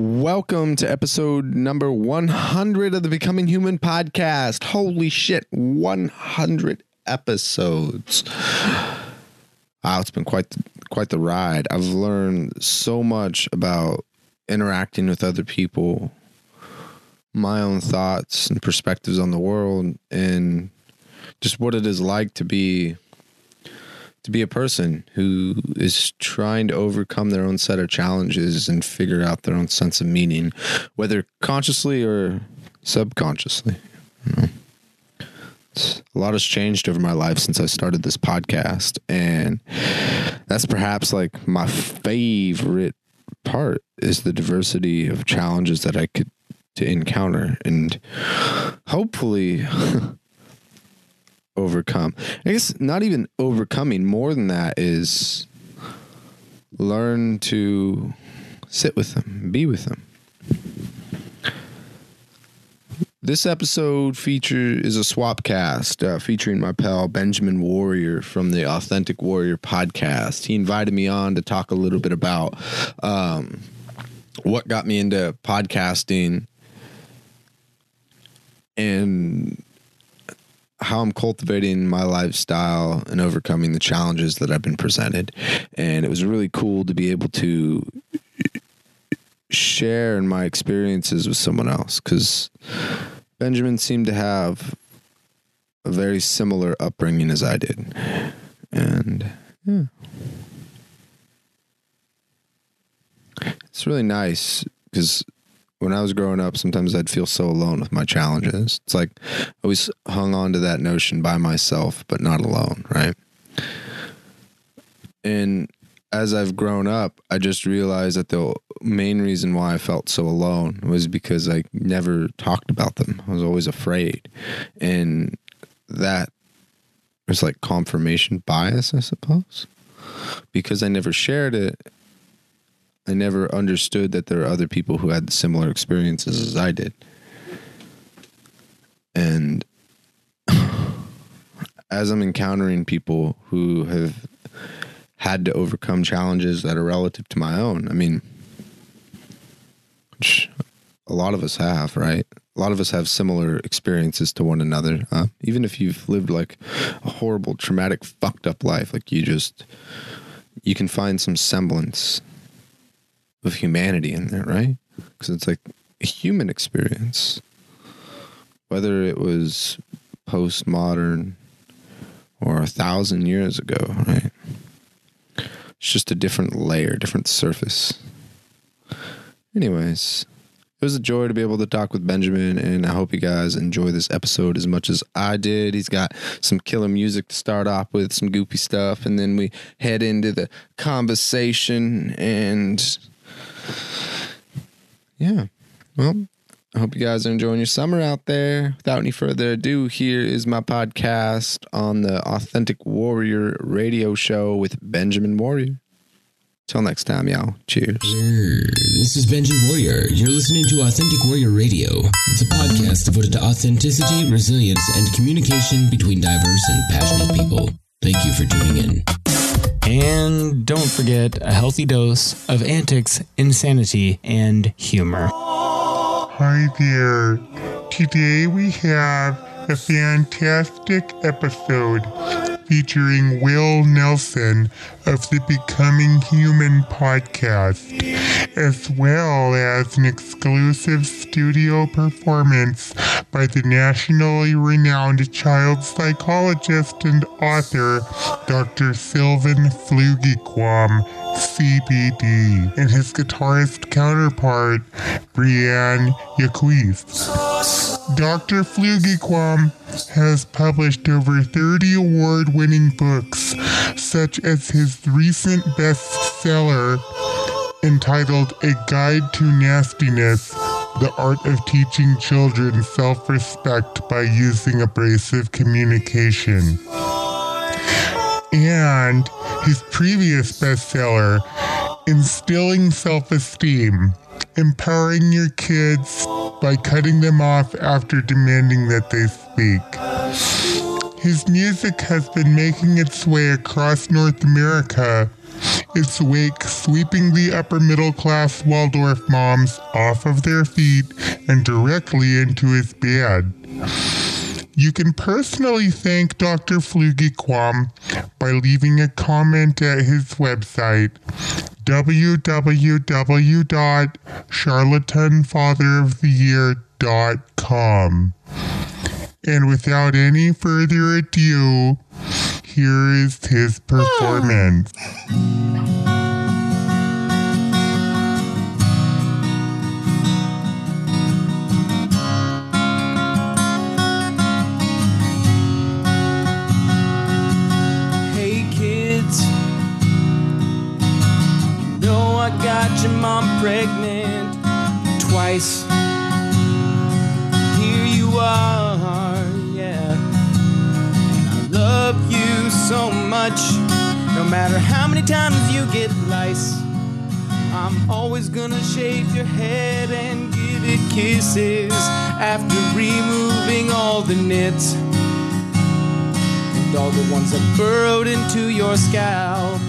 Welcome to episode number 100 of the Becoming Human podcast. Holy shit, 100 episodes. Wow, it's been quite the, quite the ride. I've learned so much about interacting with other people, my own thoughts and perspectives on the world, and just what it is like to be to be a person who is trying to overcome their own set of challenges and figure out their own sense of meaning, whether consciously or subconsciously. You know? a lot has changed over my life since I started this podcast, and that's perhaps like my favorite part is the diversity of challenges that I could to encounter and hopefully overcome. I guess not even overcoming, more than that is learn to sit with them, be with them. This episode feature is a swap cast uh, featuring my pal Benjamin Warrior from the Authentic Warrior podcast. He invited me on to talk a little bit about um, what got me into podcasting and how I'm cultivating my lifestyle and overcoming the challenges that I've been presented. And it was really cool to be able to share in my experiences with someone else because Benjamin seemed to have a very similar upbringing as I did. And yeah. It's really nice because when I was growing up, sometimes I'd feel so alone with my challenges. It's like I always hung on to that notion by myself, but not alone, right? And as I've grown up, I just realized that the main reason why I felt so alone was because I never talked about them. I was always afraid. And that was like confirmation bias, I suppose. Because I never shared it, I never understood that there are other people who had similar experiences as I did. And as I'm encountering people who have had to overcome challenges that are relative to my own, I mean, a lot of us have, right? A lot of us have similar experiences to one another. Uh, even if you've lived like a horrible, traumatic, fucked up life, like you just, you can find some semblance of humanity in there, right? Because it's like a human experience. Whether it was postmodern or a thousand years ago, right? It's just a different layer, different surface. Anyways, it was a joy to be able to talk with Benjamin, and I hope you guys enjoy this episode as much as I did. He's got some killer music to start off with, some goopy stuff, and then we head into the conversation and yeah. Well, I hope you guys are enjoying your summer out there. Without any further ado, here is my podcast on the Authentic Warrior radio show with Benjamin Warrior. Till next time, y'all. Cheers. This is Benjamin Warrior. You're listening to Authentic Warrior Radio. It's a podcast devoted to authenticity, resilience, and communication between diverse and passionate people. Thank you for tuning in. And don't forget a healthy dose of antics, insanity, and humor. Hi there. Today we have a fantastic episode featuring Will Nelson of the Becoming Human podcast, as well as an exclusive studio performance by the nationally renowned child psychologist and author Dr. Sylvan Flugequam, CBD, and his guitarist counterpart, Brianne Yaquith. Dr. Flugequam has published over 30 award winning books, such as his recent bestseller entitled A Guide to Nastiness The Art of Teaching Children Self Respect by Using Abrasive Communication. And his previous bestseller, Instilling Self Esteem Empowering Your Kids by Cutting Them Off After Demanding That They Speak. His music has been making its way across North America its wake sweeping the upper middle class Waldorf moms off of their feet and directly into his bed. You can personally thank Dr. Flugiquam by leaving a comment at his website, www.charlatanfatheroftheyear.com. And without any further ado, here is his performance. your mom pregnant twice. Here you are, yeah. I love you so much, no matter how many times you get lice. I'm always gonna shave your head and give it kisses after removing all the nits and all the ones that burrowed into your scalp.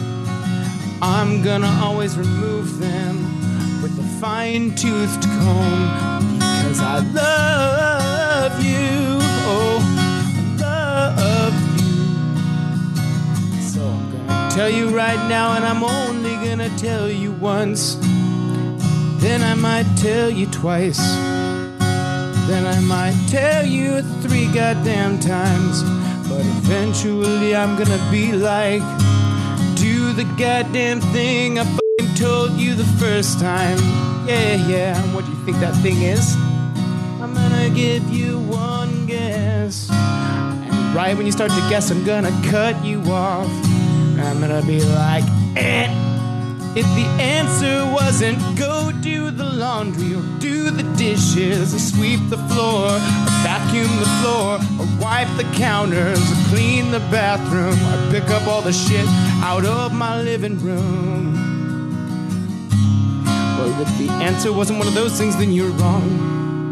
I'm gonna always remove them with a fine toothed comb because I love you. Oh, I love you. So I'm gonna tell you right now, and I'm only gonna tell you once. Then I might tell you twice. Then I might tell you three goddamn times. But eventually I'm gonna be like, the goddamn thing I fucking told you the first time. Yeah, yeah. What do you think that thing is? I'm gonna give you one guess. And right when you start to guess, I'm gonna cut you off. I'm gonna be like, eh. If the answer wasn't go do the laundry or do the dishes or sweep the floor or vacuum the floor or wipe the counters or clean the bathroom or pick up all the shit out of my living room. Well, if the answer wasn't one of those things, then you're wrong.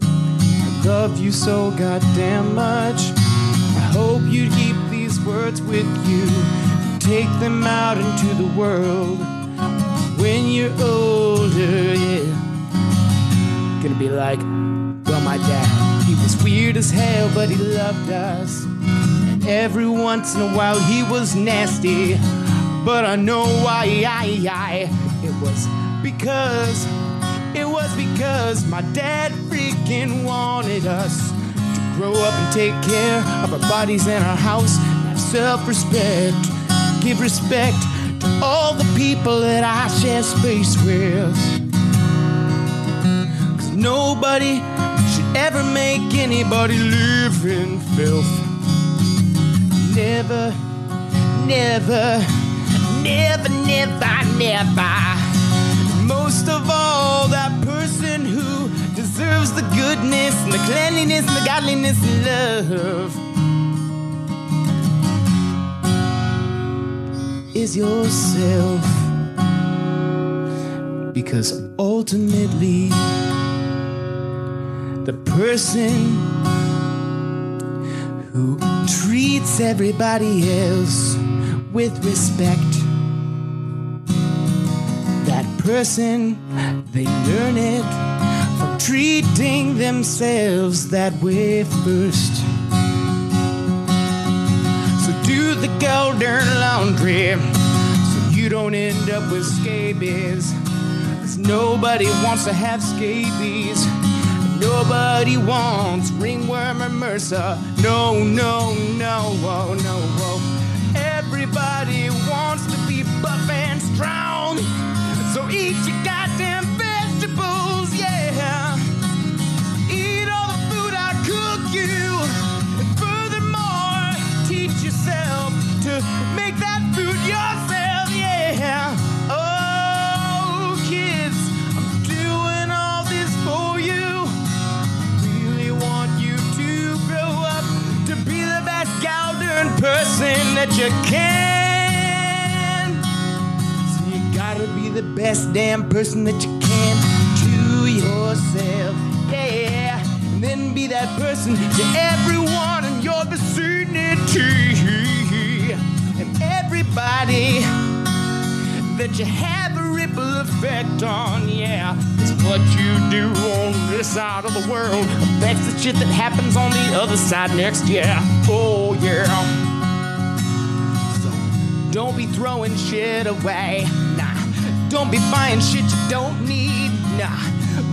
I love you so goddamn much. I hope you'd keep these words with you. Take them out into the world when you're older, yeah. Gonna be like, well, my dad, he was weird as hell, but he loved us. And every once in a while he was nasty. But I know why, I, I, it was because, it was because my dad freaking wanted us to grow up and take care of our bodies and our house and have self respect. Give respect to all the people that I share space with. Cause nobody should ever make anybody live in filth. Never, never, never, never, never. Most of all, that person who deserves the goodness and the cleanliness and the godliness and love. Is yourself. Because ultimately, the person who treats everybody else with respect, that person, they learn it from treating themselves that way first. Do the golden laundry so you don't end up with scabies. Cause nobody wants to have scabies. Nobody wants ringworm or MRSA. No, no, no, oh, no, oh. Everybody wants to be buff and strong. So eat your that you can. So you gotta be the best damn person that you can to yourself. Yeah. And then be that person to everyone in your vicinity. And everybody that you have a ripple effect on, yeah. It's what you do on this side of the world affects the shit that happens on the other side next, yeah. Oh, yeah. Don't be throwing shit away, nah. Don't be buying shit you don't need, nah.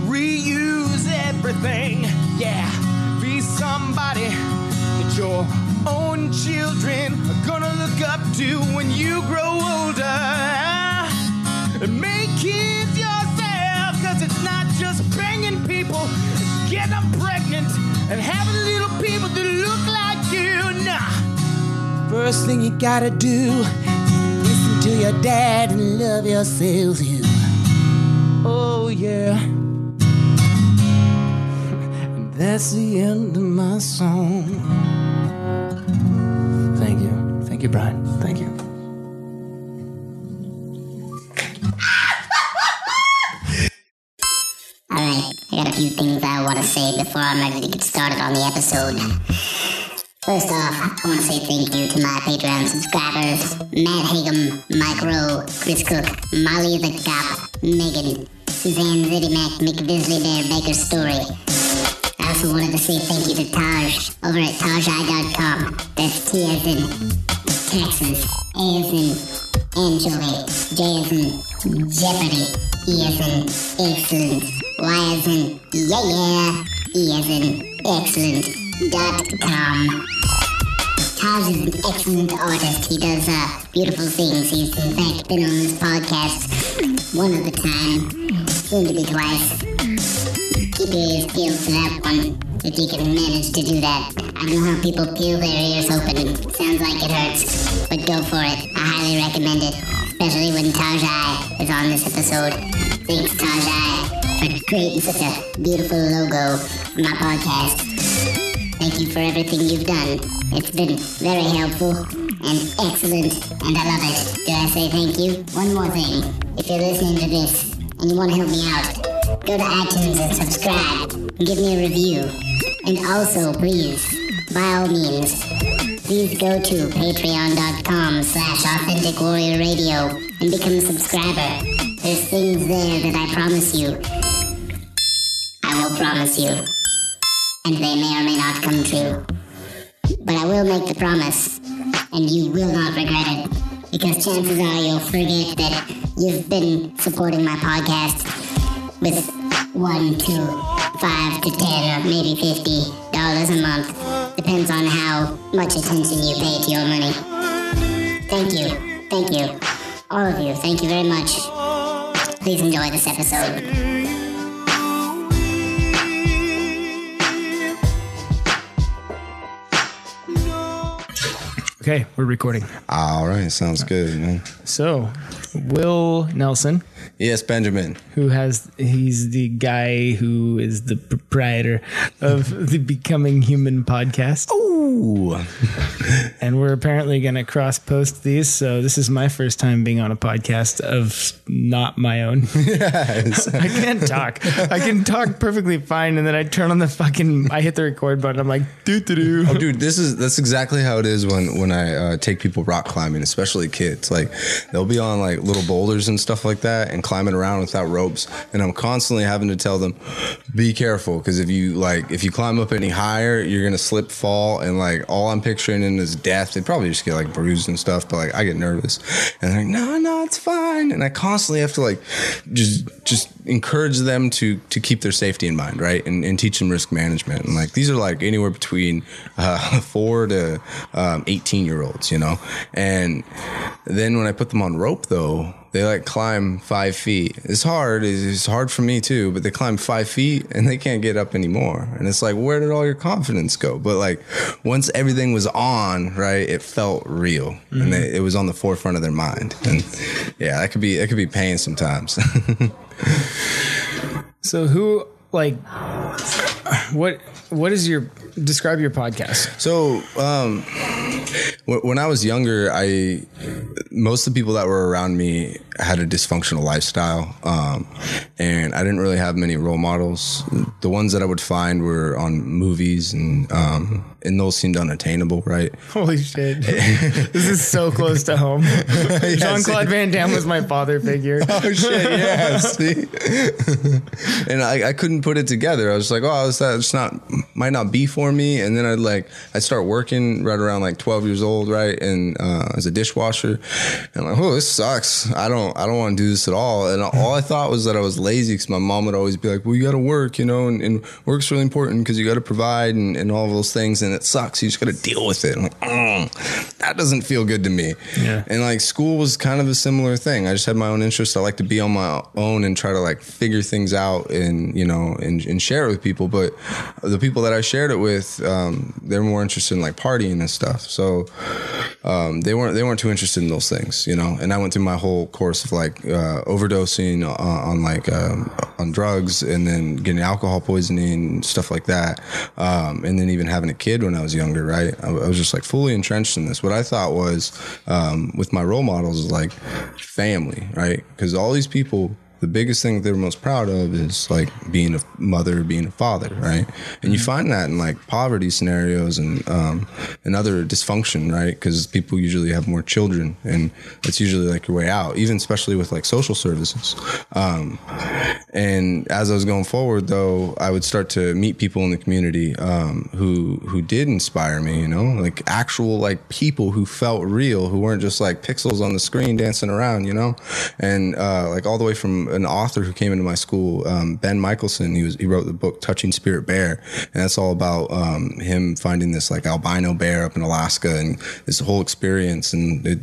Reuse everything, yeah. Be somebody that your own children are gonna look up to when you grow older. And make kids yourself, cause it's not just banging people, getting them pregnant and having little people that look like you. Nah. First thing you gotta do, to your dad and love yourself, you. Oh, yeah. And that's the end of my song. Thank you. Thank you, Brian. Thank you. Alright, I got a few things I want to say before I'm ready to get started on the episode. First off, I want to say thank you to my Patreon subscribers Matt Hagum, Mike Rowe, Chris Cook, Molly the Cop, Megan, Suzanne Zidimac, McVisley Bear, Baker Story. I also wanted to say thank you to Taj over at tajeye.com. That's T as in Texas, A as in Anchovy, J as in Jeopardy, E as in Excellent, Y as in Yeah Yeah, E as in Excellent, dot com. Taj is an excellent artist. He does uh, beautiful things. He's in fact been on this podcast one other time, soon to be twice. Keep your ears peeled for that one, if you can manage to do that. I know how people peel their ears open. It sounds like it hurts, but go for it. I highly recommend it, especially when Tajai is on this episode. Thanks, Tajai, for creating such a beautiful logo for my podcast. Thank you for everything you've done. It's been very helpful and excellent, and I love it. Do I say thank you? One more thing. If you're listening to this and you want to help me out, go to iTunes and subscribe and give me a review. And also, please, by all means, please go to patreon.com slash authentic warrior radio and become a subscriber. There's things there that I promise you. I will promise you and they may or may not come true. But I will make the promise, and you will not regret it, because chances are you'll forget that you've been supporting my podcast with one, two, five to ten, or maybe fifty dollars a month. Depends on how much attention you pay to your money. Thank you, thank you, all of you. Thank you very much. Please enjoy this episode. Okay, we're recording. All right, sounds good, man. So, Will Nelson, Yes, Benjamin. who has he's the guy who is the proprietor of the Becoming Human podcast, Ooh. and we're apparently going to cross post these. So this is my first time being on a podcast of not my own. Yes. I can't talk. I can talk perfectly fine, and then I turn on the fucking. I hit the record button. I'm like, doo doo doo. Oh, dude, this is that's exactly how it is when when I uh, take people rock climbing, especially kids. Like they'll be on like little boulders and stuff like that, and climbing around without ropes, and I'm constantly having to tell them, be careful, because if you like if you climb up any higher, you're gonna slip, fall, and like all I'm picturing in is death. They probably just get like bruised and stuff, but like I get nervous, and they're like, no, no, it's fine, and I constantly have to like just just encourage them to to keep their safety in mind, right, and, and teach them risk management, and like these are like anywhere between uh, four to um, 18 year olds, you know, and then when I put them on rope though, they like climb five feet. It's hard. It's hard for me too, but they climb five feet and they can't get up anymore. And it's like, where did all your confidence go? But like, once everything was on, right, it felt real, and mm-hmm. they, it was on the forefront of their mind. And yeah, that could be that could be pain sometimes. So who like what what is your describe your podcast? So, um, when I was younger, I most of the people that were around me had a dysfunctional lifestyle, um, and I didn't really have many role models. The ones that I would find were on movies, and um, and those seemed unattainable, right? Holy shit! this is so close to home. Jean Claude Van Damme was my father figure. Oh shit! Yeah, see, and I, I couldn't put it together. I was like, oh, is that it's not might not be for me. And then I'd like I start working right around like twelve years old, right, and uh, as a dishwasher, and I'm like, oh, this sucks. I don't I don't want to do this at all. And all I thought was that I was lazy because my mom would always be like, well, you got to work, you know, and, and work's really important because you got to provide and, and all of those things, and it sucks. You just got to deal with it. I'm like, mm, that doesn't feel good to me. Yeah. And like school was kind of a similar thing. I just had my own interests. I like to be on my own and try to like figure things out and you know and, and share it with people. But the people that I shared it with, um, they're more interested in like partying and stuff. So um, they weren't they weren't too interested in those things, you know. And I went through my whole course of like uh, overdosing on, on like um, on drugs and then getting alcohol poisoning stuff like that, um, and then even having a kid when I was younger. Right, I, I was just like fully entrenched in this. What I thought was um, with my role models is like family, right? Because all these people the biggest thing they're most proud of is like being a mother, being a father, right? And you find that in like poverty scenarios and um, and other dysfunction, right? Because people usually have more children, and it's usually like your way out, even especially with like social services. Um, and as I was going forward, though, I would start to meet people in the community um, who who did inspire me, you know, like actual like people who felt real, who weren't just like pixels on the screen dancing around, you know, and uh, like all the way from an author who came into my school, um, Ben Mikaelsen. He was he wrote the book Touching Spirit Bear, and that's all about um, him finding this like albino bear up in Alaska and this whole experience. And it,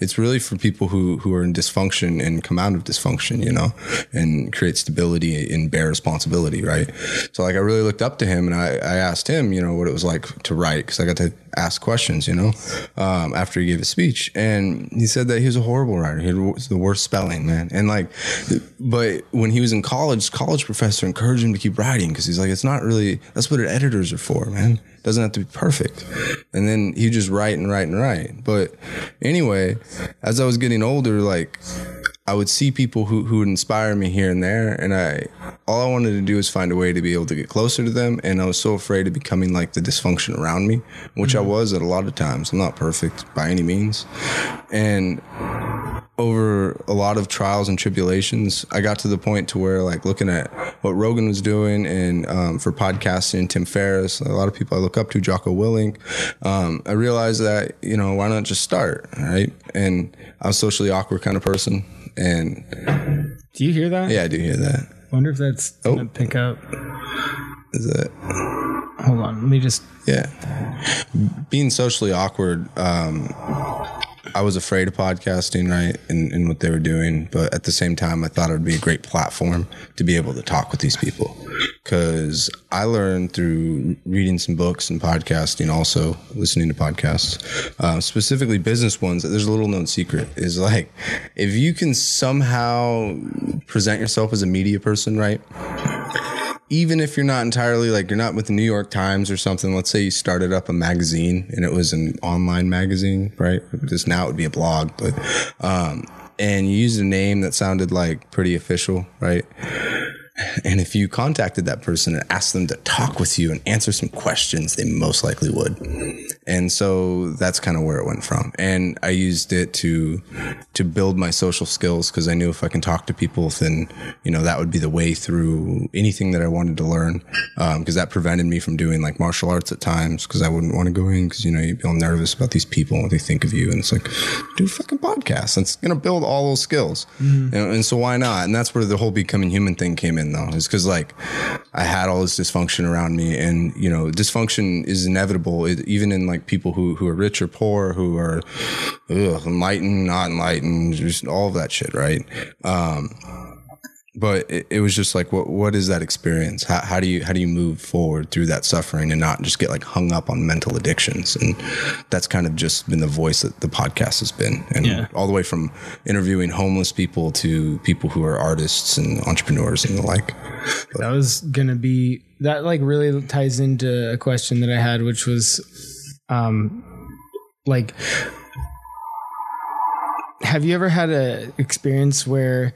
it's really for people who who are in dysfunction and come out of dysfunction, you know, and create stability and bear responsibility, right? So like I really looked up to him, and I I asked him, you know, what it was like to write because I got to ask questions, you know, um, after he gave his speech, and he said that he was a horrible writer. He had the worst spelling, man, and like but when he was in college, college professor encouraged him to keep writing because he's like, it's not really that's what editors are for, man. It doesn't have to be perfect. And then he just write and write and write. But anyway, as I was getting older, like I would see people who who would inspire me here and there, and I all I wanted to do was find a way to be able to get closer to them. And I was so afraid of becoming like the dysfunction around me, which I mm-hmm. was at a lot of times. I'm not perfect by any means, and over a lot of trials and tribulations, I got to the point to where like looking at what Rogan was doing and um, for podcasting, Tim Ferriss, a lot of people I look up to, Jocko Willink, um, I realized that you know why not just start, right? And I was a socially awkward kind of person, and Do you hear that? yeah, I do hear that. Wonder if that's gonna Oh. pick up. Is that Hold on, let me just. yeah? Being socially awkward, um, I was afraid of podcasting, right, and, and what they were doing. But at the same time, I thought it would be a great platform to be able to talk with these people. Because I learned through reading some books and podcasting, also listening to podcasts, uh, specifically business ones. There's a little known secret is like if you can somehow present yourself as a media person, right? Even if you're not entirely like you're not with the New York Times or something, let's say you started up a magazine and it was an online magazine, right? Just now it would be a blog, but um and you used a name that sounded like pretty official, right? And if you contacted that person and asked them to talk with you and answer some questions, they most likely would. And so that's kind of where it went from. And I used it to to build my social skills because I knew if I can talk to people, then you know that would be the way through anything that I wanted to learn. Um, because that prevented me from doing like martial arts at times because I wouldn't want to go in because you know you feel nervous about these people and what they think of you. And it's like do a fucking podcast. It's gonna build all those skills. Mm-hmm. You know, and so why not? And that's where the whole becoming human thing came in though, is because like I had all this dysfunction around me, and you know, dysfunction is inevitable, it, even in like people who who are rich or poor, who are ugh, enlightened, not enlightened, just all of that shit, right? Um, but it, it was just like what what is that experience? How, how do you how do you move forward through that suffering and not just get like hung up on mental addictions? And that's kind of just been the voice that the podcast has been. And Yeah. all the way from interviewing homeless people to people who are artists and entrepreneurs and the like. That was gonna be that like really ties into a question that I had, which was um like have you ever had a experience where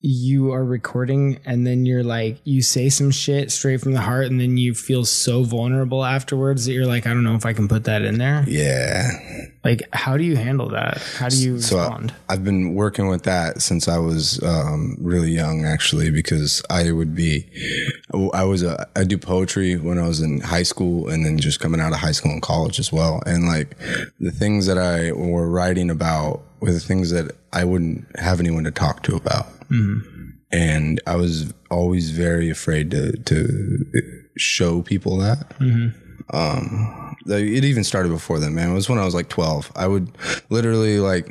you are recording and then you're like you say some shit straight from the heart and then you feel so vulnerable afterwards that you're like I don't know if I can put that in there. yeah Like how do you handle that? How do you So I- respond? I've been working with that since I was um, really young, actually, because I would be, I was a, I do poetry when I was in high school and then just coming out of high school and college as well. And like the things that I were writing about were the things that I wouldn't have anyone to talk to about. And I was always very afraid to, to show people that. Um, it even started before then, man. It was when I was like 12. I would literally like,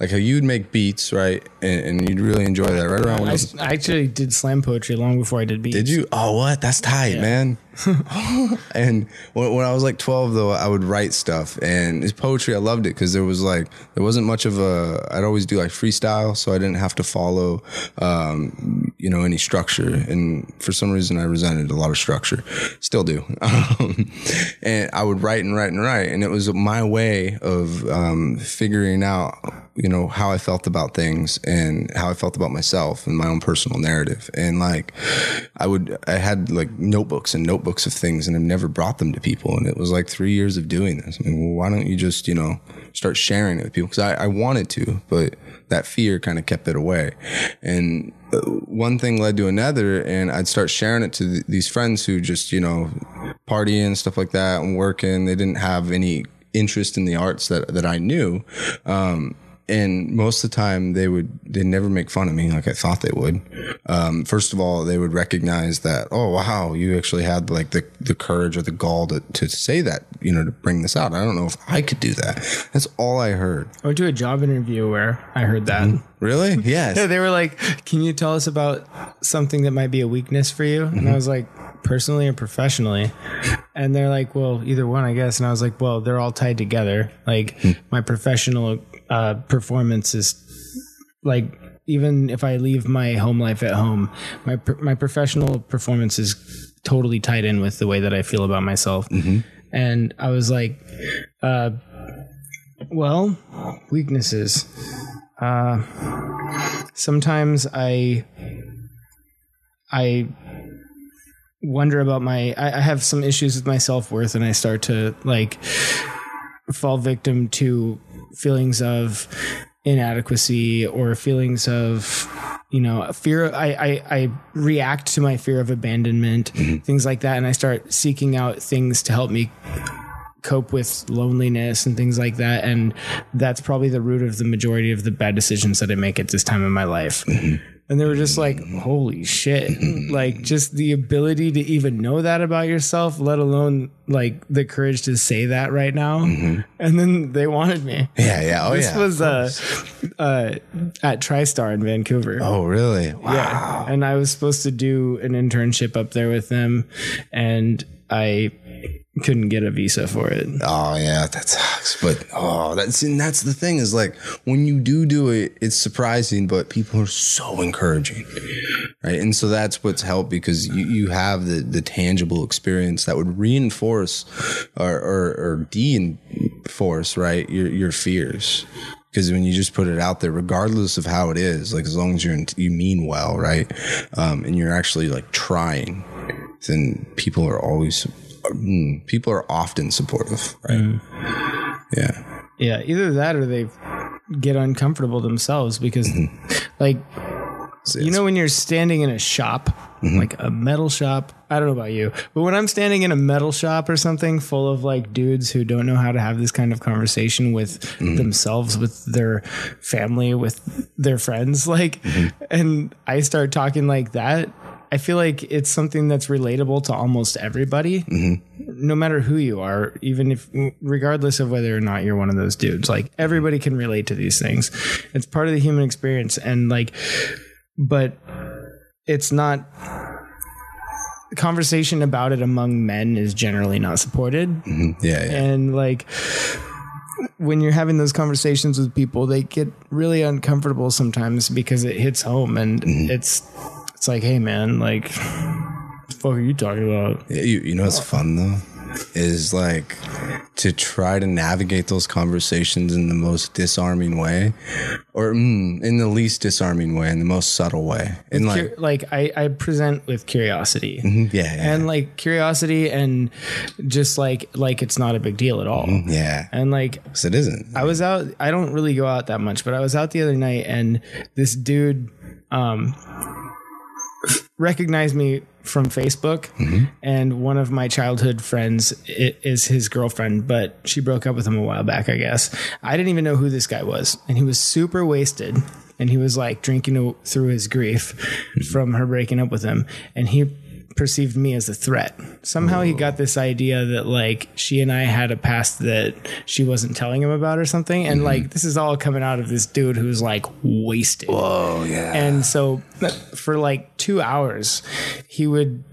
like how you'd make beats, right? And, and you'd really enjoy that right around when I I, I actually did slam poetry long before I did beats. did you? Oh, what? That's tight, man. and when, when I was like 12, though, I would write stuff and it's poetry. I loved it because there was like, there wasn't much of a, I'd always do like freestyle. So I didn't have to follow, um, you know, any structure. And for some reason, I resented a lot of structure. Still do. Um, and I would write and write and write. And it was my way of um, figuring out, you know, how I felt about things and how I felt about myself and my own personal narrative. And like, I would, I had like notebooks and notebooks of things and I've never brought them to people. And it was like three years of doing this. I mean, well, why don't you just, you know, start sharing it with people? Cause I, I wanted to, but that fear kind of kept it away. And uh, one thing led to another and I'd start sharing it to th- these friends who just, you know, partying, stuff like that and working. They didn't have any interest in the arts that, that I knew. Um, and most of the time they would they never make fun of me like I thought they would. Um, first of all, they would recognize that oh wow, you actually had like the the courage or the gall to to say that you know to bring this out. I don't know if I could do that. That's all I heard. I went to a job interview where I heard that. Mm-hmm. Really? Yes. Yeah, they were like, "Can you tell us about something that might be a weakness for you?" And I mm-hmm. was like, "Personally or professionally?" And they're like, "Well, either one, I guess." And I was like, "Well, they're all tied together. Like hmm. my professional uh, performance is like." Even if I leave my home life at home, my my professional performance is totally tied in with the way that I feel about myself. And I was like, uh, "Well, weaknesses. Uh, sometimes I I wonder about my I, I have some issues with my self worth and I start to like fall victim to feelings of inadequacy or feelings of you know fear I, I i react to my fear of abandonment mm-hmm. things like that. And i start seeking out things to help me cope with loneliness and things like that. And that's probably the root of the majority of the bad decisions that i make at this time in my life mm-hmm. And they were just like holy shit like just the ability to even know that about yourself let alone like the courage to say that right now and then they wanted me yeah. Yeah. Oh this yeah. was uh, uh, at TriStar in Vancouver. oh really? Wow. Yeah. And I was supposed to do an internship up there with them, and I couldn't get a visa for it. Oh yeah, that sucks. But oh, that's and that's the thing is like when you do do it, it's surprising, but people are so encouraging, right? And so that's what's helped because you, you have the the tangible experience that would reinforce or or, or de-enforce right your your fears. Because when you just put it out there, regardless of how it is, like as long as you're in, you mean well, right, um, and you're actually like trying, then people are always mm, people are often supportive, right? Mm. Yeah. Yeah, either that or they get uncomfortable themselves because, mm-hmm. like, you know, when you're standing in a shop, mm-hmm. like a metal shop, I don't know about you, but when I'm standing in a metal shop or something full of like dudes who don't know how to have this kind of conversation with mm-hmm. themselves, with their family, with their friends, like, and I start talking like that. I feel like it's something that's relatable to almost everybody, mm-hmm. no matter who you are, even if, regardless of whether or not you're one of those dudes. Like, everybody can relate to these things. It's part of the human experience. And, like, but it's not conversation about it among men is generally not supported mm-hmm. Yeah, yeah. and like when you're having those conversations with people they get really uncomfortable sometimes because it hits home and mm-hmm. it's it's like hey man like what the fuck are you talking about? Yeah, you, you know what's fun though? Is like to try to navigate those conversations in the most disarming way or mm, in the least disarming way in the most subtle way. In like Cur- like I, I present with curiosity. Yeah, yeah and like curiosity and just like like it's not a big deal at all. Yeah. And like 'Cause it isn't. I was out. I don't really go out that much, but I was out the other night, and this dude um, recognized me from Facebook, mm-hmm. and one of my childhood friends is his girlfriend, but she broke up with him a while back, I guess. I didn't even know who this guy was, and he was super wasted. And he was like drinking through his grief mm-hmm. from her breaking up with him. And he perceived me as a threat. Somehow he got oh. this idea that like she and I had a past that she wasn't telling him about or something. And mm-hmm. like this is all coming out of this dude who's like wasted. Whoa, yeah And so uh, for like two hours, he would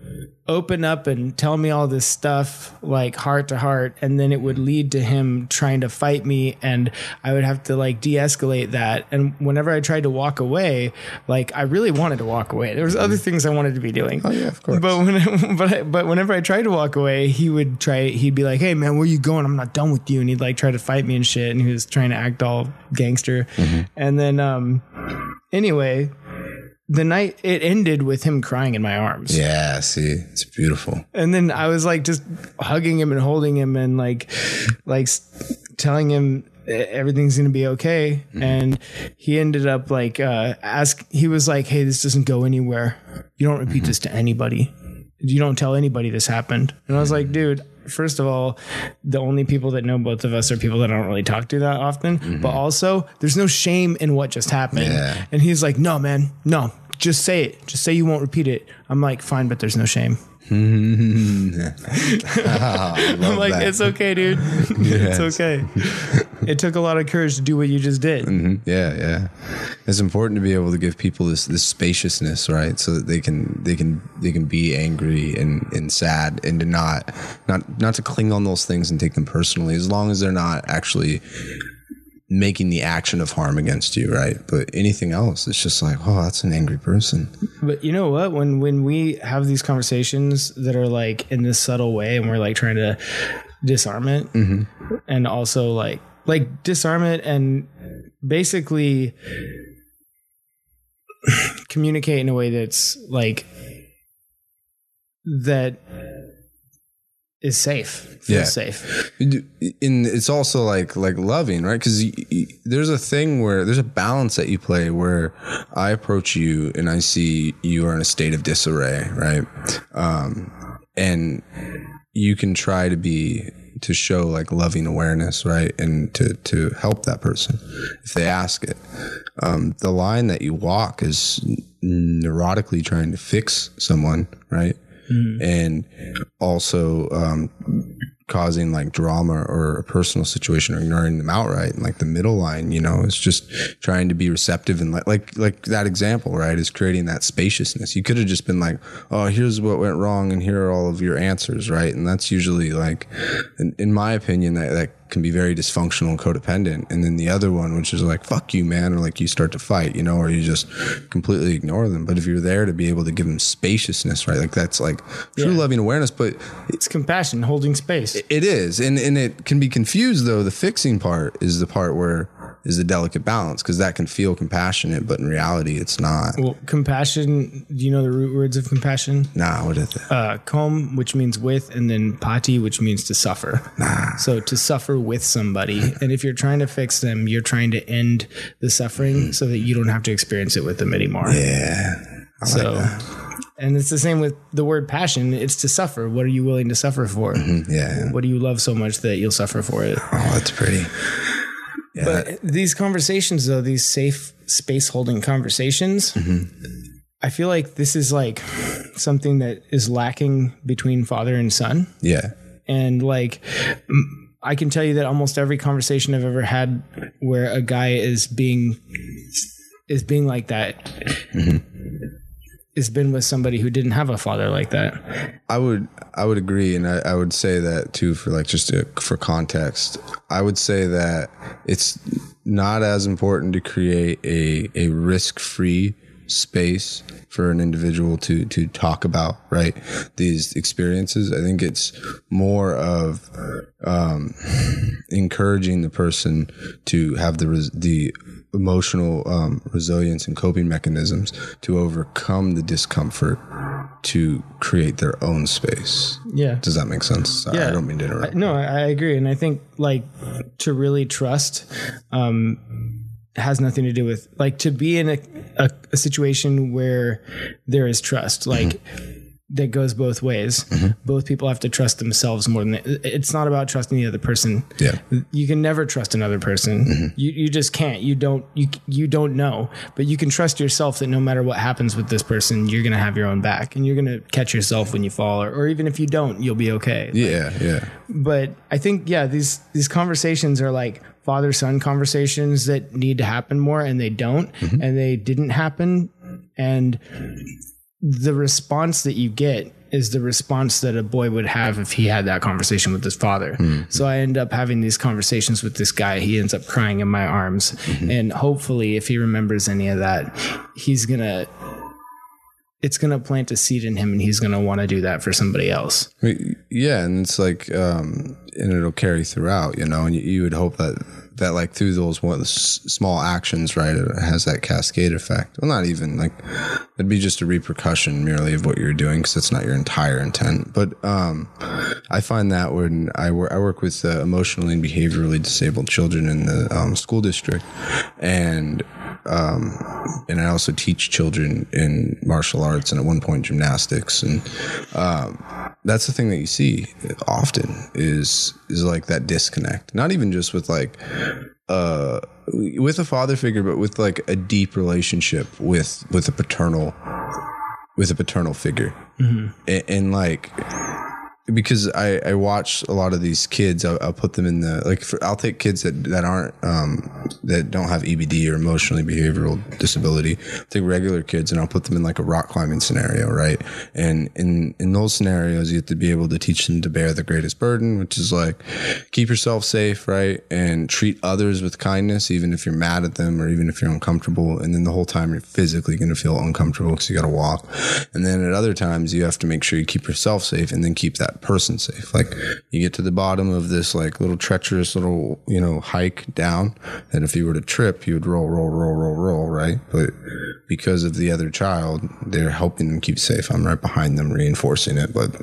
open up and tell me all this stuff, like heart to heart. And then it would mm-hmm. lead to him trying to fight me. And I would have to like de escalate that. And whenever I tried to walk away, like I really wanted to walk away. There was other mm-hmm. things I wanted to be doing. Oh, yeah, of course. But when, but, I, but whenever I tried to walk away, he would try, he'd be like, Hey man, where you going? I'm not done with you. And he'd like try to fight me and shit. And he was trying to act all gangster. Mm-hmm. And then, um, anyway, the night it ended with him crying in my arms. yeah see it's beautiful And then I was like just hugging him and holding him and like like telling him everything's going to be okay mm-hmm. and he ended up like uh ask he was like hey this doesn't go anywhere. You don't repeat mm-hmm. this to anybody. You don't tell anybody this happened. And I was like, mm-hmm. dude, first of all, the only people that know both of us are people that I don't really talk to that often. But also, there's no shame in what just happened. Yeah. And he's like, no, man, no, just say it. Just say you won't repeat it. I'm like, fine, but there's no shame. I'm like, that. it's okay, dude. it's okay. It took a lot of courage to do what you just did. Mm-hmm. Yeah, yeah. It's important to be able to give people this this spaciousness, right? So that they can they can they can be angry and, and sad and to not not not to cling on those things and take them personally as long as they're not actually making the action of harm against you, right? But anything else, it's just like, oh, that's an angry person. But you know what? When when we have these conversations that are like in this subtle way, and we're like trying to disarm it, mm-hmm. and also like like disarm it and basically communicate in a way that's like that is safe, feels Yeah. safe. and it's also like like loving right? Because there's a thing where there's a balance that you play where i approach you and i see you are in a state of disarray right? Um and you can try to be to show like loving awareness right? And to to help that person if they ask it. Um the line that you walk is neurotically trying to fix someone right and also um, causing like drama or a personal situation or ignoring them outright. And like the middle line, you know, is just trying to be receptive and like like like that example, right? Is creating that spaciousness. You could have just been like, oh, here's what went wrong, and here are all of your answers, right? And that's usually like, in, in my opinion, that that can be very dysfunctional and codependent. And then the other one, which is like, fuck you, man, or like you start to fight, you know, or you just completely ignore them. But if you're there to be able to give them spaciousness, right? Like that's like true Yeah. loving awareness, but It's compassion, holding space. it is. And and it can be confused though. The fixing part is the part where is a delicate balance because that can feel compassionate, but in reality it's not. well, compassion. Do you know the root words of compassion? Nah, what is it? uh, com, which means with, and then pati, which means to suffer. Nah. So to suffer with somebody, and if you're trying to fix them, you're trying to end the suffering so that you don't have to experience it with them anymore. Yeah. Like so, that. and it's the same with the word passion. It's to suffer. What are you willing to suffer for? Yeah. What do you love so much that you'll suffer for it? Oh, that's pretty. Yeah. But these conversations, though, these safe space holding conversations, mm-hmm. I feel like this is like something that is lacking between father and son. yeah. and like I can tell you that almost every conversation I've ever had where a guy is being is being like that mm-hmm. Has been with somebody who didn't have a father like that. I would I would agree, and I, I would say that too for like just to, for context. I would say that it's not as important to create a a risk free space for an individual to to talk about right these experiences. I think it's more of um, encouraging the person to have the the emotional um, resilience and coping mechanisms to overcome the discomfort to create their own space. Yeah. Does that make sense? Sorry, I don't mean to interrupt. No, I I agree, and I think like to really trust um, has nothing to do with like to be in a, a, a situation where there is trust, like. That goes both ways. Mm-hmm. Both people have to trust themselves more than they, it's not about trusting the other person. Yeah. You can never trust another person. Mm-hmm. You you just can't. You don't you you don't know. But you can trust yourself that no matter what happens with this person, you're gonna have your own back, and you're gonna catch yourself when you fall, or, or even if you don't, you'll be okay Yeah, yeah. but I think yeah, these these conversations are like father son conversations that need to happen more, and they don't, mm-hmm. and they didn't happen, and the response that you get is the response that a boy would have if he had that conversation with his father. So I end up having these conversations with this guy. He ends up crying in my arms, and hopefully, if he remembers any of that, he's gonna. It's gonna plant a seed in him, and he's gonna want to do that for somebody else. Yeah, and it's like, um, and it'll carry throughout, you know, and you, you would hope that that like through those one small actions, right, it has that cascade effect. Well, not even like it'd be just a repercussion merely of what you're doing because it's not your entire intent. But um, I find that when I work, I work with uh, emotionally and behaviorally disabled children in the um, school district, and um, and I also teach children in martial arts and at one point gymnastics, and um, that's the thing that you see often is is like that disconnect. Not even just with like uh with a father figure, but with like a deep relationship with with a paternal with a paternal figure, and, and like because I, I watch a lot of these kids. I'll, I'll put them in the like. For, I'll take kids that that aren't um, that don't have EBD or emotionally behavioral disability. I'll take regular kids and I'll put them in like a rock climbing scenario, right? And in in those scenarios, you have to be able to teach them to bear the greatest burden, which is like keep yourself safe, right, and treat others with kindness, even if you're mad at them or even if you're uncomfortable. And then the whole time you're physically going to feel uncomfortable because you got to walk. And then at other times you have to make sure you keep yourself safe and then keep that person safe. Like you get to the bottom of this like little treacherous little, you know, hike down. And if you were to trip, you would roll, roll, roll, roll, roll, right? But because of the other child, they're helping them keep safe. I'm right behind them reinforcing it, but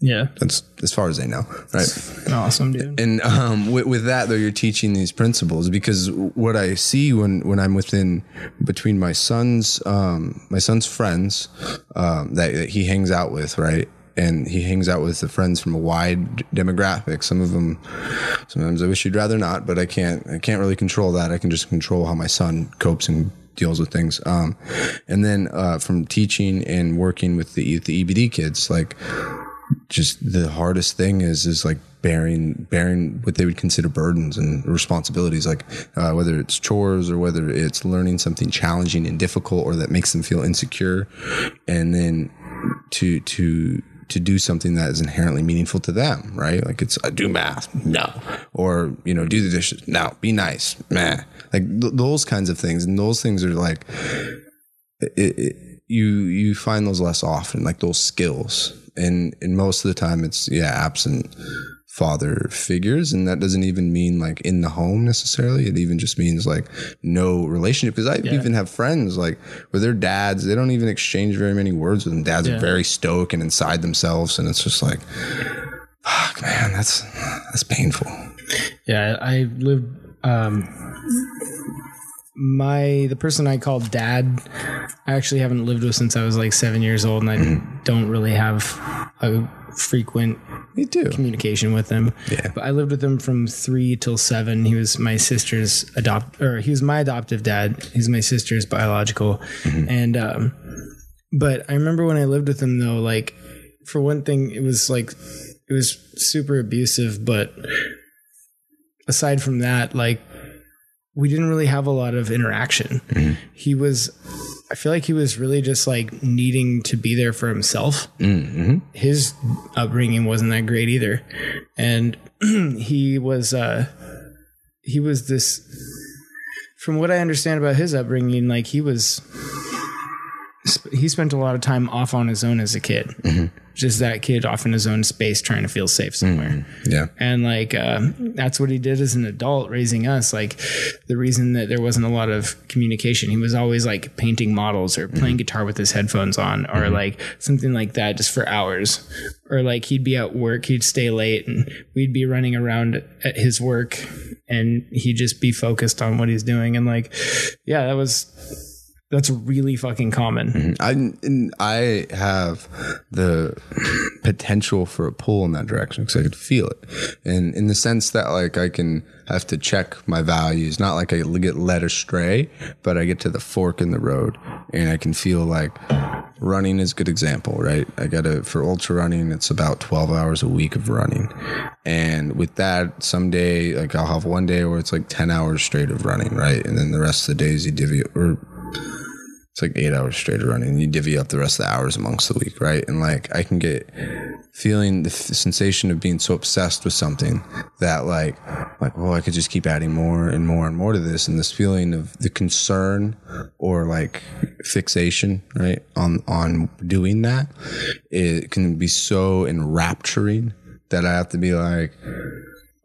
Yeah, that's as far as they know, right? awesome, dude. and um, with, with that though you're teaching these principles because what i see when when i'm within between my son's um, my son's friends um, that, that he hangs out with right and he hangs out with the friends from a wide demographic. Some of them sometimes i wish you'd rather not but i can't i can't really control that. I can just control how my son copes and deals with things. Um, and then uh, from teaching and working with the the ebd kids like just the hardest thing is is like bearing bearing what they would consider burdens and responsibilities like uh, whether it's chores or whether it's learning something challenging and difficult or that makes them feel insecure. And then to to to do something that is inherently meaningful to them right? Like it's uh, do math no. Or you know do the dishes no. Be nice meh. Like th- those kinds of things. And those things are like it, it, you you find those less often, like those skills, and and most of the time it's yeah absent father figures, and that doesn't even mean like in the home necessarily. It even just means like no relationship. Because I even have friends like where their dads, they don't even exchange very many words with them. Dads are very stoic and inside themselves, and it's just like, fuck, man, that's that's painful. Yeah, I lived. Um, my the person I call dad, I actually haven't lived with since I was like seven years old, and I don't really have a frequent Me too. communication with him. Yeah. But I lived with him from three till seven. He was my sister's adopt, or he was my adoptive dad. He's my sister's biological, and um, but I remember when I lived with him though, like for one thing, it was like it was super abusive, but aside from that, like we didn't really have a lot of interaction. He was I feel like he was really just like needing to be there for himself. Mm-hmm. His upbringing wasn't that great either, and he was uh, he was this. From what I understand about his upbringing, like he was, he spent a lot of time off on his own as a kid. Mm-hmm. Just that kid off in his own space, trying to feel safe somewhere. Mm-hmm. Yeah. and like uh, that's what he did as an adult raising us. Like the reason that there wasn't a lot of communication he was always like painting models or playing mm-hmm. guitar with his headphones on or like something like that just for hours. Or like he'd be at work he'd stay late and we'd be running around at his work and he'd just be focused on what he's doing. And like yeah that was that's really fucking common. Mm-hmm. I and I have the potential for a pull in that direction because I could feel it, and in the sense that like I can have to check my values, not like I get led astray, but I get to the fork in the road, and I can feel like running is a good example, right? I got to for ultra running, it's about twelve hours a week of running, and with that, someday like I'll have one day where it's like ten hours straight of running, right, and then the rest of the days you divvy or it's like eight hours straight of running. You divvy up the rest of the hours amongst the week, right? And like I can get feeling the, sensation of being so obsessed with something that like like well I could just keep adding more and more and more to this, and this feeling of the concern or like fixation, right, on on doing that, it can be so enrapturing that I have to be like.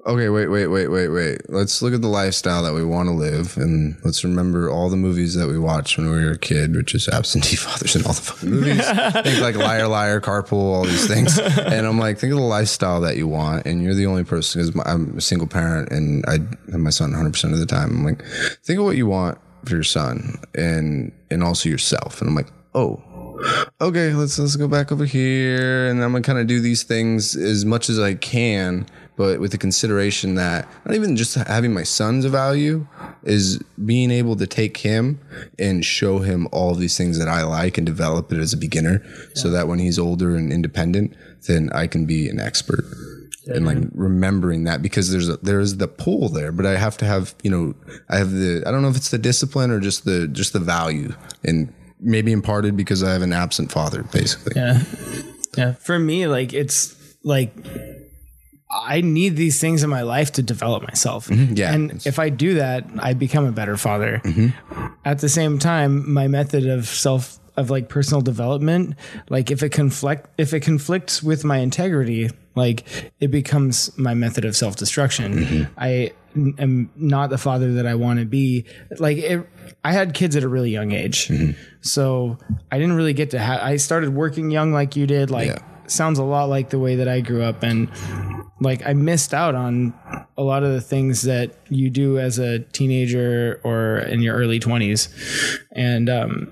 Okay, wait, wait, wait, wait, wait. Let's look at the lifestyle that we want to live, and let's remember all the movies that we watched when we were a kid, which is absentee fathers and all the fucking movies. think like liar, liar, carpool, all these things. And I'm like, think of the lifestyle that you want, and you're the only person because I'm a single parent, and I have my son 100 percent of the time. I'm like, think of what you want for your son, and and also yourself. And I'm like, oh, okay, let's let's go back over here, and I'm gonna kind of do these things as much as I can, but with the consideration that not even just having my son's a value is being able to take him and show him all these things that I like and develop it as a beginner, so that when he's older and independent, then I can be an expert. And like remembering that because there's a, there is the pull there, but I have to have you know I have the I don't know if it's the discipline or just the just the value and maybe imparted because I have an absent father basically. Yeah. Yeah. For me, like it's like I need these things in my life to develop myself. Mm-hmm. yeah. And if I do that, I become a better father. Mm-hmm. At the same time, my method of self of like personal development, like if it conflict if it conflicts with my integrity, like it becomes my method of self-destruction. Mm-hmm. I am not the father that I want to be. Like it, I had kids at a really young age. So I didn't really get to have I started working young like you did. Like Yeah. Sounds a lot like the way that I grew up and like I missed out on a lot of the things that you do as a teenager or in your early 20s. And um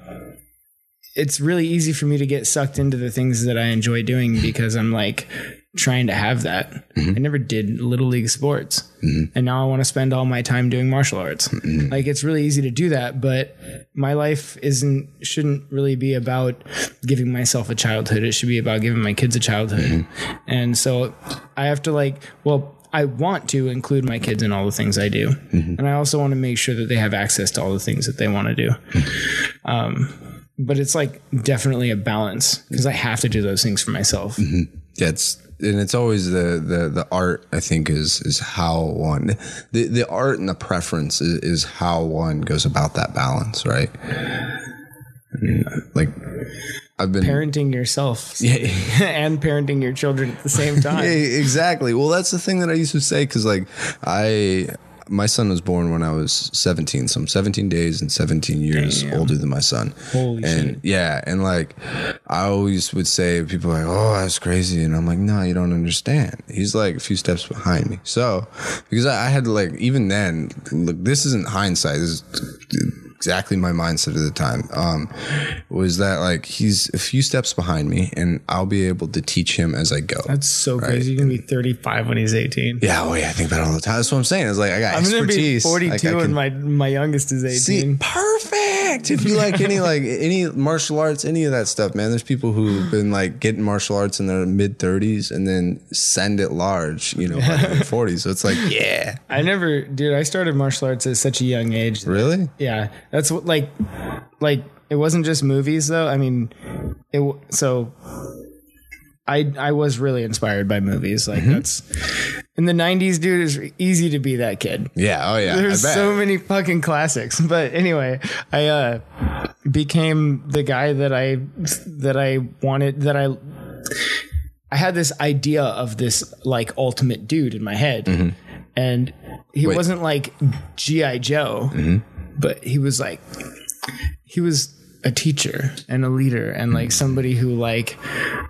it's really easy for me to get sucked into the things that I enjoy doing because I'm like trying to have that. Mm-hmm. I never did little league sports. Mm-hmm. And now I want to spend all my time doing martial arts. Mm-hmm. Like it's really easy to do that, but my life isn't shouldn't really be about giving myself a childhood. It should be about giving my kids a childhood. And so I have to like, well, I want to include my kids in all the things I do. And I also want to make sure that they have access to all the things that they want to do. Um, but it's like definitely a balance because I have to do those things for myself. Yeah, it's and it's always the the the art. I think is is how one the the art and the preference is, is how one goes about that balance, right? Like I've been Parenting yourself Yeah. and parenting your children at the same time. Yeah, exactly. Well, that's the thing that I used to say because, like, I my son was born when I was 17, so I'm 17 days and 17 years Damn. older than my son. Holy and shit. yeah, and like I always would say, people are like, "Oh, that's crazy," and I'm like, "No, you don't understand. He's like a few steps behind me." So because I, I had to like even then, look, this isn't hindsight. This is exactly my mindset at the time um, was that like he's a few steps behind me and I'll be able to teach him as I go. That's so crazy. You're gonna be 35 when he's 18. Yeah, oh yeah, I think about it all the time. That's what I'm saying. It's like I got I'm gonna be 42 Like, and my my youngest is 18. See, perfect. If you like any like any martial arts, any of that stuff, man. There's people who've been like getting martial arts in their mid 30s and then send it large, you know, by their 40s. So it's like, yeah, I never, dude. I started martial arts at such a young age. really? Yeah, that's what like, like it wasn't just movies though. I mean, it so I I was really inspired by movies. Like Mm-hmm. that's in the '90s, dude. It's easy to be that kid. Yeah. Oh yeah. There's so many fucking classics. But anyway, I uh became the guy that I that I wanted that I I had this idea of this like ultimate dude in my head. And he Wait. wasn't like G.I. Joe, but he was like he was a teacher and a leader and like mm-hmm. somebody who like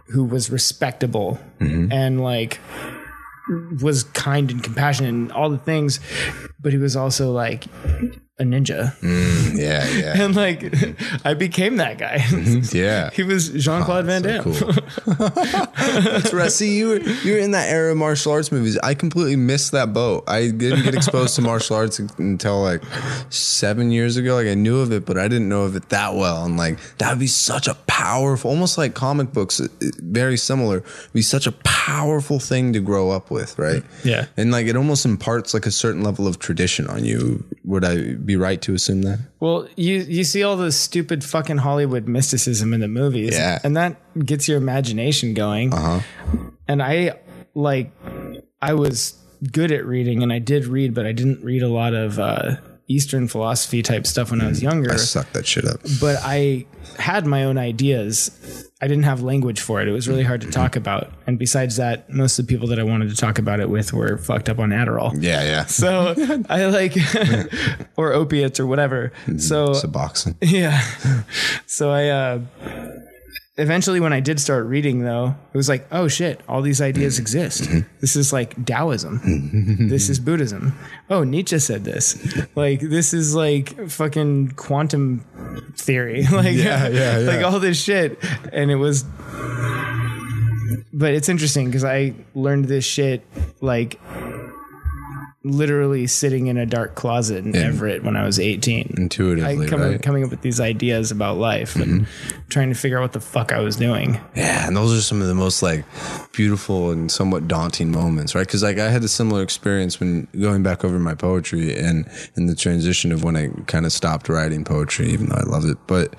who was respectable mm-hmm. and like was kind and compassionate and all the things but he was also like a ninja mm, yeah. Yeah. and like mm-hmm. i became that guy mm-hmm, Yeah. he was jean-claude ah, van damme Cool. That's right. See, you were you were in that era of martial arts movies. I completely missed that boat. I didn't get exposed to martial arts until like seven years ago. Like I knew of it, but I didn't know of it that well. And like that would be such a powerful, almost like comic books, uh, very similar. It'd be such a powerful thing to grow up with, right? Yeah. And like it almost imparts like a certain level of tradition on you. Would I be right to assume that? well you you see all the stupid fucking hollywood mysticism in the movies Yeah. and that gets your imagination going uh-huh. and i like i was good at reading and i did read but i didn't read a lot of uh eastern philosophy type stuff when i was mm, younger I sucked that shit up. but I had my own ideas. I didn't have language for it. It was really hard to mm-hmm. talk about. And besides that, most of the people that I wanted to talk about it with were fucked up on Adderall. Yeah, yeah. So I like, or opiates or whatever. Mm-hmm. So Suboxone. yeah. So I, uh, eventually when I did start reading though, it was like, oh shit, all these ideas mm-hmm. exist. Mm-hmm. This is like Taoism. Mm-hmm. this is Buddhism. Oh, Nietzsche said this. Like this is like fucking quantum theory. like Yeah, yeah, yeah. like all this shit. And it was but it's interesting because I learned this shit like literally sitting in a dark closet in Everett when I was 18. Intuitively, I come right? coming up with these ideas about life and trying to figure out what the fuck I was doing. Yeah, and those are some of the most like beautiful and somewhat daunting moments, right? Because like I had a similar experience when going back over my poetry and in the transition of when I kind of stopped writing poetry, even though I loved it. But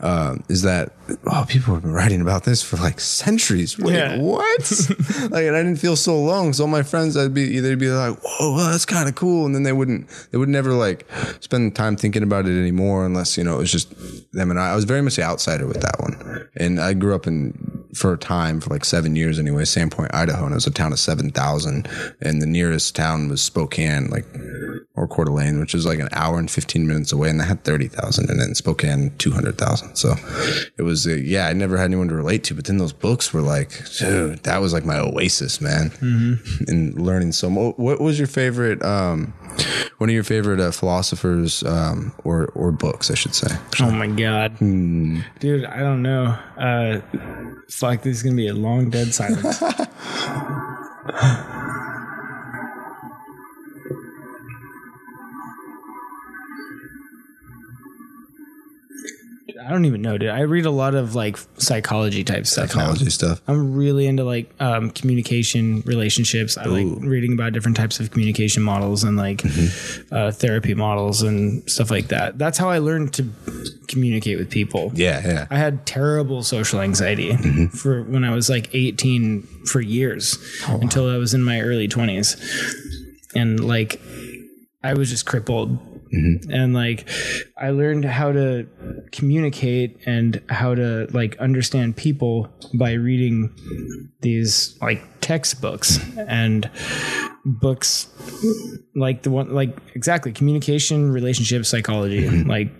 um, is that oh, people have been writing about this for like centuries. Wait, Yeah. what? like, and I didn't feel so alone. So all my friends, I'd be either be like, "Whoa, well, that's kind of cool," and then they wouldn't. They would never like spend time thinking about it anymore, unless you know it was just them and I. I was very much the outsider with that one, and I grew up in for a time for like seven years anyway, Sandpoint, Idaho, and it was a town of seven thousand, and the nearest town was Spokane, like or Coeur d'Alene, which is like an hour and fifteen minutes away, and they had thirty thousand, and then Spokane two hundred thousand. So it was, uh, yeah, I never had anyone to relate to, but then those books were like, dude, that was like my oasis, man, mm-hmm. and learning so much. What was your favorite? Um one of your favorite uh, philosophers um, or or books, I should say. Oh my god, dude! I don't know. Uh, like this is gonna be a long dead silence. I don't even know, dude. I read a lot of like psychology type stuff. now. Psychology stuff. I'm really into like um, communication relationships. I like reading about different types of communication models and like Mm-hmm. uh, therapy models and stuff like that. That's how I learned to communicate with people. Yeah, yeah. I had terrible social anxiety Mm-hmm. for when I was like 18 for years Oh, until I was in my early 20s. And like I was just crippled. Mm-hmm. And like I learned how to communicate and how to like understand people by reading these like textbooks and books like the one like exactly communication relationship psychology like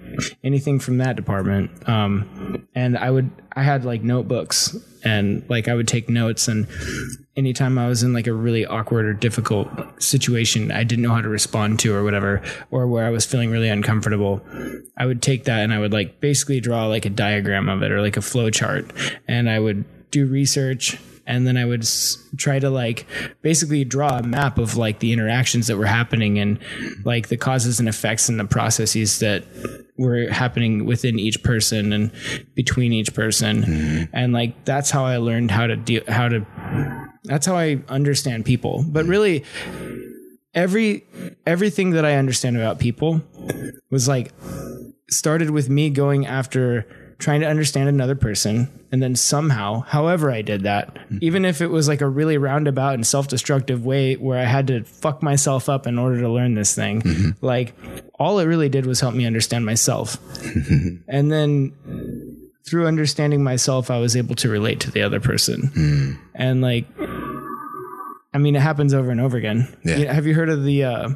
anything from that department. Um and i would i had like notebooks and like i would take notes. And anytime i was in like a really awkward or difficult situation i didn't know how to respond to or whatever or where i was feeling really uncomfortable i would take that and i would like basically draw like a diagram of it or like a flow chart. And i would do research and then I would s- try to like basically draw a map of like the interactions that were happening and like the causes and effects and the processes that were happening within each person and between each person. Mm-hmm. And like that's how I learned how to deal how to that's how I understand people. But mm-hmm. really every everything that I understand about people was like started with me going after trying to understand another person. And then somehow however i did that mm-hmm. even if it was like a really roundabout and self-destructive way where i had to fuck myself up in order to learn this thing mm-hmm. like all it really did was help me understand myself. And then through understanding myself i was able to relate to the other person. Mm. And like I mean, it happens over and over again. Yeah. You know, have you heard of the uh,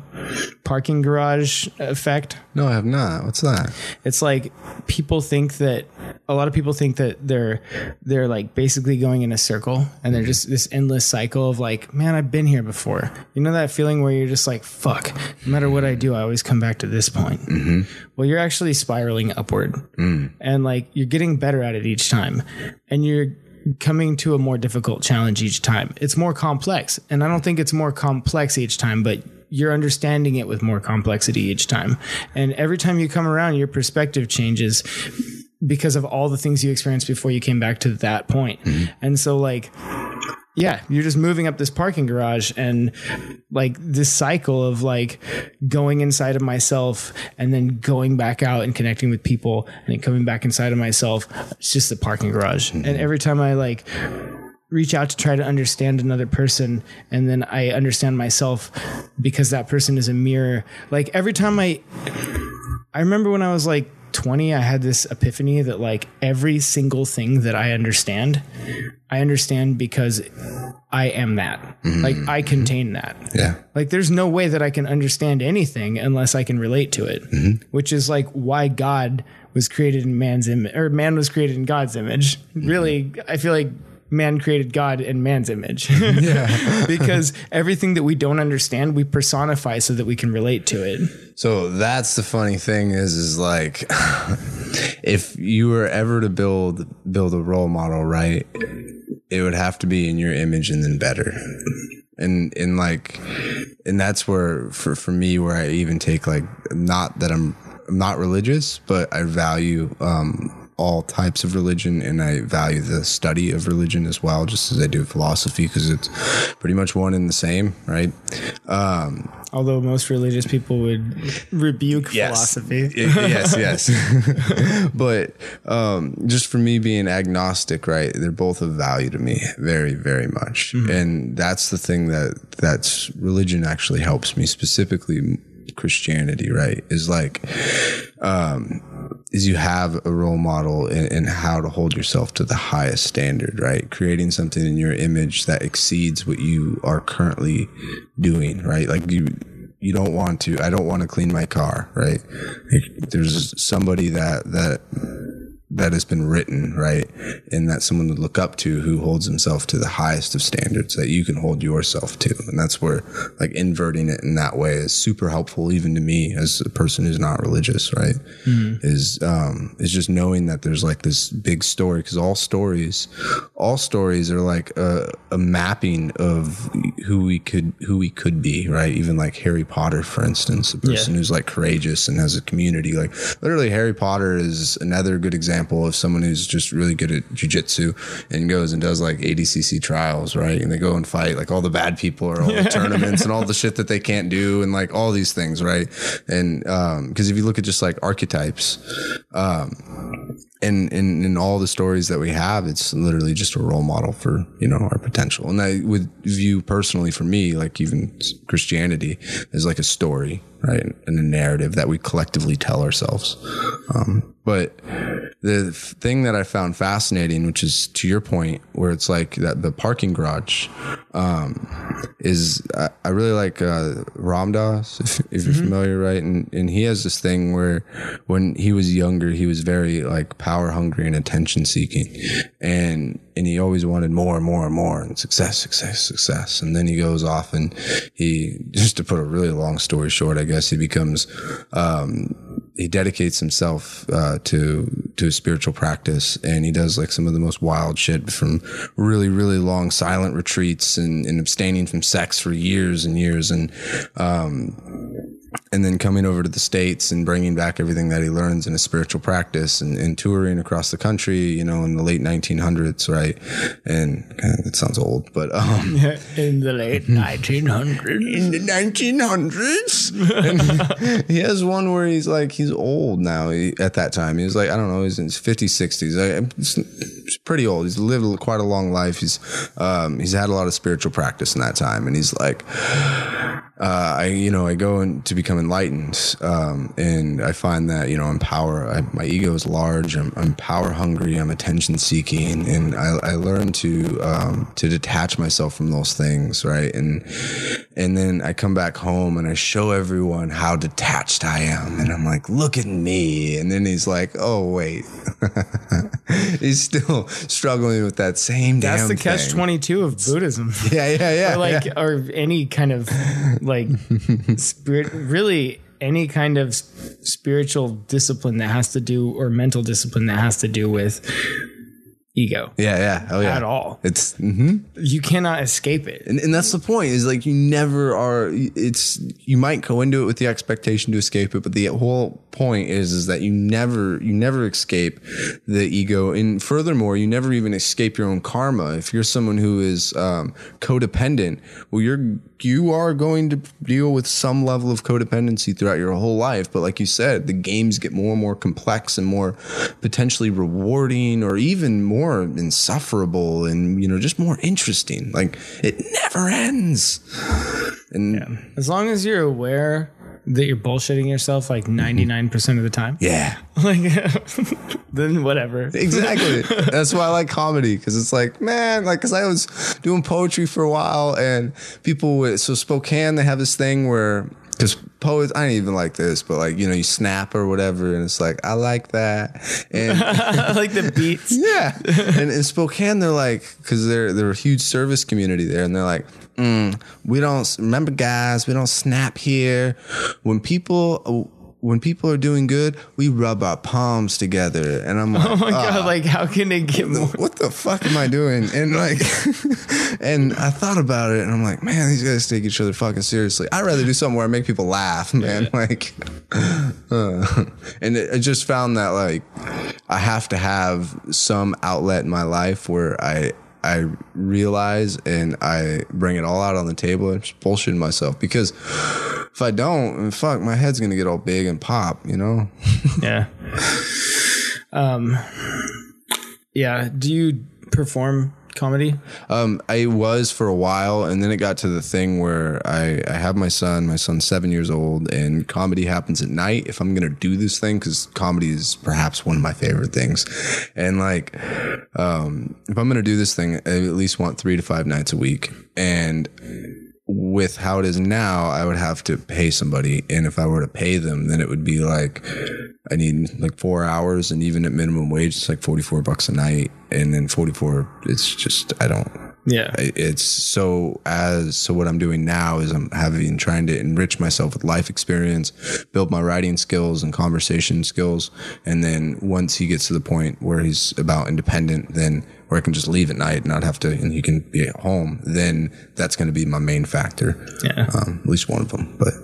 parking garage effect? No, I have not. What's that? It's like people think that a lot of people think that they're they're like basically going in a circle and they're just this endless cycle of like, man, I've been here before. You know that feeling where you're just like, fuck, no matter what I do, I always come back to this point. Well, you're actually spiraling upward, and like you're getting better at it each time, and you're coming to a more difficult challenge each time. It's more complex, and I don't think it's more complex each time, but you're understanding it with more complexity each time. And every time you come around, your perspective changes because of all the things you experienced before you came back to that point. Mm-hmm. And so like yeah, you're just moving up this parking garage and like this cycle of like going inside of myself and then going back out and connecting with people and then coming back inside of myself. It's just the parking garage. Hmm. And every time I like reach out to try to understand another person and then I understand myself because that person is a mirror. Like every time I I remember when I was like 20, I had this epiphany that like every single thing that I understand, I understand because I am that. Mm-hmm. Like I mm-hmm. contain that. Yeah. Like there's no way that I can understand anything unless I can relate to it, mm-hmm. which is like why God was created in man's image or man was created in God's image. Really, I feel like man created God in man's image. Yeah. because everything that we don't understand, we personify so that we can relate to it. So that's the funny thing is, is like, if you were ever to build build a role model, right, it would have to be in your image and then better. And and like, and that's where for for me where I even take like not that I'm I'm not religious, but I value um all types of religion and I value the study of religion as well, just as I do philosophy because it's pretty much one and the same, right? Um, Although most religious people would rebuke philosophy. Y- yes, yes. but um, just for me being agnostic, right? They're both of value to me, very, very much. And that's the thing that that's religion actually helps me specifically. Christianity, right? Is like, um, is you have a role model in, in how to hold yourself to the highest standard, right? Creating something in your image that exceeds what you are currently doing, right? Like you, you don't want to, I don't want to clean my car, right? There's somebody that, that, that has been written, right? And that someone would look up to who holds himself to the highest of standards that you can hold yourself to. And that's where like inverting it in that way is super helpful, even to me as a person who's not religious, right? Is, um, is just knowing that there's like this big story because all stories, all stories are like a, a mapping of who we could, who we could be, right? Even like Harry Potter, for instance, a person who's like courageous and has a community. Like literally Harry Potter is another good example of someone who's just really good at jujitsu and goes and does like ADCC trials, right? And they go and fight like all the bad people or all the tournaments and all the shit that they can't do and like all these things, right? And um because if you look at just like archetypes, um and in, in all the stories that we have, it's literally just a role model for, you know, our potential. And I would view personally for me, like even Christianity is like a story, right? And a narrative that we collectively tell ourselves. Um, but the thing that I found fascinating, which is to your point, where it's like that the parking garage, um, is I, I really like uh, Ram Dass, if, if you're familiar, right? And and he has this thing where when he was younger, he was very like power hungry and attention seeking, and and he always wanted more and more and more and success, success, success. And then he goes off and he just to put a really long story short, I guess he becomes um, he dedicates himself uh, to to spiritual practice, and he does like some of the most wild shit from really really long silent retreats and, and abstaining from sex for years and years, and um, and then coming over to the states and bringing back everything that he learns in a spiritual practice and, and touring across the country you know in the late 1900s right? And uh, it sounds old but um in the late 1900s. in the 1900s and he has one where he's like he's old now he, at that time. He was like i don't know he's in his 50s 60s Like, he's pretty old. He's lived quite a long life. He's um he's had a lot of spiritual practice in that time and he's like uh, I, you know, I go in to become enlightened, um, and I find that you know, I'm power. I, my ego is large. I'm, I'm power hungry. I'm attention seeking, and I, I learn to um, to detach myself from those things, right? And and then I come back home and I show everyone how detached I am, and I'm like, look at me. And then he's like, oh wait, he's still struggling with that same. Damn that's the catch 22 of Buddhism. Yeah, yeah, yeah. or like yeah. or any kind of like spirit really any kind of spiritual discipline that has to do or mental discipline that has to do with ego yeah, yeah. Oh yeah. at all It's. mhm. you cannot escape it And, and that's the point is like you never are it's you might go into it with the expectation to escape it but the whole point is is that you never you never escape the ego and furthermore you never even escape your own karma if you're someone who is um, codependent well you're you are going to deal with some level of codependency throughout your whole life but like you said the games get more and more complex and more potentially rewarding or even more insufferable and you know just more interesting. Like it never ends. And as long as you're aware that you're bullshitting yourself like mm-hmm. 99% of the time? Yeah. Like then whatever. Exactly. That's why i like comedy because it's like man like because i was doing poetry for a while and people would so spokane they have this thing where because poets i didn't even like this but like you know you snap or whatever and it's like i like that. And like the beats. Yeah, and in Spokane, they're like, because they're they're a huge service community there, and they're like, mm, we don't remember, guys, we don't snap here. When people when people are doing good, we rub our palms together, and I'm like, oh my "Ah, god like how can it get more what the fuck am I doing? And like, and I thought about it, and I'm like, man, these guys take each other fucking seriously. I'd rather do something where I make people laugh, man. Like, uh, and it, I just found that like I have to have some outlet in my life where I. I realize and I bring it all out on the table and just bullshit myself because if I don't, fuck, my head's gonna get all big and pop, you know? yeah um yeah do you perform comedy Um, I was for a while, and then it got to the thing where I, I have my son. My son's seven years old, and comedy happens at night. If I'm gonna do this thing, because comedy is perhaps one of my favorite things, and like, um, if I'm gonna do this thing, I at least want three to five nights a week, and with how it is now, I would have to pay somebody, and if I were to pay them, then it would be like I need like four hours, and even at minimum wage, it's like forty four bucks a night, and then forty four. It's just I don't. Yeah It's so as so what I'm doing now is I'm having trying to enrich myself with life experience, build my writing skills and conversation skills, and then once he gets to the point where he's about independent, then where I can just leave at night and not have to, and he can be at home, then that's going to be my main factor. Yeah. um, at least one of them. But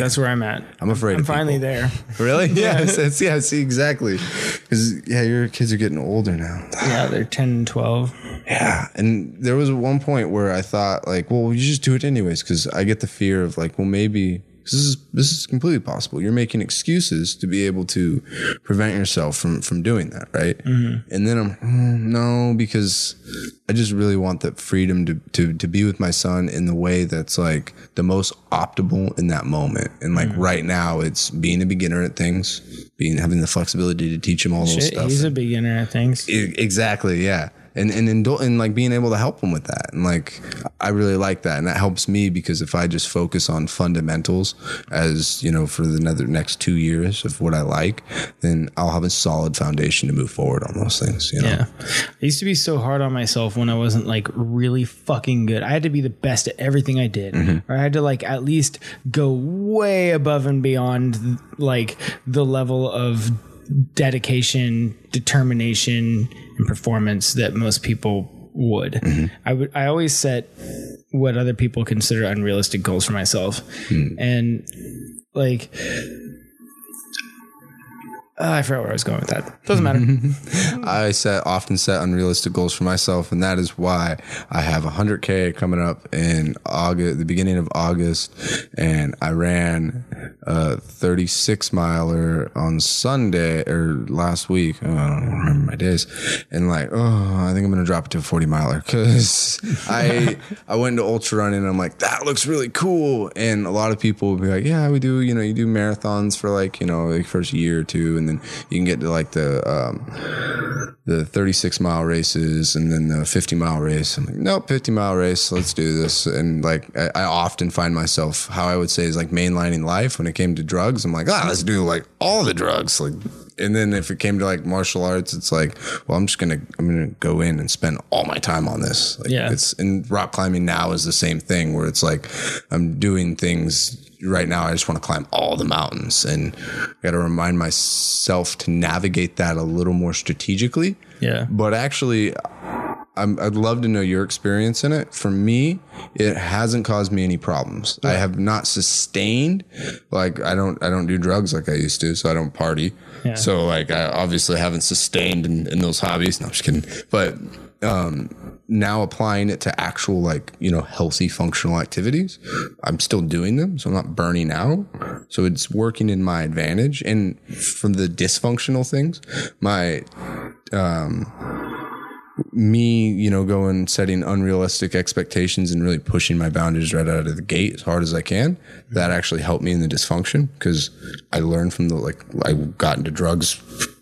that's where i'm at I'm afraid. i'm finally people. there Really? Yeah. it's, yeah. See exactly. Because yeah, your kids are getting older now. yeah they're 10 and 12 Yeah, and there was one point where I thought like, well, you just do it anyways, because I get the fear of like, well, maybe this is this is completely possible. You're making excuses to be able to prevent yourself from from doing that, right? And then I'm "Mm, no, because I just really want that freedom to to to be with my son in the way that's like the most optimal in that moment. And like right now, it's being a beginner at things, being having the flexibility to teach him all those Shit, stuff. he's a beginner at things E- exactly yeah and and indul- and like being able to help them with that and like i really like that and that helps me because if i just focus on fundamentals as you know for the another next two years of what i like then i'll have a solid foundation to move forward on those things you know Yeah. I used to be so hard on myself when I wasn't like really fucking good. I had to be the best at everything I did. Or I had to like at least go way above and beyond like the level of dedication, determination, and performance that most people would. Mm-hmm. I would I always set what other people consider unrealistic goals for myself. Hmm. And like uh, I forgot where I was going with that. Doesn't matter. I set often set unrealistic goals for myself, and that is why I have 100k coming up in August, the beginning of August, and I ran a 36 miler on Sunday or last week. Oh, I don't remember my days, and like, oh, I think I'm gonna drop it to a 40 miler because I I went into ultra running, and I'm like, that looks really cool, and a lot of people will be like, yeah, we do, you know, you do marathons for like you know like first year or two, and then you can get to like the um, the 36 mile races and then the 50 mile race. I'm like, nope, 50 mile race. Let's do this. And like, I, I often find myself how I would say is like mainlining life when it came to drugs. I'm like, ah, let's do like all the drugs. Like, and then if it came to like martial arts, it's like, well, I'm just gonna I'm gonna go in and spend all my time on this. Like, Yeah. It's and rock climbing now is the same thing where it's like I'm doing things right now. I just want to climb all the mountains, and I got to remind myself to navigate that a little more strategically. Yeah. But actually, I'm, I'd love to know your experience in it. For me, it hasn't caused me any problems. I have not sustained, like I don't, I don't do drugs like I used to, so I don't party. Yeah. So like I obviously haven't sustained in, in those hobbies. No, I'm just kidding. But um, now applying it to actual like you know healthy functional activities, I'm still doing them, so I'm not burning out. So it's working in my advantage. And from the dysfunctional things, my um me, you know, going setting unrealistic expectations and really pushing my boundaries right out of the gate as hard as I can. That actually helped me in the dysfunction because I learned from the like I got into drugs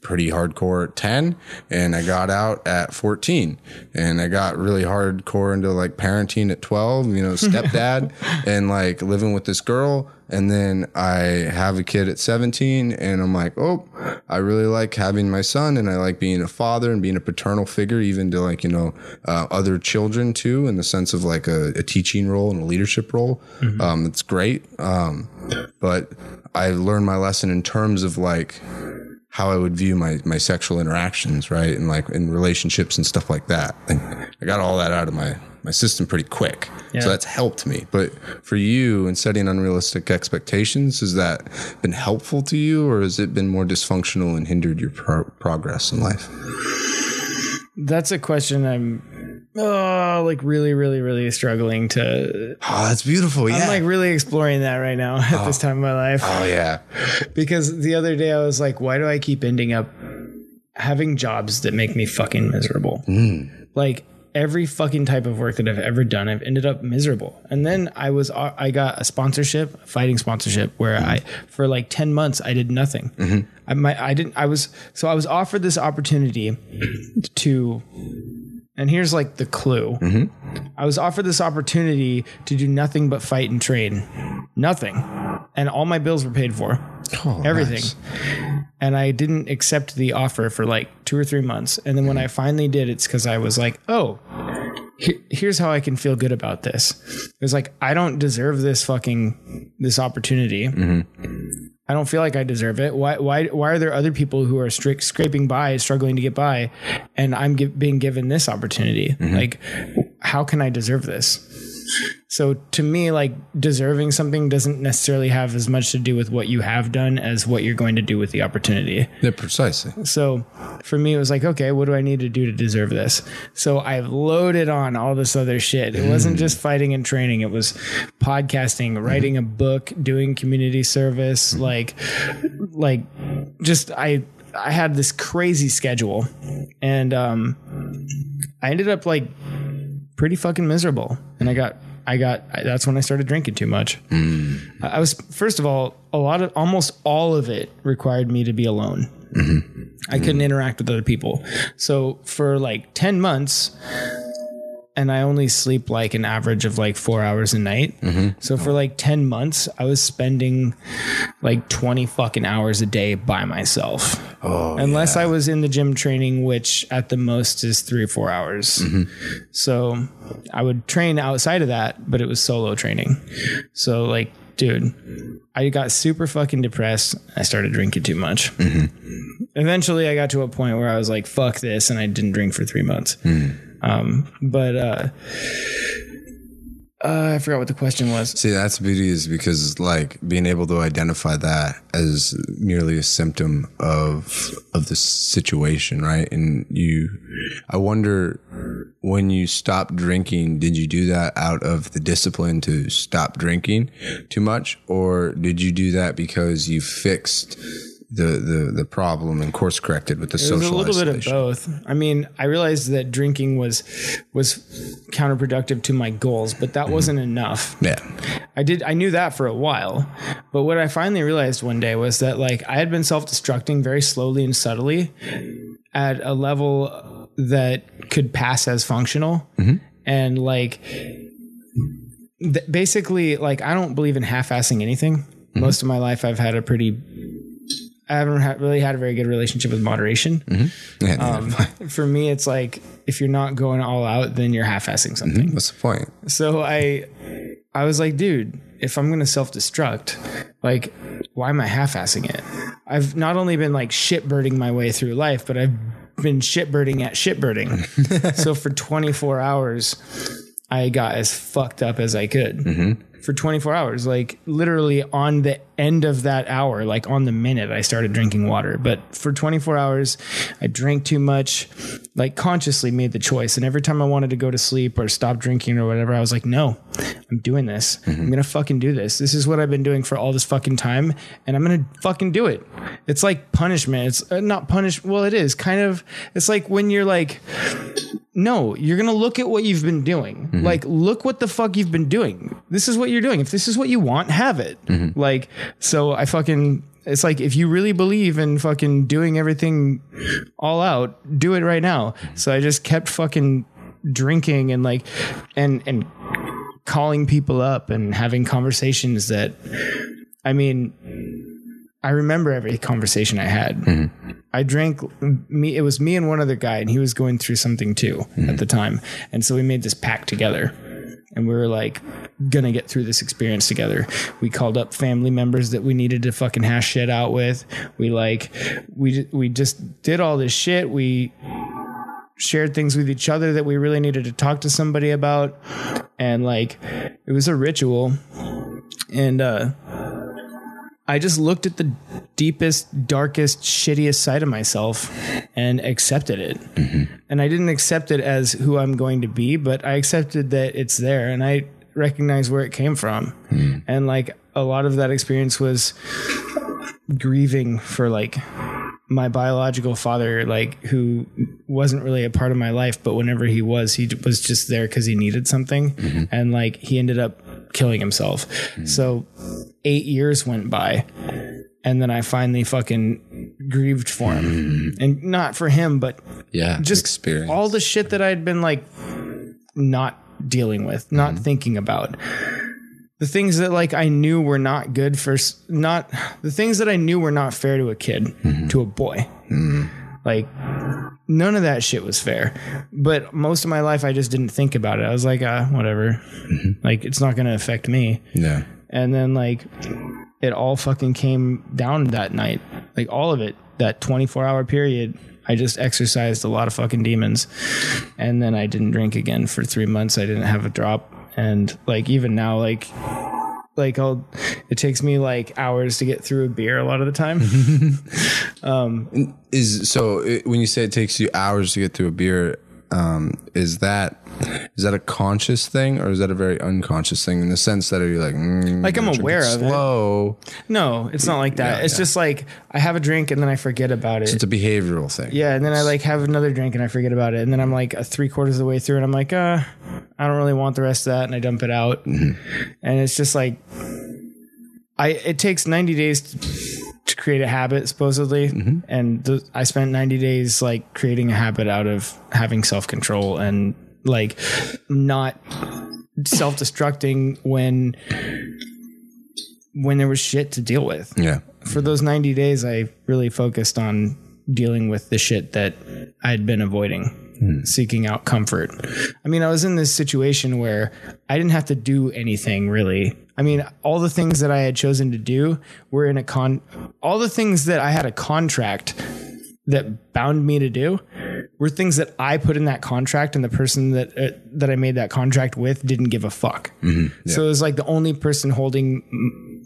pretty hardcore at 10 and I got out at 14 and I got really hardcore into like parenting at 12, you know, stepdad and like living with this girl and then I have a kid at 17 and I'm like, oh, I really like having my son and I like being a father and being a paternal figure, even to like, you know, uh, other children too, in the sense of like a, a teaching role and a leadership role. Um, it's great. Um, but I learned my lesson in terms of like, how I would view my, my sexual interactions, right? And like in relationships and stuff like that. Like, I got all that out of my, my system pretty quick. Yeah. So that's helped me. But for you in setting unrealistic expectations, has that been helpful to you or has it been more dysfunctional and hindered your pro- progress in life? That's a question I'm oh, like really, really, really struggling to. Oh, that's beautiful. Yeah. I'm like really exploring that right now at this oh. time of my life. oh, yeah. Because the other day I was like, why do I keep ending up having jobs that make me fucking miserable? Hmm. Like every fucking type of work that I've ever done, I've ended up miserable. And then I was, uh, I got a sponsorship, a fighting sponsorship, where I, for like 10 months, I did nothing. Mm-hmm. I, my, I didn't, I was, so I was offered this opportunity to, and here's like the clue. Mm-hmm. I was offered this opportunity to do nothing but fight and train. Nothing. And all my bills were paid for. Oh, Everything. nice. And I didn't accept the offer for like two or three months. And then when I finally did, it's because I was like, oh, he- here's how I can feel good about this. It was like, I don't deserve this fucking, this opportunity. Mm-hmm. I don't feel like I deserve it. Why? Why? Why are there other people who are strict, scraping by, struggling to get by, and I'm gi- being given this opportunity? Mm-hmm. Like, how can I deserve this? So to me, like deserving something doesn't necessarily have as much to do with what you have done as what you're going to do with the opportunity. Yeah, precisely. So for me, it was like, okay, what do I need to do to deserve this? So I've loaded on all this other shit. It wasn't mm. just fighting and training. It was podcasting, mm-hmm. writing a book, doing community service, mm-hmm. like, like just, I, I had this crazy schedule and, um, I ended up like pretty fucking miserable and I got, I got, I, that's when I started drinking too much. I I was, first of all, a lot of, almost all of it required me to be alone. Mm-hmm. I couldn't interact with other people. So for like 10 months, and I only sleep like an average of like four hours a night. Mm-hmm. So for like 10 months, I was spending like 20 fucking hours a day by myself. Oh, Unless I was in the gym training, which at the most is three or four hours. Mm-hmm. So I would train outside of that, but it was solo training. So like, dude, I got super fucking depressed. I started drinking too much. Mm-hmm. Eventually, I got to a point where I was like, "Fuck this," and I didn't drink for three months. Mm. Um, but uh, Uh, I forgot what the question was. See, that's beauty is because like being able to identify that as merely a symptom of of the situation, right? And you, I wonder when you stopped drinking, did you do that out of the discipline to stop drinking too much, or did you do that because you fixed the the the problem and course corrected with the It was a social little bit of both. I mean, I realized that drinking was was counterproductive to my goals, but that mm-hmm. wasn't enough. Yeah, I did I knew that for a while. But what I finally realized one day was that like I had been self-destructing very slowly and subtly at a level that could pass as functional. Mm-hmm. And like th- basically like I don't believe in half-assing anything. Mm-hmm. Most of my life I've had a pretty I haven't ha- really had a very good relationship with moderation. Mm-hmm. yeah. Um, for me, it's like if you're not going all out, then you're half-assing mm-hmm. something. What's the point? So I I was like, dude, if I'm gonna self destruct, like, why am I half assing it? I've not only been like shitbirding my way through life, but I've been shitbirding at shitbirding. so for 24 hours, I got as fucked up as I could. Mm-hmm. For 24 hours, like literally on the end of that hour, like on the minute, I started drinking water. But for 24 hours, I drank too much, like consciously made the choice. And every time I wanted to go to sleep or stop drinking or whatever, I was like, no, I'm doing this. I'm going to fucking do this. This is what I've been doing for all this fucking time. And I'm going to fucking do it. It's like punishment. It's uh, not punish. Well, it is kind of, it's like when you're like, no, you're going to look at what you've been doing. Like, look what the fuck you've been doing. This is what you're doing. If this is what you want, have it. Mm-hmm. Like, so I fucking, it's like if you really believe in fucking doing everything all out, do it right now. So I just kept fucking drinking and like, and, and calling people up and having conversations that, I mean, I remember every conversation I had. Mm-hmm. I drank me. It was me and one other guy, and he was going through something too mm-hmm. at the time. And so we made this pact together, and we were like gonna get through this experience together. We called up family members that we needed to fucking hash shit out with. We like we we just did all this shit. We shared things with each other that we really needed to talk to somebody about, and like it was a ritual. And uh I just looked at the deepest, darkest, shittiest side of myself and accepted it. Mm-hmm. And I didn't accept it as who I'm going to be, but I accepted that it's there and I recognize where it came from. Mm-hmm. And like a lot of that experience was grieving for like my biological father like who wasn't really a part of my life but whenever he was he was just there cuz he needed something mm-hmm. and like he ended up killing himself so 8 years went by and then I finally fucking grieved for him mm. and not for him but Yeah, just experience. all the shit that I'd been like not dealing with, not mm-hmm. thinking about. The things that like I knew were not good for not the things that I knew were not fair to a kid, mm-hmm. to a boy. Mm-hmm. Like none of that shit was fair. But most of my life I just didn't think about it. I was like, ah, whatever. Like it's not going to affect me. yeah. And then like it all fucking came down that night. Like all of it, that 24 hour period, I just exercised a lot of fucking demons. And then I didn't drink again for 3 months. I didn't have a drop and like even now like like I'll it takes me like hours to get through a beer a lot of the time. Um, Is so it, when you say it takes you hours to get through a beer, um, is that is that a conscious thing or is that a very unconscious thing in the sense that are you're like, mm, Like, I'm aware of it. slow. no, it's not like that. Yeah, it's yeah. just like I have a drink and then I forget about it. It's a behavioral thing. Yeah, and then I like have another drink and I forget about it, and then I'm like a three quarters of the way through, and I'm like, uh, I don't really want the rest of that, and I dump it out, and it's just like, I it takes 90 days to create a habit supposedly, mm-hmm. and th- I spent 90 days like creating a habit out of having self control and like not self destructing when when there was shit to deal with Yeah. for those 90 days, I really focused on dealing with the shit that I'd been avoiding, hmm. seeking out comfort. I mean, I was in this situation where I didn't have to do anything really. I mean, all the things that I had chosen to do were in a con, all the things that I had a contract that bound me to do were things that I put in that contract, and the person that uh, that I made that contract with didn't give a fuck. So it was like the only person holding.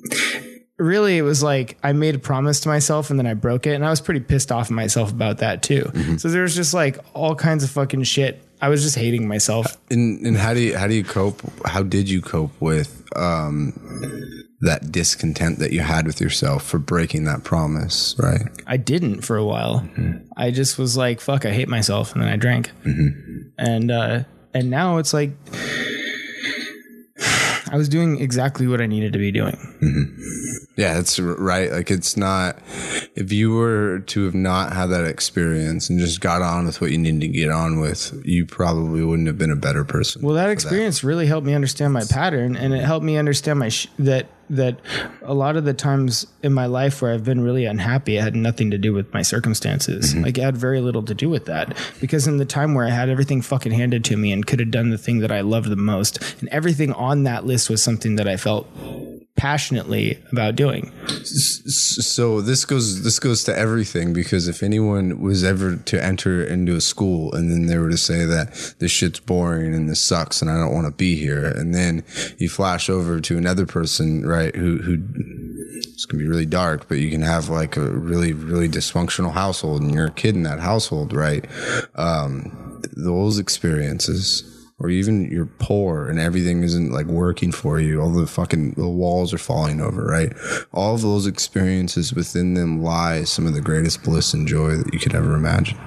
Really, it was like I made a promise to myself and then I broke it, and I was pretty pissed off at myself about that too. So there was just like all kinds of fucking shit. I was just hating myself. And and how do you how do you cope? How did you cope with um, that discontent that you had with yourself for breaking that promise? Right. I didn't for a while. I just was like, "Fuck, I hate myself," and then I drank. And uh, and now it's like I was doing exactly what I needed to be doing. Mm-hmm. Yeah, that's right. Like it's not if you were to have not had that experience and just got on with what you needed to get on with, you probably wouldn't have been a better person. Well, that experience really helped me understand my pattern, and it helped me understand my sh- that that a lot of the times in my life where I've been really unhappy, it had nothing to do with my circumstances. Mm-hmm. Like it had very little to do with that, because in the time where I had everything fucking handed to me and could have done the thing that I loved the most, and everything on that list was something that I felt passionately about doing. so this goes this goes to everything because if anyone was ever to enter into a school and then they were to say that this shit's boring and this sucks and I don't want to be here and then you flash over to another person right who who it's gonna be really dark but you can have like a really really dysfunctional household and you're a kid in that household right um those experiences or even you're poor and everything isn't like working for you. All the fucking the walls are falling over, right? All of those experiences within them lie some of the greatest bliss and joy that you could ever imagine.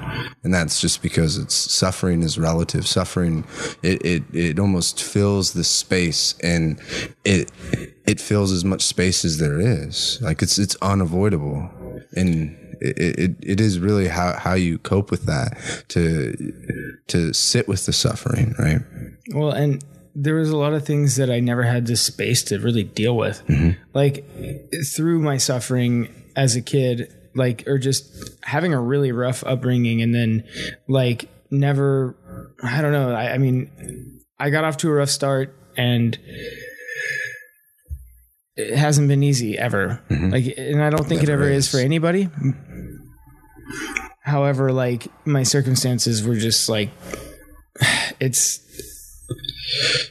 And that's just because it's suffering is relative. Suffering, it, it, it almost fills the space and it, it fills as much space as there is. Like it's, it's unavoidable. And it, it, it is really how, how you cope with that to to sit with the suffering right Well, and there was a lot of things that I never had the space to really deal with. Mm-hmm. Like through my suffering as a kid, like, or just having a really rough upbringing and then like never, I don't know. I, I mean, I got off to a rough start and it hasn't been easy ever. Mm-hmm. Like, and I don't think it ever is is. for anybody. However, like my circumstances were just like, it's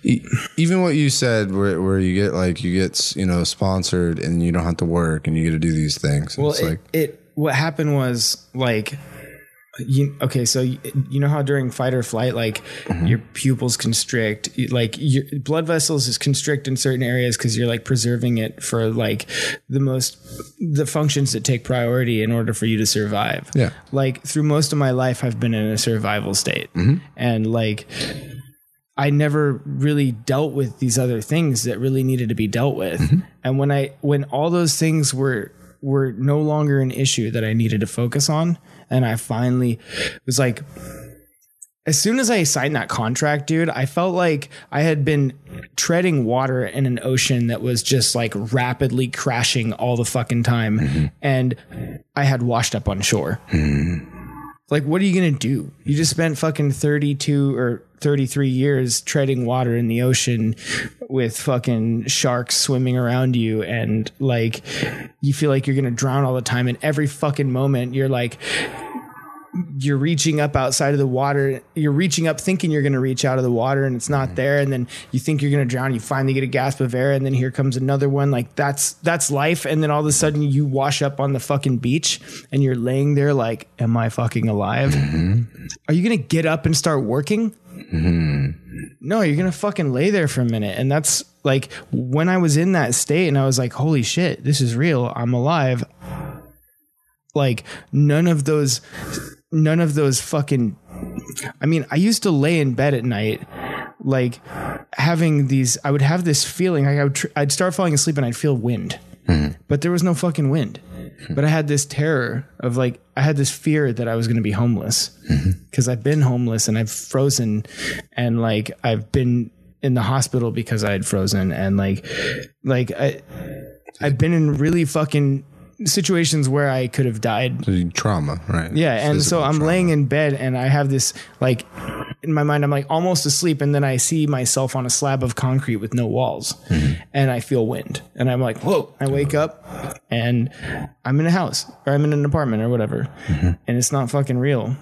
even what you said where, where you get like you get you know sponsored and you don't have to work and you get to do these things Well, it's it, like it what happened was like you okay so you, you know how during fight or flight like Mm-hmm. your pupils constrict like your blood vessels is constrict in certain areas because you're like preserving it for like the most the functions that take priority in order for you to survive Yeah. like through most of my life i've been in a survival state and like I never really dealt with these other things that really needed to be dealt with. And when I when all those things were were no longer an issue that I needed to focus on and I finally was like as soon as I signed that contract, dude, I felt like I had been treading water in an ocean that was just like rapidly crashing all the fucking time. Mm-hmm. And I had washed up on shore mm-hmm. Like what are you gonna do? You just spent fucking 32 or 33 years treading water in the ocean with fucking sharks swimming around you and like you feel like you're gonna drown all the time and every fucking moment you're like you're reaching up outside of the water you're reaching up thinking you're going to reach out of the water and it's not mm-hmm. there and then you think you're going to drown you finally get a gasp of air and then here comes another one. Like that's that's life and then all of a sudden you wash up on the fucking beach and you're laying there like am i fucking alive? Mm-hmm. Are you going to get up and start working? Mm-hmm. No you're going to fucking lay there for a minute and that's like when i was in that state and i was like holy shit this is real i'm alive. Like none of those none of those fucking I mean, I used to lay in bed at night like having these I would have this feeling like I would tr- I'd start falling asleep and I'd feel wind. Mm-hmm. But there was no fucking wind. But I had this terror of like I had this fear that I was going to be homeless mm-hmm. because I've been homeless and I've frozen and like I've been in the hospital because I had frozen and like like I I've been in really fucking situations where I could have died. Trauma right. Yeah, and so I'm trauma. laying in bed and I have this like in my mind I'm like almost asleep and then I see myself on a slab of concrete with no walls. Mm-hmm. And I feel wind. And I'm like whoa. I wake up and I'm in a house or I'm in an apartment or whatever. Mm-hmm. And it's not fucking real.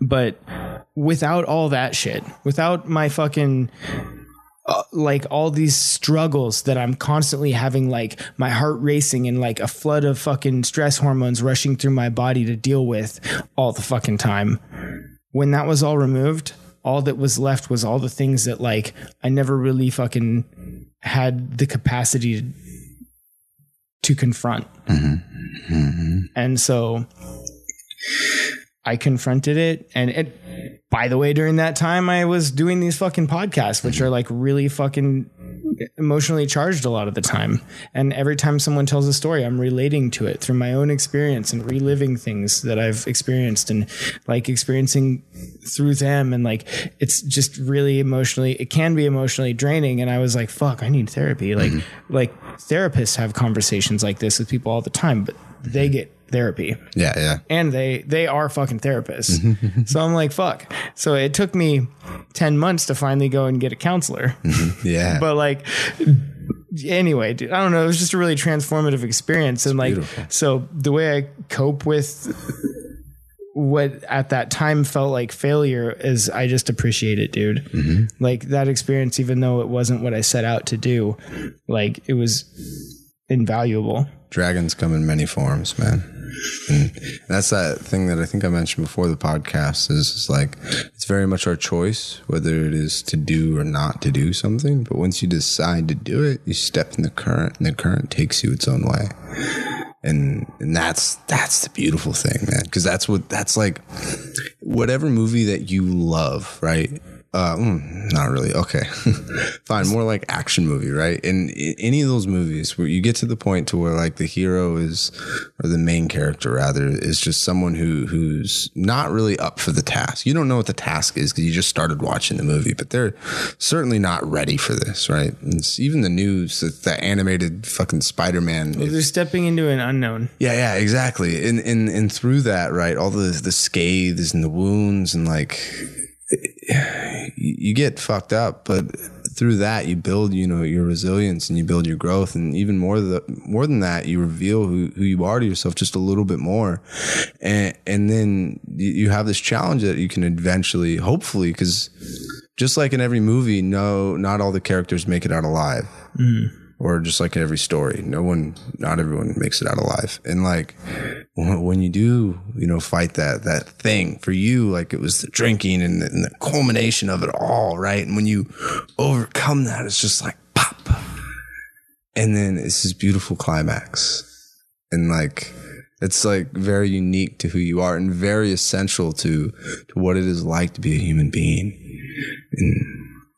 But without all that shit, without my fucking uh, like all these struggles that I'm constantly having, like my heart racing and like a flood of fucking stress hormones rushing through my body to deal with all the fucking time. When that was all removed, all that was left was all the things that like I never really fucking had the capacity to, to confront. And so I confronted it. And it by the way during that time I was doing these fucking podcasts which are like really fucking emotionally charged a lot of the time. And every time someone tells a story I'm relating to it through my own experience and reliving things that I've experienced and like experiencing through them. And like it's just really emotionally it can be emotionally draining. And I was like fuck I need therapy. Like mm-hmm. like therapists have conversations like this with people all the time but they get therapy Yeah, yeah. and they they are fucking therapists. so I'm like, fuck. So it took me ten months to finally go and get a counselor. Yeah. but like anyway, dude, I don't know. It was just a really transformative experience. And like beautiful. so the way I cope with what at that time felt like failure is I just appreciate it, dude. Mm-hmm. Like that experience, even though it wasn't what I set out to do, like it was invaluable. dragons come in many forms, man. That's that thing that I think I mentioned before the podcast is, is like it's very much our choice whether it is to do or not to do something. But once you decide to do it, you step in the current, and the current takes you its own way. And and that's that's the beautiful thing, man. Because that's what that's like. Whatever movie that you love, right? Uh, mm, not really. Okay, fine. More like action movie, right? And any of those movies where you get to the point to where like the hero is, or the main character rather, is just someone who who's not really up for the task. You don't know what the task is because you just started watching the movie, but they're certainly not ready for this, right? And it's even the news, that the animated fucking Spider Man. They're stepping into an unknown. Yeah, yeah, exactly. And and and through that, right, all the the scathes and the wounds and like you get fucked up, but through that you build, you know, your resilience and you build your growth, and even more the more than that, you reveal who, who you are to yourself just a little bit more, and and then you have this challenge that you can eventually, hopefully, because just like in every movie, no, not all the characters make it out alive mm-hmm. Or just like in every story. No one not everyone makes it out alive. And like when you do you know fight that that thing for you like it was the drinking and the, and the culmination of it all right? And when you overcome that it's just like pop. And then it's this beautiful climax. And like it's like very unique to who you are and very essential to to what it is like to be a human being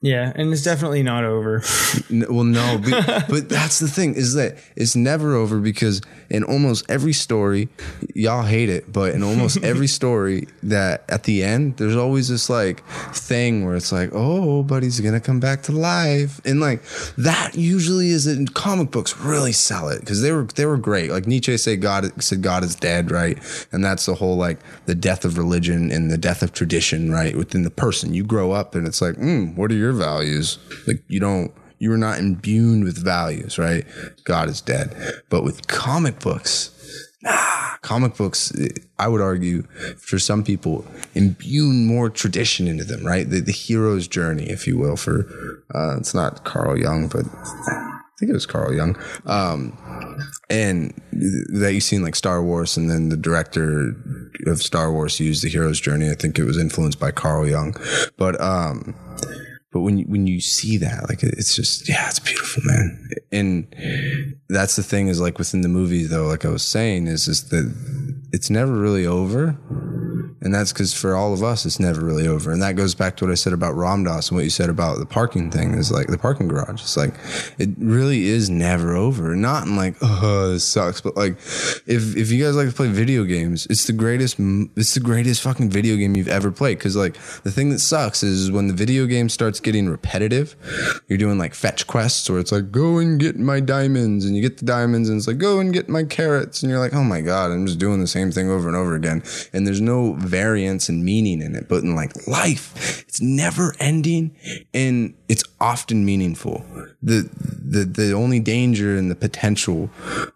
Yeah, and it's definitely not over. N- Well, no, but, but that's the thing is that it's never over because in almost every story, y'all hate it, but in almost every story, that at the end, there's always this like thing where it's like, oh, but he's gonna come back to life, and like that usually is in comic books really sell it because they were they were great. Like Nietzsche said, God said God is dead, right? And that's the whole like the death of religion and the death of tradition, right? Within the person, you grow up and it's like, mm, what are your values? Like you don't you were not imbued with values, right? God is dead. But with comic books, nah, comic books, I would argue for some people, imbue more tradition into them, right? The, the hero's journey, if you will, for, uh, it's not Carl Jung, but I think it was Carl Jung. Um, and that you see in like Star Wars, and then the director of Star Wars used the hero's journey. I think it was influenced by Carl Jung. But, um, but when you, when you see that, like it's just yeah, it's beautiful, man. And that's the thing is like within the movie though, like I was saying, is is that it's never really over, and that's because for all of us, it's never really over. And that goes back to what I said about Ram Dass and what you said about the parking thing is like the parking garage. It's like it really is never over. Not in like oh this sucks, but like if if you guys like to play video games, it's the greatest. It's the greatest fucking video game you've ever played. Because like the thing that sucks is when the video game starts getting repetitive, you're doing like fetch quests where it's like go and get my diamonds, and you get the diamonds, and it's like go and get my carrots, and you're like oh my god, I'm just doing the same thing over and over again, and there's no variance and meaning in it. But in like life, it's never ending, and it's often meaningful. The the the only danger and the potential,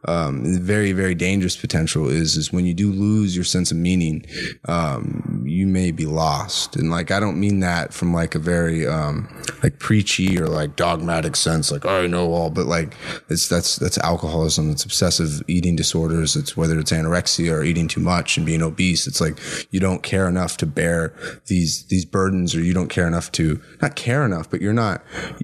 um, very very dangerous potential is is when you do lose your sense of meaning. Um, you may be lost. And like, I don't mean that from like a very, um, like preachy or like dogmatic sense, like, oh, I know all, but like, it's, that's, that's alcoholism. It's obsessive eating disorders. It's whether it's anorexia or eating too much and being obese. It's like, you don't care enough to bear these, these burdens or you don't care enough to, not care enough, but you're not,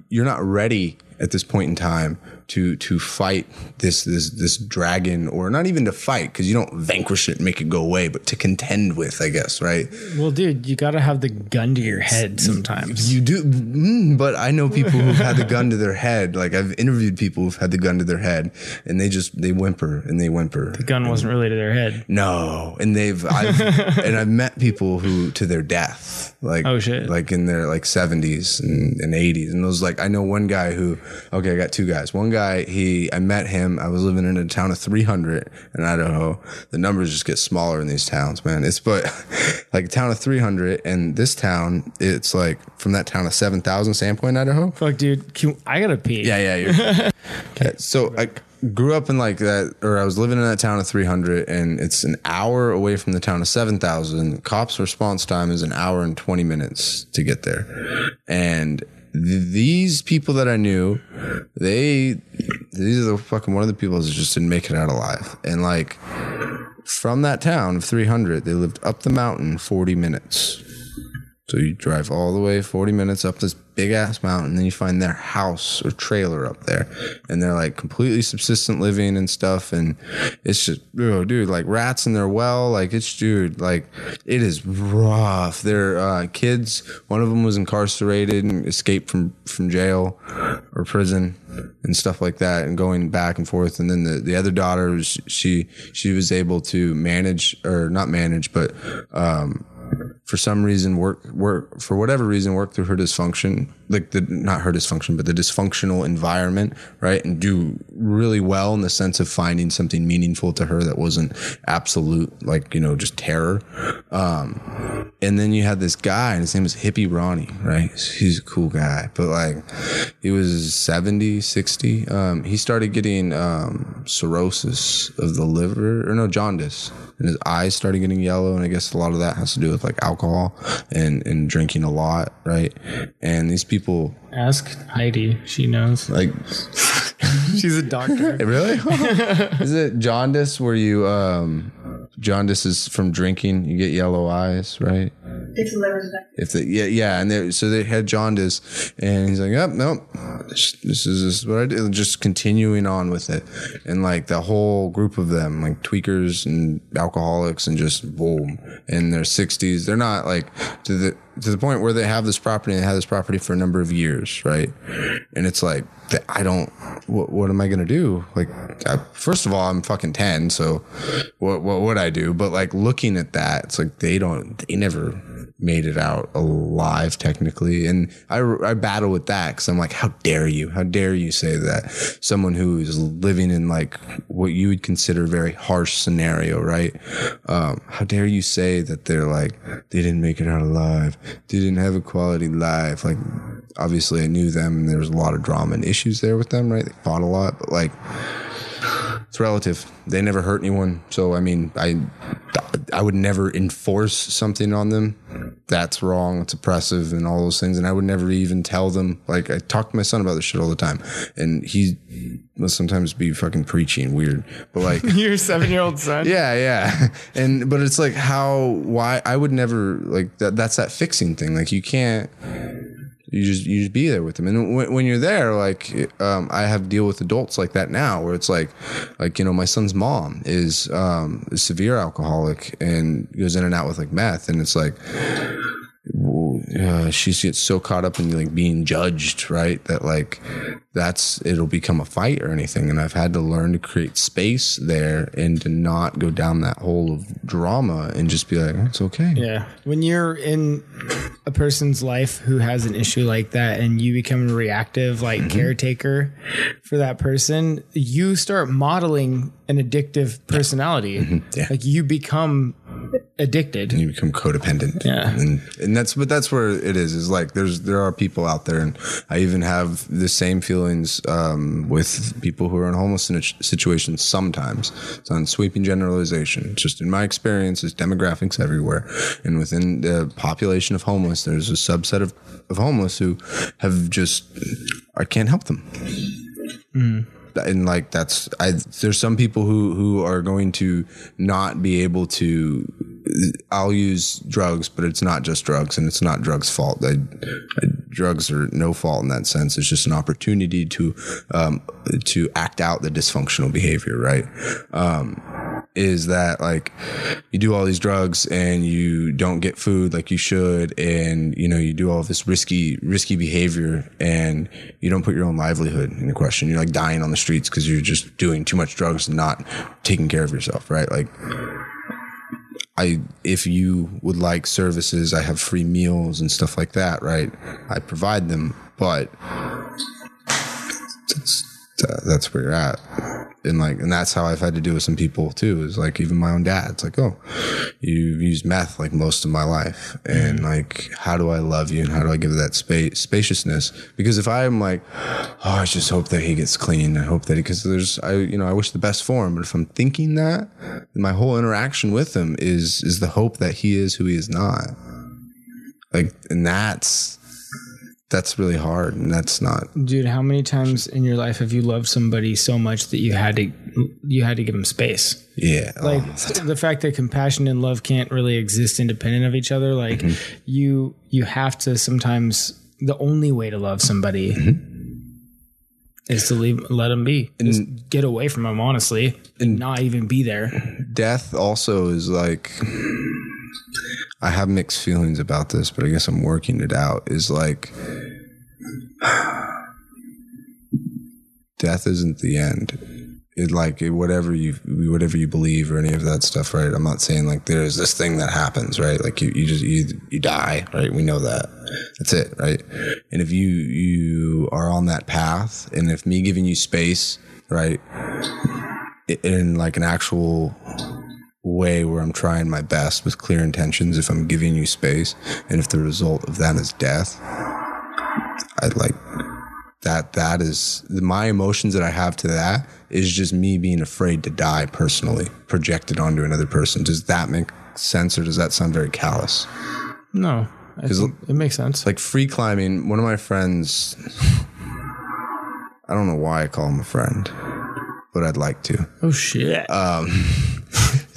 you're not ready at this point in time to to fight this this this dragon or not even to fight because you don't vanquish it and make it go away but to contend with i guess right Well, dude, you got to have the gun to your head sometimes. you do mm, but i know people who've had the gun to their head like i've interviewed people who've had the gun to their head and they just they whimper and they whimper The gun wasn't really to their head. no, and they've I've, and I've met people who to their death, like Oh, shit. like in their like seventies and, and eighties, and those like I know one guy who okay, I got two guys. One guy he I met him. I was living in a town of three hundred in Idaho. The numbers just get smaller in these towns, man. It's but like a town of three hundred, and this town it's like from that town of seven thousand, Sandpoint, Idaho. Fuck, dude, can, I gotta pee. Yeah, yeah. Okay. So I grew up in like that, or I was living in that town of 300, and it's an hour away from the town of 7,000. Cops' response time is an hour and 20 minutes to get there. And th- these people that I knew, they, these are the fucking one of the people that just didn't make it out alive. And like, from that town of 300, they lived up the mountain 40 minutes. So you drive all the way 40 minutes up this big ass mountain, and then you find their house or trailer up there. And they're like completely subsistent living and stuff. And it's just, oh, dude, like rats in their well. Like it's, dude, like it is rough. Their uh, kids, one of them was incarcerated and escaped from, from jail or prison and stuff like that and going back and forth. And then the, the other daughter was, she, she was able to manage or not manage, but, um, for some reason work work for whatever reason work through her dysfunction like the not her dysfunction but the dysfunctional environment right? And do really well in the sense of finding something meaningful to her that wasn't absolute like you know just terror. Um and then you had this guy and his name was hippie ronnie right? He's a cool guy but like he was 70 60 um he started getting um cirrhosis of the liver or no jaundice and his eyes started getting yellow and i guess a lot of that has to do with like alcohol and and drinking a lot right and these people Ask Heidi. She knows. like She's a doctor. really is it jaundice where you um jaundice is from drinking you get yellow eyes right If the liver's if the yeah yeah and they so they had jaundice and he's like oh nope this, this is this is what I and just continuing on with it. And like the whole group of them like tweakers and alcoholics and just boom. In their 60s they're not like to the to the point where they have this property and they have this property for a number of years right? And it's like I don't what, what am I gonna do? Like I, first of all I'm fucking 10 so what what would I do? But like looking at that it's like they don't they never made it out alive technically. And i, I battle with that because i'm like how dare you? How dare you say that someone who is living in like what you would consider a very harsh scenario right? Um, how dare you say that they're like they didn't make it out alive didn't have a quality life. Like obviously i knew them and there was a lot of drama and issues there with them right? They fought a lot but like it's relative. They never hurt anyone. So I mean, I I would never enforce something on them. That's wrong. It's oppressive and all those things. And I would never even tell them. Like I talk to my son about this shit all the time, and he will sometimes be fucking preachy and weird. But like. Your seven year old son. Yeah, yeah. And but it's like how why I would never like that that's that fixing thing. Like you can't you just you just be there with them. And when, when you're there like um I have deal with adults like that now where it's like like you know my son's mom is um a severe alcoholic and goes in and out with like meth and it's like uh, she gets so caught up in like being judged, right? That like that's it'll become a fight or anything. And I've had to learn to create space there and to not go down that hole of drama and just be like, it's okay. Yeah. When you're in a person's life who has an issue like that and you become a reactive, like caretaker for that person, you start modeling an addictive personality. Yeah. Like you become addicted. And you become codependent. Yeah. And and that's but that's where it is. Is like there's there are people out there and I even have the same feelings um, with people who are in homeless situations sometimes. It's on sweeping generalization. Just in my experience, there's demographics everywhere. And within the population of homeless, there's a subset of, of homeless who have just I can't help them and like that's I there's some people who who are going to not be able to I'll use drugs but it's not just drugs and it's not drugs fault. I, I, drugs are no fault in that sense. It's just an opportunity to um to act out the dysfunctional behavior right? Um is that like you do all these drugs and you don't get food like you should and you know you do all this risky risky behavior and you don't put your own livelihood into question. You're like dying on the streets because you're just doing too much drugs and not taking care of yourself right? Like I if you would like services I have free meals and stuff like that right? I provide them but that's, that's where you're at. And like and that's how I've had to do with some people too is like even my own dad. It's like oh you've used meth like most of my life. And mm-hmm. like how do I love you and how do I give that space spaciousness? Because if I'm like oh I just hope that he gets clean. I hope that he, because there's I you know I wish the best for him. But if I'm thinking that my whole interaction with him is is the hope that he is who he is not. Like and that's that's really hard and that's not Dude, how many times in your life have you loved somebody so much that you had to you had to give them space? yeah oh, Like oh, the fact that compassion and love can't really exist independent of each other. Like mm-hmm. you you have to sometimes the only way to love somebody mm-hmm. is to leave let them be. Just get away from them honestly and not even be there. death also is like I have mixed feelings about this, but I guess I'm working it out. Is like death isn't the end. It like it, whatever you whatever you believe or any of that stuff, right? I'm not saying like there's this thing that happens, right? Like you, you just you you die, right? We know that. That's it, right? And if you you are on that path, and if me giving you space, right, in like an actual way where I'm trying my best with clear intentions, if I'm giving you space, and if the result of that is death, I'd like that that is my emotions that I have to that is just me being afraid to die personally, projected onto another person. Does that make sense or does that sound very callous? No. It makes sense. Like free climbing, one of my friends I don't know why I call him a friend, but I'd like to. oh shit. Um,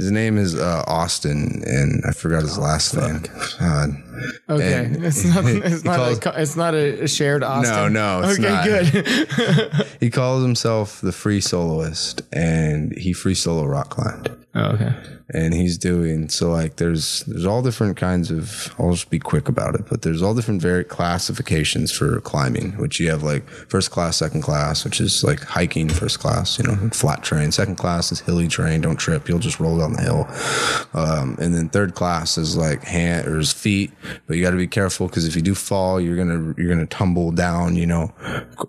His name is uh, Austin, and I forgot his last name. God. Okay. and It's not it's not calls- a, it's not a shared Austin. no, it's okay, not. good. He calls himself the free soloist, and he free solo rock climbed. oh, okay. and he's doing so like there's there's all different kinds of I'll just be quick about it, but there's all different very classifications for climbing, which you have like first class, second class, which is like hiking first class, you know, flat terrain. Second class is hilly terrain, don't trip, you'll just roll down the hill. Um, and then third class is like hand or is feet, but you got to be careful because if you do fall, you're gonna you're gonna tumble down, you know,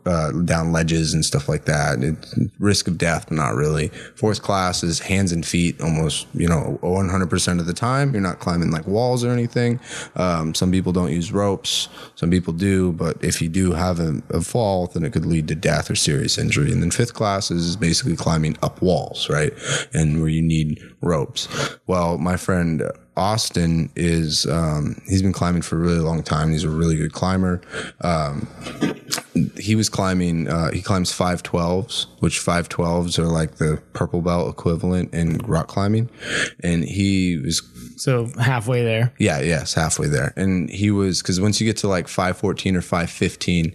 uh, down ledges and stuff like that. It, risk of death, but not really. Fourth class is hands and feet, almost you know 100% of the time. You're not climbing like walls or anything. Um, some people don't use ropes, some people do, but if you do have a, a fall, then it could lead to death or serious injury. And then fifth class is basically climbing up walls, right? And where you need ropes. Well, my friend Austin is um, he's been climbing for a really long time. He's a really good climber. Um, he was climbing uh, he climbs 512s which 512s are like the purple belt equivalent in rock climbing and he was So halfway there. yeah yes halfway there. And he was because once you get to like 514 or 515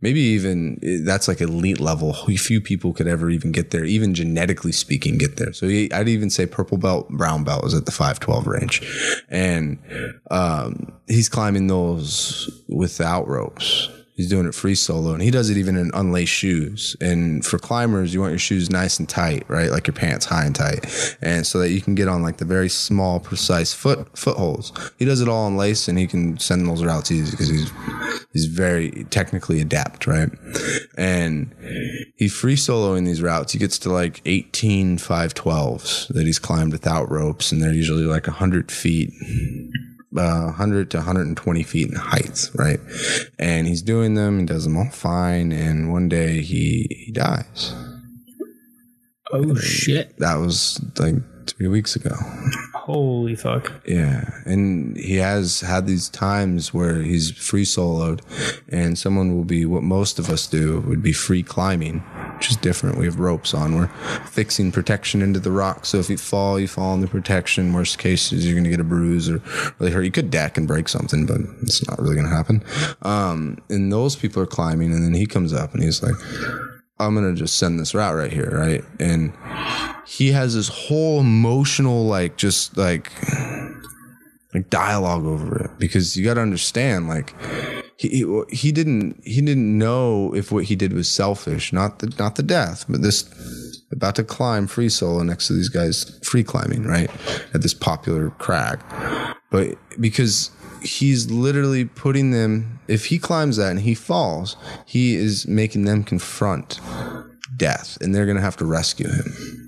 maybe even eh, that's like elite level. Few people could ever even get there. Even genetically speaking get there. So he, i'd even say purple belt brown belt is at the 512 range. And um, he's climbing those without ropes He's doing it free solo, and he does it even in unlaced shoes. And for climbers, you want your shoes nice and tight, right? Like your pants high and tight, and so that you can get on like the very small, precise foot footholds. He does it all in lace, and he can send those routes easy because he's he's very technically adept, right? And he free soloing these routes. He gets to like 18 512s that he's climbed without ropes, and they're usually like 100 feet uh, 100 to 120 feet in heights, right? And he's doing them, he does them all fine, and one day he, he dies. Oh shit! That was like three weeks ago. Holy fuck! Yeah, and he has had these times where he's free soloed, and someone will be what most of us do would be free climbing, which is different. We have ropes on. We're fixing protection into the rock, so if you fall, you fall in the protection. Worst case is you're going to get a bruise or really hurt. You could deck and break something, but it's not really going to happen. Um, and those people are climbing, and then he comes up and he's like. I'm gonna just send this route right here, right? And he has this whole emotional, like, just like, like dialogue over it. Because you got to understand, like, he, he didn't he didn't know if what he did was selfish, not the not the death, but this about to climb free solo next to these guys free climbing, right, at this popular crag, but because he's literally putting them if he climbs that and he falls he is making them confront death and they're going to have to rescue him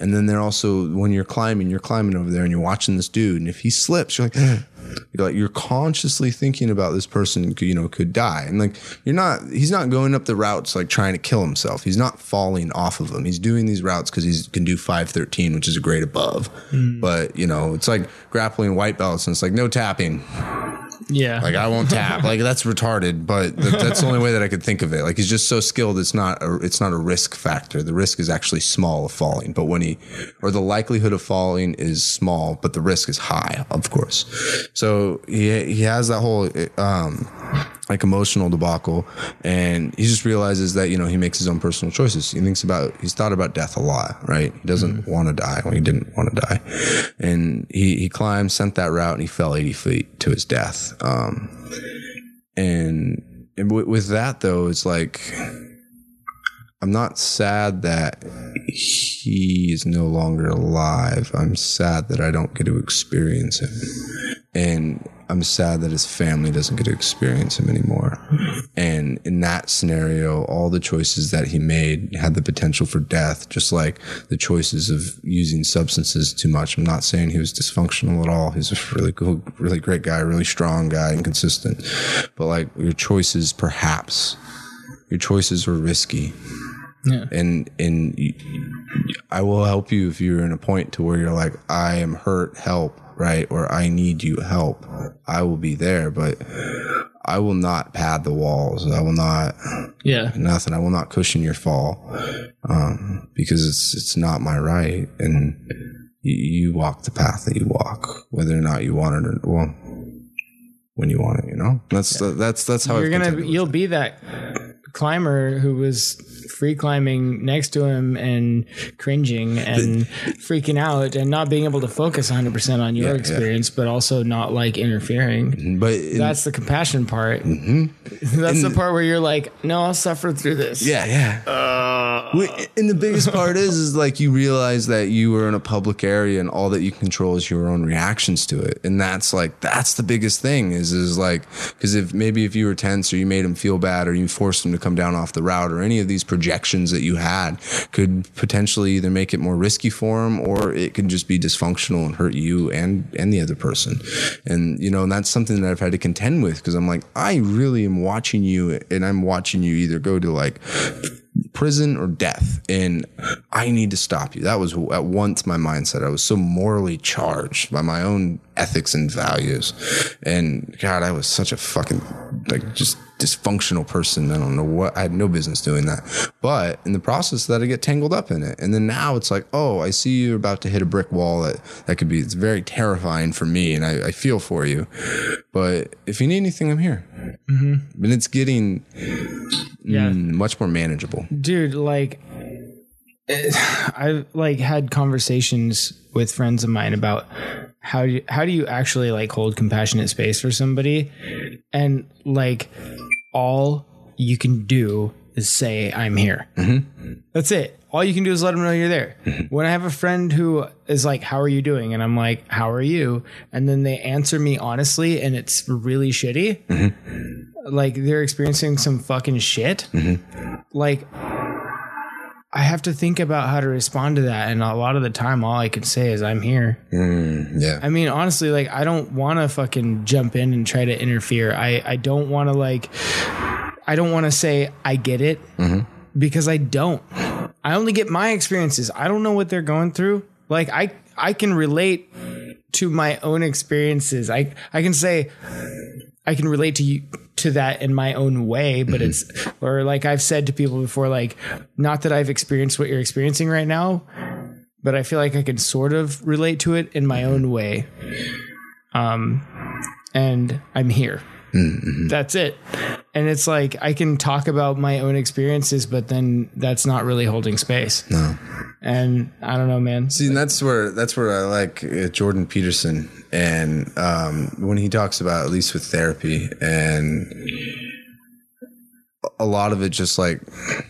and then they're also when you're climbing you're climbing over there and you're watching this dude. And if he slips you're like you're like you're consciously thinking about this person you know could die. And like you're not he's not going up the routes like trying to kill himself. He's not falling off of them he's doing these routes because he can do 513 which is a grade above. Hmm. But you know it's like grappling white belts and it's like no tapping Yeah. like I won't tap. Like that's retarded, but th- that's the only way that I could think of it. Like he's just so skilled. It's not a, it's not a risk factor. The risk is actually small of falling, but when he, or the likelihood of falling is small, but the risk is high, of course. So he, he has that whole, um, like emotional debacle and he just realizes that, you know, he makes his own personal choices. He thinks about, he's thought about death a lot, right? He doesn't want to die when he didn't want to die. And he, he climbed, sent that route and he fell 80 feet to his death. Um, and, and w- with that though, it's like, I'm not sad that he is no longer alive. I'm sad that I don't get to experience him. And I'm sad that his family doesn't get to experience him anymore. And in that scenario, all the choices that he made had the potential for death, just like the choices of using substances too much. I'm not saying he was dysfunctional at all. He's a really cool, really great guy, really strong guy and consistent. But like your choices, perhaps your choices were risky Yeah. and and I will help you if you're in a point to where you're like I am hurt help right? Or I need you help. I will be there but I will not pad the walls. I will not Yeah. nothing. I will not cushion your fall um, because it's it's not my right. And you, you walk the path that you walk whether or not you want it or well when you want it you know? That's that's that's how You're I've gonna you'll be that climber who was free climbing next to him and cringing and freaking out and not being able to focus 100% on your Yeah, yeah. experience but also not like interfering but in- that's the compassion part mm-hmm. that's the part where you're like no i'll suffer through this Yeah, yeah. Uh. Wait, and the biggest part is, is like you realize that you were in a public area, and all that you control is your own reactions to it, and that's like that's the biggest thing. Is is like because if maybe if you were tense or you made him feel bad or you forced him to come down off the route or any of these projections that you had could potentially either make it more risky for him or it could just be dysfunctional and hurt you and and the other person. And you know, and that's something that I've had to contend with because I'm like, I really am watching you, and I'm watching you either go to like prison or death and i need to stop you. That was at once my mindset. I was so morally charged by my own ethics and values. And god i was such a fucking like just dysfunctional person. I don't know what i had no business doing that. But in the process that i get tangled up in it. And then now it's like oh i see you're about to hit a brick wall that that could be it's very terrifying for me and i, I feel for you. But if you need anything i'm here. Mm-hmm. and it's getting Yeah. mm, much more manageable. Dude like i've like had conversations with friends of mine about how do you, how do you actually like hold compassionate space for somebody and like all you can do is say I'm here. Mm-hmm. That's it. All you can do is let them know you're there. Mm-hmm. When I have a friend who is like, "How are you doing?" and I'm like, "How are you?" and then they answer me honestly, and it's really shitty. Mm-hmm. Like they're experiencing some fucking shit. Like I have to think about how to respond to that, and a lot of the time, all I can say is, "I'm here." Mm, yeah. I mean, honestly, like I don't want to fucking jump in and try to interfere. I I don't want to like I don't want to say I get it mm-hmm. because I don't. I only get my experiences. I don't know what they're going through. Like I I can relate to my own experiences. I I can say I can relate to you to that in my own way, but it's or like I've said to people before like not that I've experienced what you're experiencing right now, but I feel like I can sort of relate to it in my own way. Um, and I'm here. That's it. And it's like I can talk about my own experiences, but then that's not really holding space. No. And I don't know, man. See, and that's where that's where I like uh, Jordan Peterson, and um, when he talks about at least with therapy, and a lot of it just like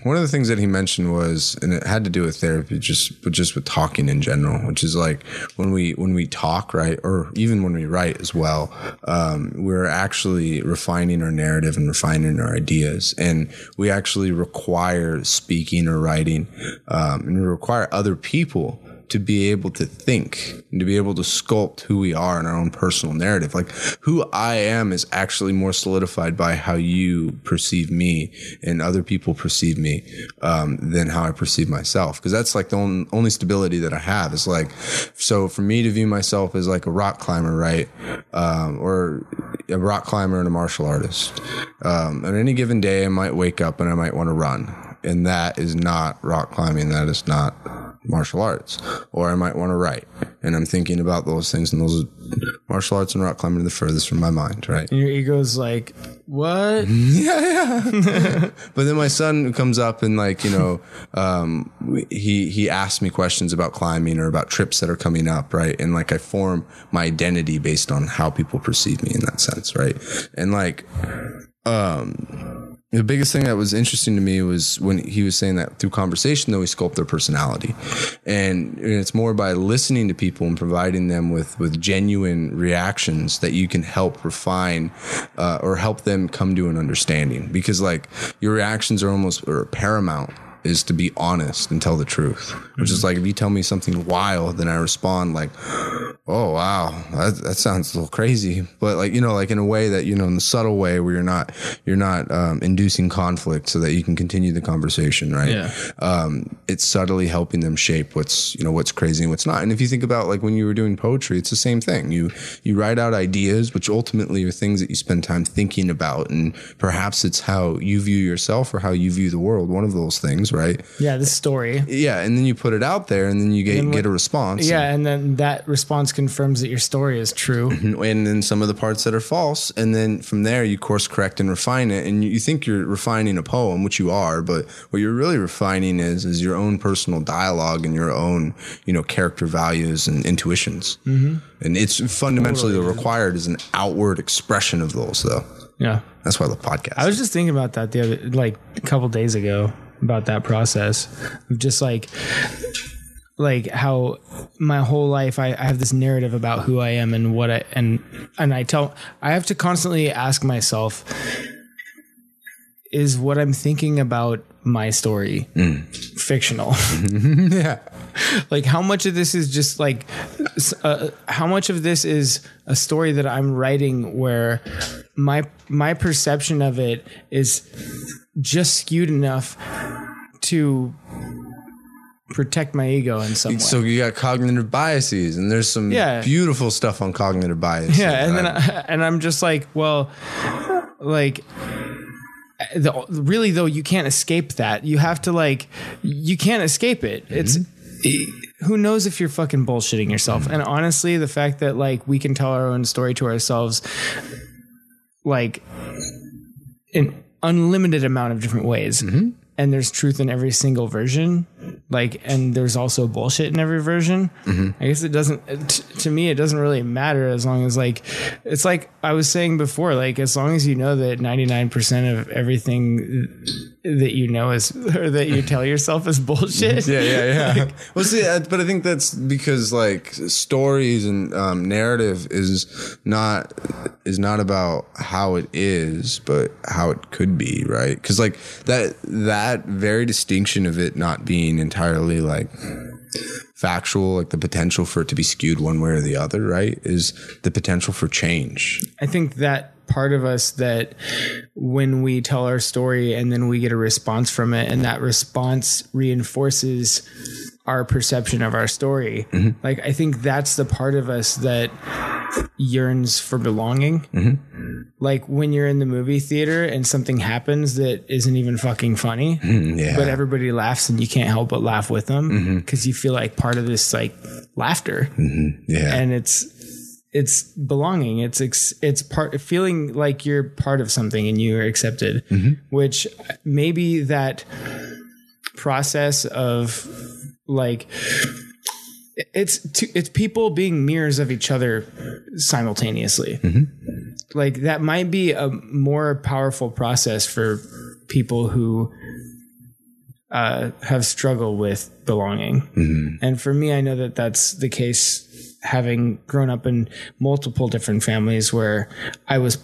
one of the things that he mentioned was, and it had to do with therapy, just but just with talking in general, which is like when we when we talk, right, or even when we write as well, um, we're actually refining our narrative and refining our ideas, and we actually require speaking or writing, um, and we require other people to be able to think and to be able to sculpt who we are in our own personal narrative. Like who I am is actually more solidified by how you perceive me and other people perceive me um, than how I perceive myself. Because that's like the only, only stability that I have. Is like so for me to view myself as like a rock climber, right, um, or a rock climber and a martial artist. Um, on any given day, I might wake up and I might want to run. And that is not rock climbing. That is not martial arts. Or I might want to write. And I'm thinking about those things. And those martial arts and rock climbing are the furthest from my mind, right? And your ego's like, what? Yeah, yeah. but then my son comes up and like, you know, um, he, he asks me questions about climbing or about trips that are coming up. Right. And like I form my identity based on how people perceive me in that sense. Right. And like, um, the biggest thing that was interesting to me was when he was saying that through conversation, though, we sculpt their personality. And, and it's more by listening to people and providing them with, with genuine reactions that you can help refine uh, or help them come to an understanding. Because, like, your reactions are almost or paramount is to be honest and tell the truth. Which is like if you tell me something wild, then I respond like, "Oh wow, that, that sounds a little crazy," but like you know, like in a way that you know, in the subtle way where you're not you're not um, inducing conflict, so that you can continue the conversation, right? Yeah. Um, it's subtly helping them shape what's you know what's crazy and what's not. And if you think about like when you were doing poetry, it's the same thing. You you write out ideas, which ultimately are things that you spend time thinking about, and perhaps it's how you view yourself or how you view the world. One of those things, right? Yeah, this story. Yeah, and then you put it out there, and then you get And what- get a response. Yeah, and then that response confirms that your story is true. and then some of the parts that are false, and then from there you course correct and refine it. And you, you think you're refining a poem, which you are, but what you're really refining is is your own personal dialogue and your own you know character values and intuitions. Mm-hmm. And it's fundamentally required as an outward expression of those, though. Yeah. That's why the podcast. I was just thinking about that the other like a couple days ago about that process. Of just like like how my whole life I, I have this narrative about who I am and what I and and I tell I have to constantly ask myself is what I'm thinking about my story mm. fictional? Yeah. like how much of this is just like uh, how much of this is a story that i'm writing where my my perception of it is just skewed enough to protect my ego in some way So you got cognitive biases, and there's some Yeah. beautiful stuff on cognitive bias. yeah and then I- I, and i'm just like well like the, really though you can't escape that you have to like you can't escape it it's who knows if you're fucking bullshitting yourself. Mm-hmm. And honestly the fact that like we can tell our own story to ourselves like an unlimited amount of different ways. Mm-hmm. And there's truth in every single version like and there's also bullshit in every version. Mm-hmm. I guess it doesn't t- to me it doesn't really matter as long as like it's like i was saying before like as long as you know that 99% of everything that you know is or that you tell yourself is bullshit Yeah, yeah, yeah. well, see, but I think that's because like stories and um, narrative is not is not about how it is, but how it could be, right? Because like that that very distinction of it not being entirely like factual, like the potential for it to be skewed one way or the other, right? Is the potential for change. I think that part of us that when we tell our story and then we get a response from it and that response reinforces our perception of our story. Mm-hmm. Like i think that's the part of us that yearns for belonging. Mm-hmm. Like when you're in the movie theater and something happens that isn't even fucking funny Yeah. but everybody laughs and you can't help but laugh with them mm-hmm. because you feel like part of this like laughter. Yeah. and it's it's belonging. It's it's, it's part feeling like you're part of something and you are accepted which maybe that process of like it's to, it's people being mirrors of each other simultaneously. Like that might be a more powerful process for people who uh, have struggled with belonging. And for me, I know that that's the case having grown up in multiple different families where I was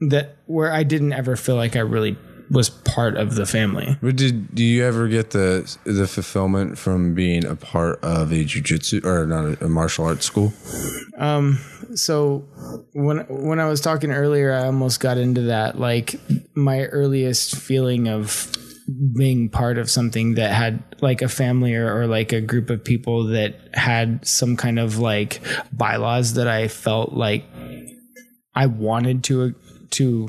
that where I didn't ever feel like I really was part of the family. But did do you ever get the the fulfillment from being a part of a jujitsu or not a, a martial arts school? Um, so when when I was talking earlier, I almost got into that. Like my earliest feeling of being part of something that had like a family or, or like a group of people that had some kind of like bylaws that I felt like I wanted to to.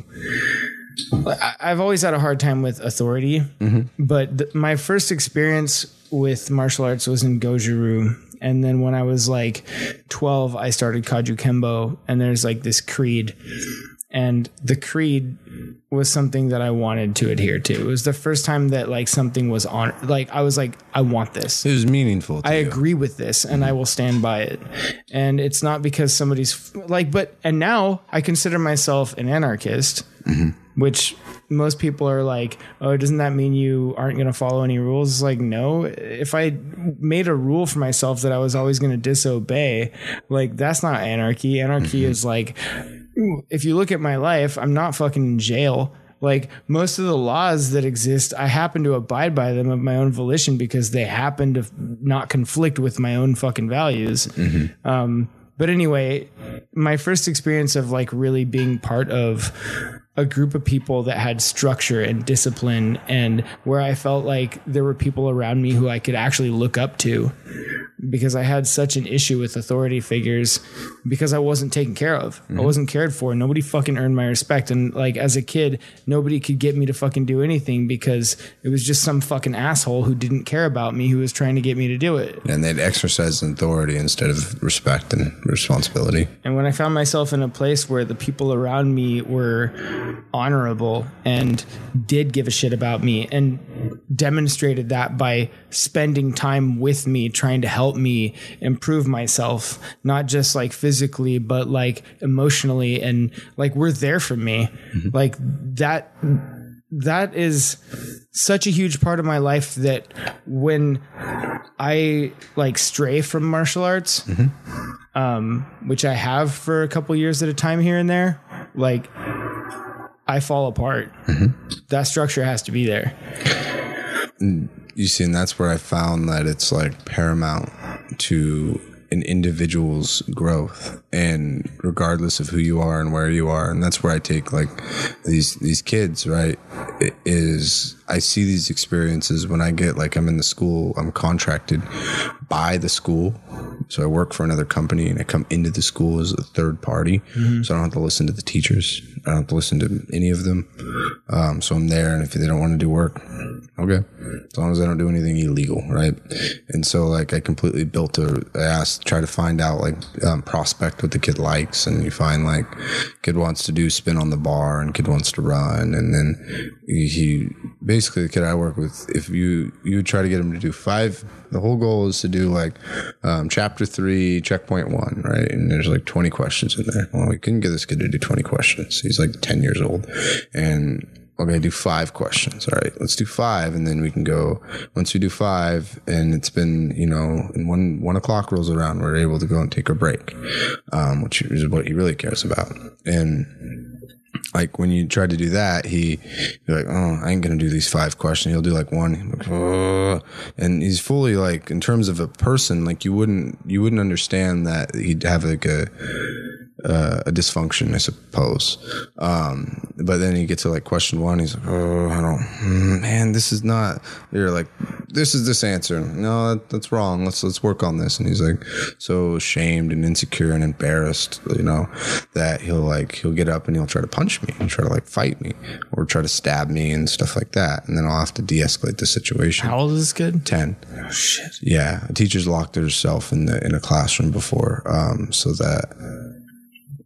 I've always had a hard time with authority, mm-hmm. but th- my first experience with martial arts was in Goju Ryu. and then when I was like 12, I started Kajukenbo, and there's like this creed. And the creed was something that I wanted to adhere to. It was the first time that like something was on, like I was like, I want this. It was meaningful. To I you. agree with this and I mm-hmm. will stand by it. And it's not because somebody's like, but, and now I consider myself an anarchist, mm-hmm. Which most people are like, oh, doesn't that mean you aren't going to follow any rules? It's like, no. If I made a rule for myself that I was always going to disobey, like, that's not anarchy. Anarchy is like, if you look at my life, I'm not fucking in jail. Like most of the laws that exist, I happen to abide by them of my own volition because they happen to not conflict with my own fucking values. Um, but anyway, my first experience of like really being part of a group of people that had structure and discipline and where I felt like there were people around me who I could actually look up to because I had such an issue with authority figures because I wasn't taken care of. I mm-hmm. wasn't cared for. Nobody fucking earned my respect. And like as a kid, nobody could get me to fucking do anything because it was just some fucking asshole who didn't care about me who was trying to get me to do it. and they'd exercise authority instead of respect and responsibility. And when I found myself in a place where the people around me were honorable and did give a shit about me and demonstrated that by spending time with me, trying to help me improve myself, not just like physically, but like emotionally. And like we're there for me. Like that that is such a huge part of my life that when I like stray from martial arts, um, which I have for a couple years at a time here and there, like I fall apart. Mm-hmm. That structure has to be there. You see, and that's where I found that it's like paramount to an individual's growth and regardless of who you are and where you are and that's where i take like these these kids right is i see these experiences when i get like i'm in the school i'm contracted by the school. So i work for another company and i come into the school as a third party. So i don't have to listen to the teachers. I don't have to listen to any of them. Um, so i'm there and if they don't want to do work okay. As long as i don't do anything illegal right? And so like i completely built a i asked try to find out like um, prospect what the kid likes and you find like kid wants to do spin on the bar and kid wants to run and then he, he basically the kid I work with, if you you try to get him to do five, the whole goal is to do like um, chapter three, checkpoint one, right? And there's like 20 questions in there. Well, we couldn't get this kid to do 20 questions. He's like 10 years old, and gonna do five questions. All right, let's do five, and then we can go. Once we do five, and it's been you know, and one one o'clock rolls around, we're able to go and take a break, um, which is what he really cares about, and like when you try to do that, he you're like, oh, I ain't gonna do these five questions. He'll do like one, like, "Ugh." and he's fully like in terms of a person, like you wouldn't you wouldn't understand that he'd have like a uh, a dysfunction, I suppose. Um, but then you get to like question one, he's like, oh, I don't, mm, man, this is not. You're like, this is this answer. No, that, that's wrong. Let's let's work on this. And he's like so ashamed and insecure and embarrassed, you know, that he'll like he'll get up and he'll try to punch me and try to like fight me or try to stab me and stuff like that. And then I'll have to de-escalate the situation. How old is this kid? 10. Oh shit. Yeah, a teacher's locked herself in the in a classroom before, um, so that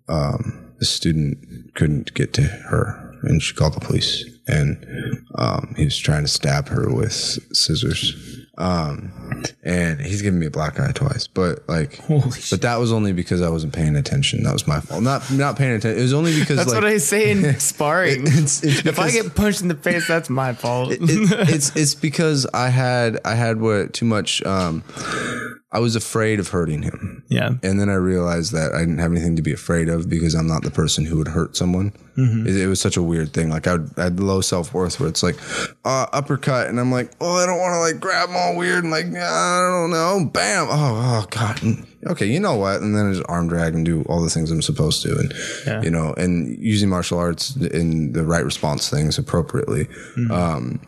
um, the student couldn't get to her, and she called the police. And um, he was trying to stab her with scissors. Um, and he's given me a black eye twice, but like, Holy but that was only because I wasn't paying attention. That was my fault. Not not paying attention. It was only because That's like, what I say in sparring. It's- it's if I get punched in the face, that's my fault. it, it's it's because I had I had what too much. Um, I was afraid of hurting him. yeah. And then I realized that I didn't have anything to be afraid of because I'm not the person who would hurt someone. Mm-hmm. It, it was such a weird thing. Like I, would, I had low self worth where it's like uh, uppercut, and I'm like, oh, I don't want to like grab them all weird and like I don't know, bam, oh, oh god, okay, you know what? And then I just arm drag and do all the things I'm supposed to, and Yeah. you know, and using martial arts in the right response things appropriately. Mm-hmm. Um,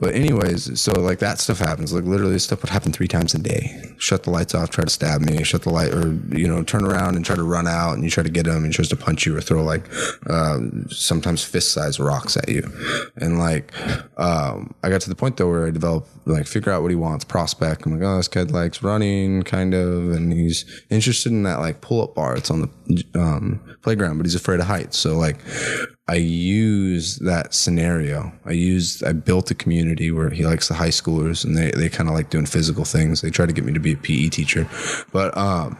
but anyways, so like that stuff happens. Like literally, this stuff would happen three times a day. Shut the lights off, try to stab me. Shut the light, or you know, turn around and try to run out, and you try to get him, and he tries to punch you or throw like uh, sometimes fist sized rocks at you. And like, um, I got to the point though where I developed like figure out what he wants, prospect. I'm like, oh, this kid likes running, kind of, and he's interested in that like pull up bar. It's on the um, playground, but he's afraid of heights. So like, I use that scenario. I used, I built a community where he likes the high schoolers and they, they kind of like doing physical things. They try to get me to be a PE teacher, but, um,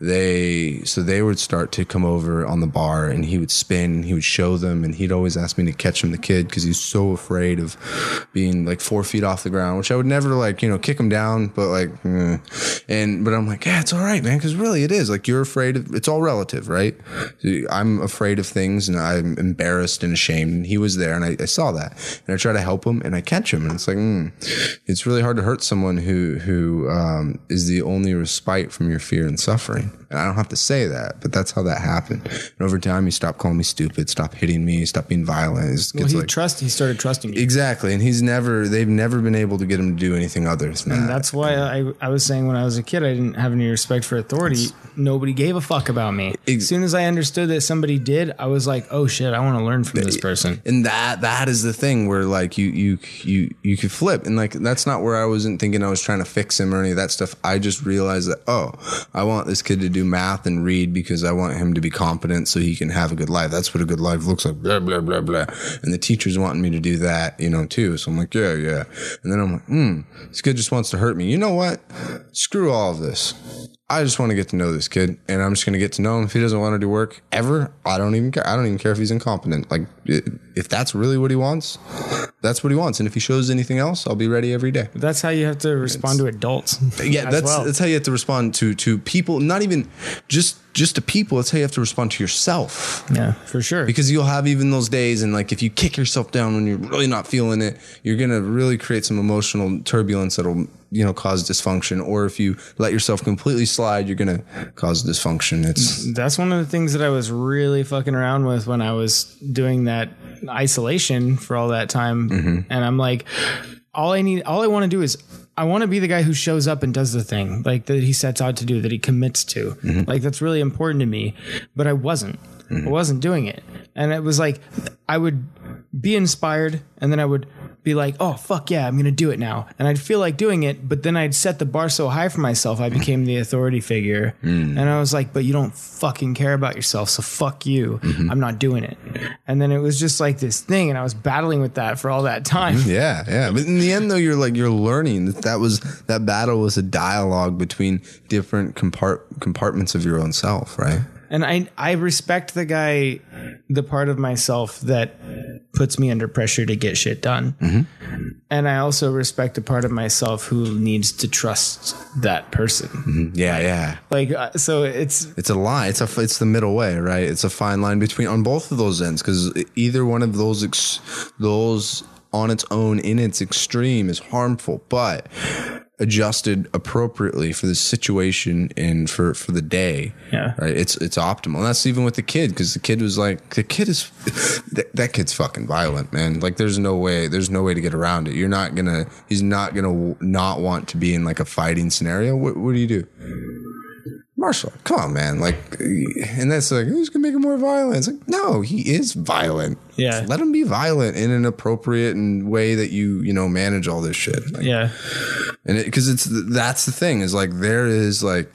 they, so they would start to come over on the bar and he would spin, he would show them and he'd always ask me to catch him the kid because he's so afraid of being like four feet off the ground, which I would never like, you know, kick him down, but like, eh. and, but I'm like, yeah, it's all right, man. Cause really it is like you're afraid of, it's all relative, right? I'm afraid of things and I'm embarrassed and ashamed. And he was there and I, I saw that and I try to help him and I catch him. And it's like, mm, it's really hard to hurt someone who, who, um, is the only respite from your fear and suffering. And I don't have to say that, but that's how that happened. And over time, he stopped calling me stupid, stop hitting me, stop being violent. It Well, he like, trust. He started trusting you. exactly. And he's never, they've never been able to get him to do anything other than that. That's why I, I was saying when I was a kid, I didn't have any respect for authority. Nobody gave a fuck about me. Ex- as soon as I understood that somebody did, I was like, oh shit, I want to learn from this person. and that that is the thing where like you you you you could flip and like that's not where I wasn't thinking I was trying to fix him or any of that stuff. I just realized that oh, I want this kid to do math and read because I want him to be competent so he can have a good life. That's what a good life looks like. Blah blah blah blah. And the teachers wanting me to do that, you know, too. So I'm like, yeah, yeah. And then I'm like, hmm, this kid just wants to hurt me. You know what? Screw all of this. I just want to get to know this kid, and I'm just going to get to know him. If he doesn't want to do work ever, I don't even care. I don't even care if he's incompetent. Like, if that's really what he wants, that's what he wants. And if he shows anything else, I'll be ready every day. That's how you have to respond to adults. Yeah, that's well. that's how you have to respond to to people. Not even just just to people. That's how you have to respond to yourself. yeah, for sure. Because you'll have even those days, and like if you kick yourself down when you're really not feeling it, you're gonna really create some emotional turbulence that'll you know cause dysfunction. Or if you let yourself completely slide, you're gonna cause dysfunction. It's That's one of the things that I was really fucking around with when I was doing that isolation for all that time. Mm-hmm. And I'm like, all I need, all I want to do is, I want to be the guy who shows up and does the thing like that he sets out to do, that he commits to. Mm-hmm. Like that's really important to me. But I wasn't. I wasn't doing it. And it was like, I would be inspired and then I would be like, oh, fuck yeah, I'm going to do it now. And I'd feel like doing it, but then I'd set the bar so high for myself, I became the authority figure. Hmm. And I was like, but you don't fucking care about yourself, so fuck you. Mm-hmm. I'm not doing it. And then it was just like this thing, and I was battling with that for all that mm-hmm. time. Yeah, yeah. But in the end, though, you're like you're learning that that was that battle was a dialogue between different compart- compartments of your own self, right? And I I respect the guy, the part of myself that puts me under pressure to get shit done. And I also respect a part of myself who needs to trust that person. Yeah, yeah. Like uh, so it's It's a line. It's a it's the middle way, right? It's a fine line between on both of those ends because either one of those ex, those on its own in its extreme is harmful, but adjusted appropriately for the situation and for for the day. Yeah. right? It's it's optimal. And that's even with the kid because the kid was like the kid is that, that kid's fucking violent man. Like there's no way there's no way to get around it. You're not gonna he's not gonna not want to be in like a fighting scenario. What, what do you do Marshall, come on, man. Like, and that's like, who's gonna make him more violent? It's like, no, he is violent. Yeah. Let him be violent in an appropriate and way that you, you know, manage all this shit. Like, yeah. and it, cause it's, that's the thing is like, there is like,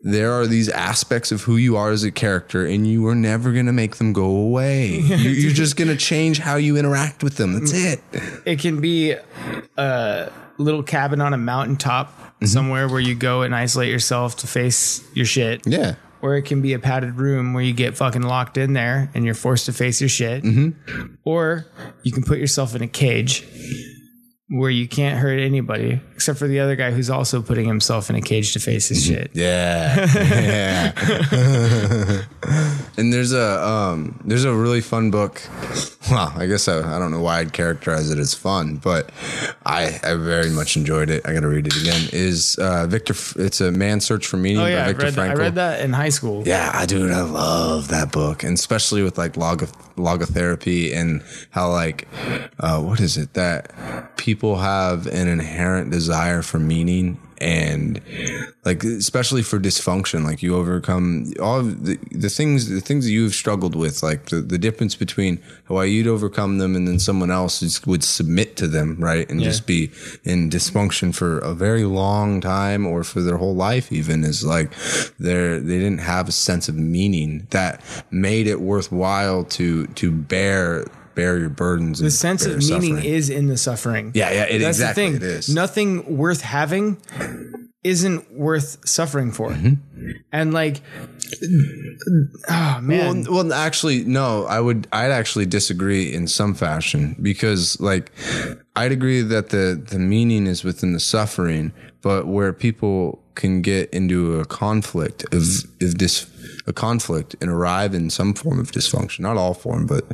there are these aspects of who you are as a character and you are never gonna make them go away. you're, you're just gonna change how you interact with them. That's mm. it. It can be a little cabin on a mountaintop somewhere where you go and isolate yourself to face your shit. Yeah. Or it can be a padded room where you get fucking locked in there and you're forced to face your shit. Mm-hmm. Or you can put yourself in a cage where you can't hurt anybody except for the other guy who's also putting himself in a cage to face his shit. Yeah. Yeah. and there's a um there's a really fun book. Well, I guess I, I don't know why I'd characterize it as fun, but I I very much enjoyed it. I got to read it again. Is uh Viktor it's a man's search for meaning Oh by yeah, I Viktor read, that, I read that in high school. Yeah, I do. I love that book, and especially with like log logotherapy and how like uh, what is it that people have an inherent desire for meaning and like especially for dysfunction like you overcome all of the, the things the things that you've struggled with like the, the difference between why you'd overcome them and then someone else would submit to them right and just be in dysfunction for a very long time or for their whole life even is like they're they didn't have a sense of meaning that made it worthwhile to to bear bear your burdens The sense of meaning is in the suffering. Yeah, yeah, it- That's exactly, the thing. is. Nothing worth having isn't worth suffering for. Mm-hmm. And like, oh man, Well, well, actually, no. I would. I'd actually disagree in some fashion because, like, I'd agree that the the meaning is within the suffering, but where people can get into a conflict of of this a conflict and arrive in some form of dysfunction not all form but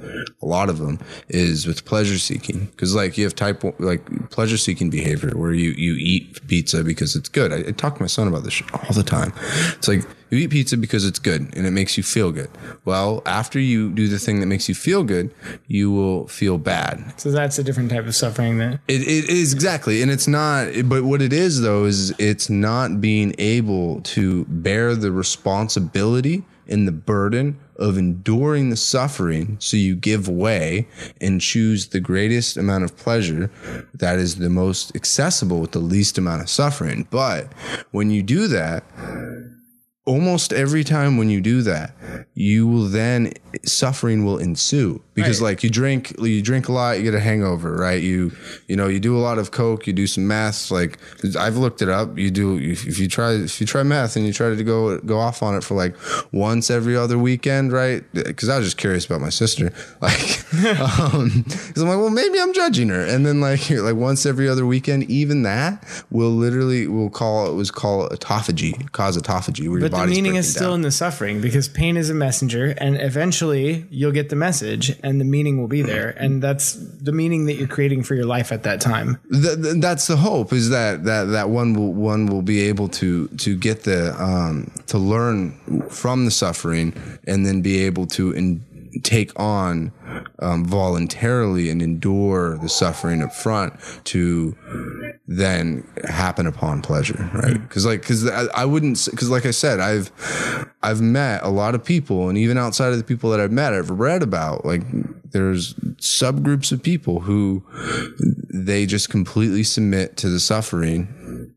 a lot of them is with pleasure seeking. Because like you have type one- like pleasure seeking behavior where you you eat pizza because it's good. I, I talk to my son about this all the time. It's like you eat pizza because it's good and it makes you feel good well after you do the thing that makes you feel good you will feel bad so that's a different type of suffering. That it, it is exactly, and it's not. But what it is, though, is it's not being able to bear the responsibility and the burden of enduring the suffering. So you give way and choose the greatest amount of pleasure that is the most accessible with the least amount of suffering. But when you do that, almost every time when you do that, you will then suffering will ensue because Right. like you drink you drink a lot, you get a hangover, right? You you know you do a lot of coke, you do some meth. Like I've looked it up. You do if, you try if you try meth and you try to go go off on it for like once every other weekend, right? Because I was just curious about my sister, like um, because I'm like, well, maybe I'm judging her, and then like like once every other weekend, even that will literally will call it was call autophagy, cause autophagy, where but the meaning is still down. in the suffering because pain is a messenger, and eventually you'll get the message, and the meaning will be there, and that's the meaning that you're creating for your life at that time. Th- th- that's the hope is that that that one will one will be able to to get the um to learn from the suffering and then be able to in, take on um, voluntarily and endure the suffering up front to then happen upon pleasure right? Because like because I, I wouldn't because like i said i've i've met a lot of people and even outside of the people that i've met i've read about like there's subgroups of people who they just completely submit to the suffering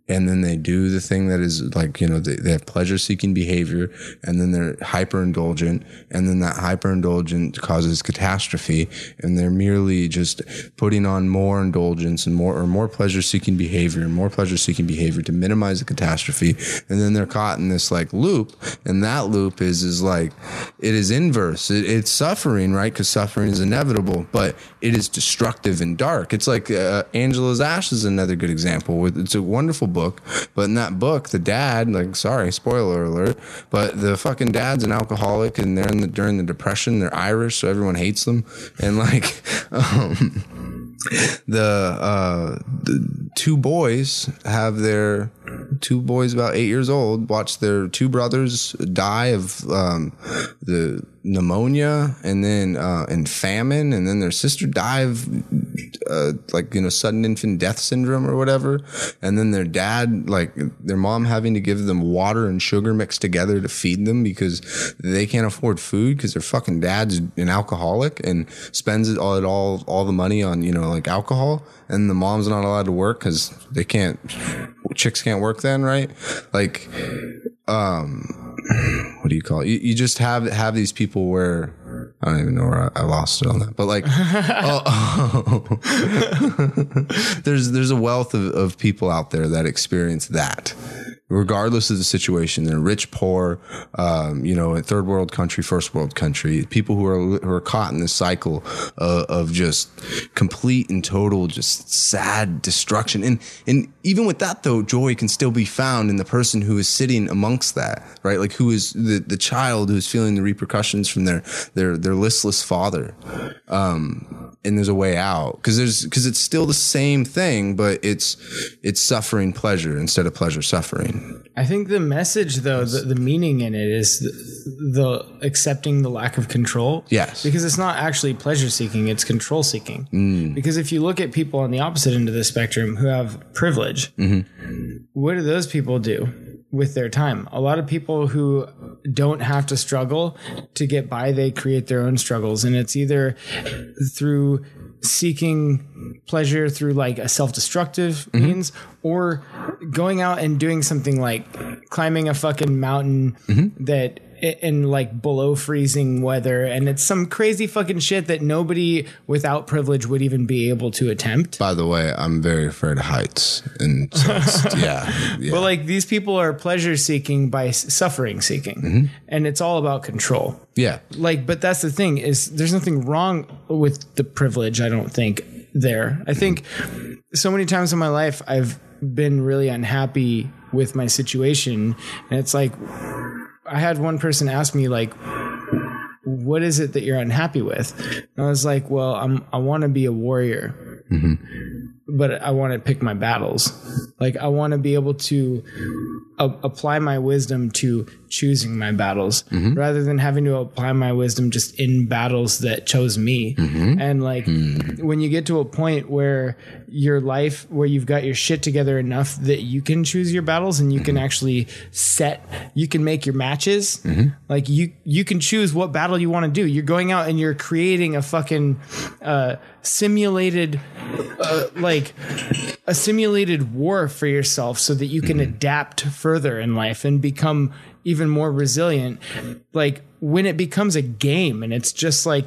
and then they do the thing that is like you know they, they have pleasure seeking behavior and then they're hyper indulgent and then that hyper indulgent causes catastrophe and they're merely just putting on more indulgence and more or more pleasure seeking behavior and more pleasure seeking behavior to minimize the catastrophe and then they're caught in this like loop and that loop is is like it is inverse. It, it's suffering right? Because suffering is inevitable but it is destructive and dark. It's like uh, angela's ash is another good example. It's a wonderful book but in that book the dad like sorry spoiler alert but the fucking dad's an alcoholic and they're in the during the depression they're irish so everyone hates them. And like um the uh the two boys have their two boys about eight years old watch their two brothers die of um the pneumonia and then uh and famine and then their sister die of uh like you know sudden infant death syndrome or whatever. And then their dad like their mom having to give them water and sugar mixed together to feed them because they can't afford food because their fucking dad's an alcoholic and spends it all all all the money on you know like alcohol and the mom's not allowed to work because they can't chicks can't work then right? Like um what do you call it? You, you just have have these people where I don't even know where I, I lost it on that, but like, oh, there's there's a wealth of, of people out there that experience that, regardless of the situation. They're rich, poor, um, you know, in third world country, first world country. People who are who are caught in this cycle of, of just complete and total, just sad destruction. And and even with that though, joy can still be found in the person who is sitting amongst that, right? Like who is the the child who is feeling the repercussions from their their their listless father. Um, and there's a way out because there's because it's still the same thing, but it's it's suffering pleasure instead of pleasure suffering. I think the message, though, the, the meaning in it is the, the accepting the lack of control. Yes. Because it's not actually pleasure seeking, it's control seeking. Mm. Because if you look at people on the opposite end of the spectrum who have privilege, mm-hmm. what do those people do with their time? A lot of people who don't have to struggle to get by, they create their own struggles. And it's either through seeking pleasure through like a self-destructive mm-hmm. means or going out and doing something like climbing a fucking mountain mm-hmm. that in like below freezing weather and it's some crazy fucking shit that nobody without privilege would even be able to attempt. By the way, I'm very afraid of heights, and so yeah, yeah. but like these people are pleasure seeking by suffering seeking mm-hmm. and it's all about control. Yeah, like but that's the thing is there's nothing wrong with the privilege i don't think there. I think so many times in my life i've been really unhappy with my situation and it's like i had one person ask me like what is it that you're unhappy with? And i was like well i'm i want to be a warrior. Mm-hmm. But I want to pick my battles. Like I want to be able to a- apply my wisdom to choosing my battles mm-hmm. rather than having to apply my wisdom just in battles that chose me. Mm-hmm. And like when you get to a point where your life where you've got your shit together enough that you can choose your battles and you can actually set you can make your matches. Like you you can choose what battle you want to do. You're going out and you're creating a fucking uh simulated uh, like a simulated war for yourself so that you can adapt further in life and become even more resilient like when it becomes a game and it's just like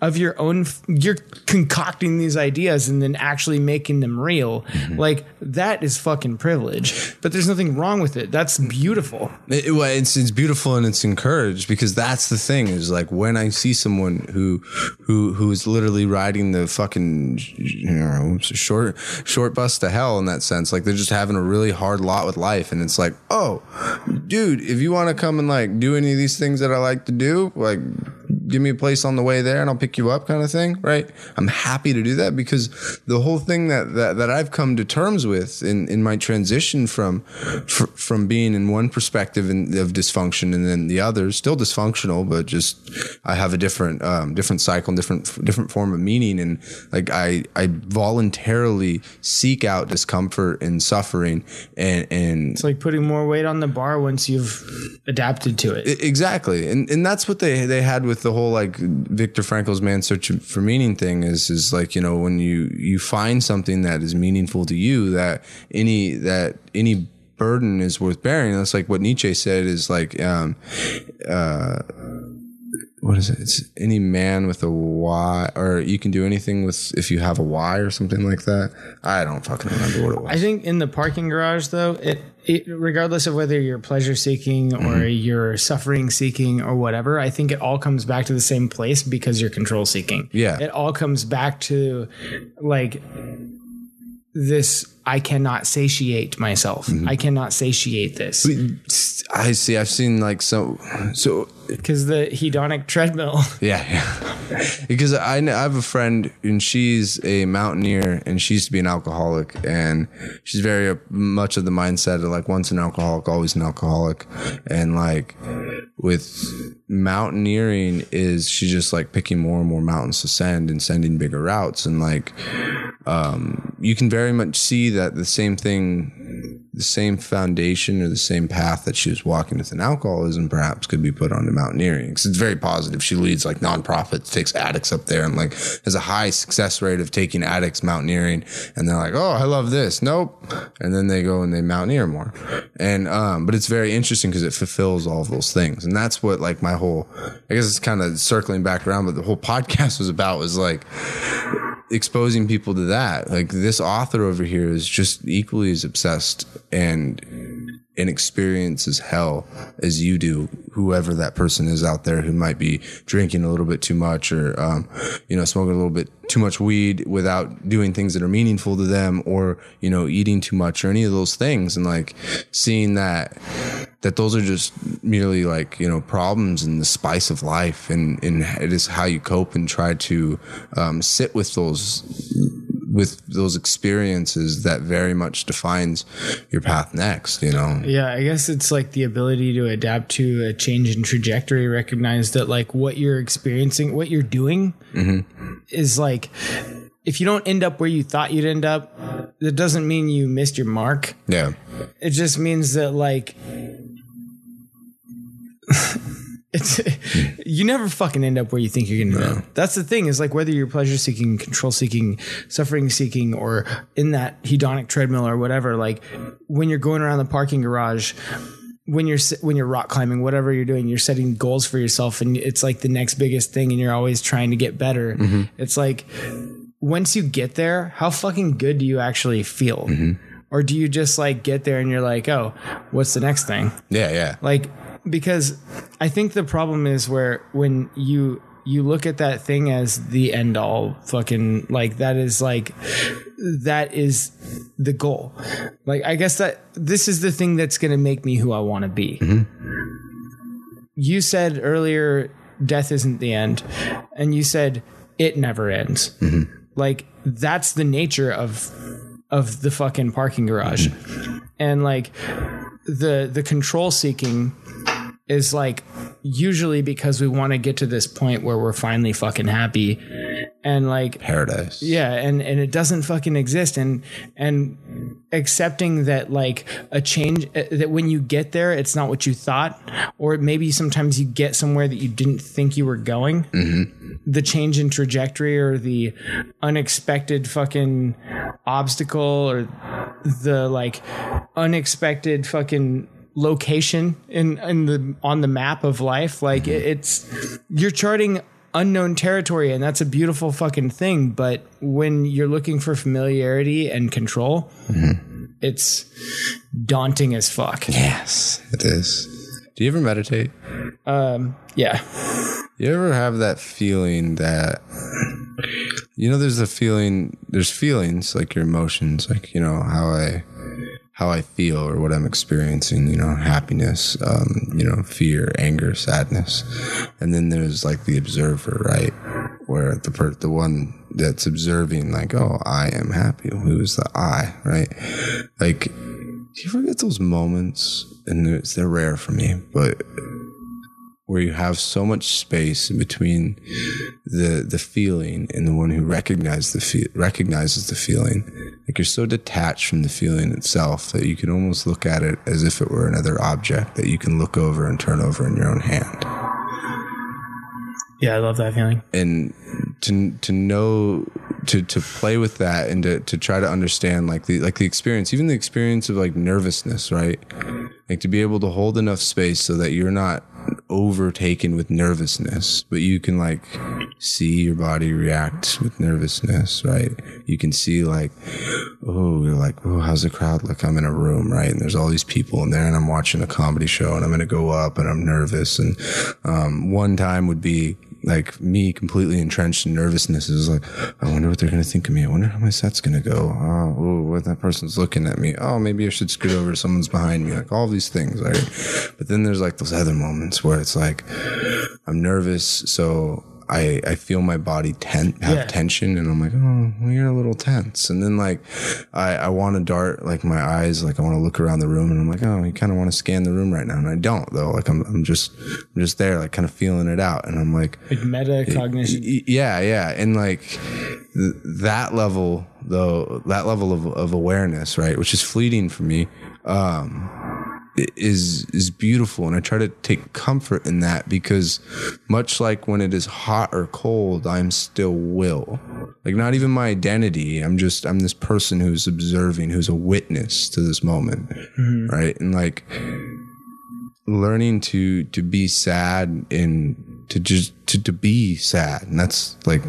of your own you're concocting these ideas and then actually making them real mm-hmm. like that is fucking privilege. But there's nothing wrong with it. That's beautiful. It- it- well, it's it's beautiful and it's encouraged because that's the thing is like when I see someone who who who is literally riding the fucking you know short short bus to hell in that sense like they're just having a really hard lot with life and it's like oh dude if you want to come and like do any of these things that I like to do like give me a place on the way there and I'll pick you up kind of thing, right? I'm happy to do that because the whole thing that that, that I've come to terms with in, in my transition from fr- from being in one perspective in, of dysfunction and then the other still dysfunctional, but just I have a different um, different cycle and different different form of meaning. And like I I voluntarily seek out discomfort and suffering and and it's like putting more weight on the bar once you've adapted to it. Exactly, and and that's what they they had with the whole whole like Viktor Frankl's man search for meaning thing is is like you know when you you find something that is meaningful to you that any that any burden is worth bearing. That's like what Nietzsche said is like um uh what is it? It's any man with a why, or you can do anything with if you have a why or something like that. I don't fucking remember what it was. I think in the parking garage, though, it, it regardless of whether you're pleasure seeking or Mm-hmm. you're suffering seeking or whatever, I think it all comes back to the same place because you're control seeking. Yeah. it all comes back to like this. I cannot satiate myself. Mm-hmm. I cannot satiate this I see. I've seen like so so because the hedonic treadmill. Yeah, yeah. because I, I have a friend and she's a mountaineer and she used to be an alcoholic and she's very uh, much of the mindset of like once an alcoholic, always an alcoholic. And like with mountaineering is she just like picking more and more mountains to send and sending bigger routes. And like, um, you can very much see that the same thing, the same foundation or the same path that she was walking with in alcoholism perhaps could be put onto mountaineering because it's very positive. She leads like nonprofits, takes addicts up there and like has a high success rate of taking addicts mountaineering. And they're like, Oh, I love this. Nope. And then they go and they mountaineer more. And, um, but it's very interesting because it fulfills all of those things. And that's what like my whole, I guess it's kind of circling back around, but the whole podcast was about was like, exposing people to that. Like this author over here is just equally as obsessed and and as hell as you do, whoever that person is out there who might be drinking a little bit too much or um, you know, smoking a little bit too much weed without doing things that are meaningful to them or, you know, eating too much or any of those things. And like seeing that that those are just merely like you know problems in the spice of life and and it is how you cope and try to um, sit with those with those experiences that very much defines your path next you know? Yeah, I guess it's like the ability to adapt to a change in trajectory, recognize that like what you're experiencing, what you're doing mm-hmm. is like if you don't end up where you thought you'd end up, that doesn't mean you missed your mark. yeah. It just means that like it's you never fucking end up where you think you're gonna go. That's the thing, is like whether you're pleasure seeking, control seeking, suffering seeking, or in that hedonic treadmill or whatever, like when you're going around the parking garage, when you're when you're rock climbing, whatever you're doing, you're setting goals for yourself, and it's like the next biggest thing, and you're always trying to get better. Mm-hmm. It's like once you get there, how fucking good do you actually feel? Mm-hmm. Or do you just like get there and you're like, oh, what's the next thing? yeah yeah Like, because I think the problem is where when you you look at that thing as the end all fucking like that is like that is the goal. Like I guess that this is the thing that's going to make me who I want to be. You said earlier death isn't the end and you said it never ends. Like that's the nature of of the fucking parking garage. And like the the control seeking is like usually because we want to get to this point where we're finally fucking happy and like paradise. Yeah and and it doesn't fucking exist. And and accepting that like a change uh, that when you get there it's not what you thought or maybe sometimes you get somewhere that you didn't think you were going. The change in trajectory or the unexpected fucking obstacle or the like unexpected fucking location in in the on the map of life like it, it's you're charting unknown territory and that's a beautiful fucking thing but when you're looking for familiarity and control it's daunting as fuck. Yes it is. Do you ever meditate? Um yeah. You ever have that feeling that you know there's a feeling there's feelings like your emotions like you know how I how I feel or what I'm experiencing, you know, happiness, um, you know, fear, anger, sadness. And then there's like the observer, right? Where the per- the one that's observing like, oh, I am happy. Who's the I, right? Like do you ever get those moments and it's, they're rare for me, but where you have so much space in between the the feeling and the one who recognizes the fe- recognizes the feeling. Like you're so detached from the feeling itself that you can almost look at it as if it were another object that you can look over and turn over in your own hand. Yeah, I love that feeling. and to to know to to play with that and to to try to understand like the like the experience even the experience of like nervousness right? Like to be able to hold enough space so that you're not overtaken with nervousness but you can like see your body react with nervousness right? You can see like oh you're like oh how's the crowd look? I'm in a room right? And there's all these people in there and i'm watching a comedy show and i'm gonna go up and i'm nervous. And um, one time would be like me completely entrenched in nervousness. Was like, I wonder what they're going to think of me. I wonder how my set's going to go. Oh, ooh, what that person's looking at me. Oh, maybe I should scoot over. Someone's behind me. Like all these things. Right. But then there's like those other moments where it's like, I'm nervous. So I, I feel my body ten, have Yeah. tension and I'm like, oh, well, you're a little tense. And then like, I, I want to dart like my eyes, like I want to look around the room and I'm like, oh, you kind of want to scan the room right now. And I don't though. Like I'm, I'm just, I'm just there, like kind of feeling it out. And I'm like, Like metacognition. Yeah yeah and like th- that level though that level of, of awareness right which is fleeting for me um is is beautiful. And i try to take comfort in that because much like when it is hot or cold i'm still will. Like not even my identity. I'm just i'm this person who's observing who's a witness to this moment mm-hmm. right? And like learning to to be sad and to just to, to be sad and that's like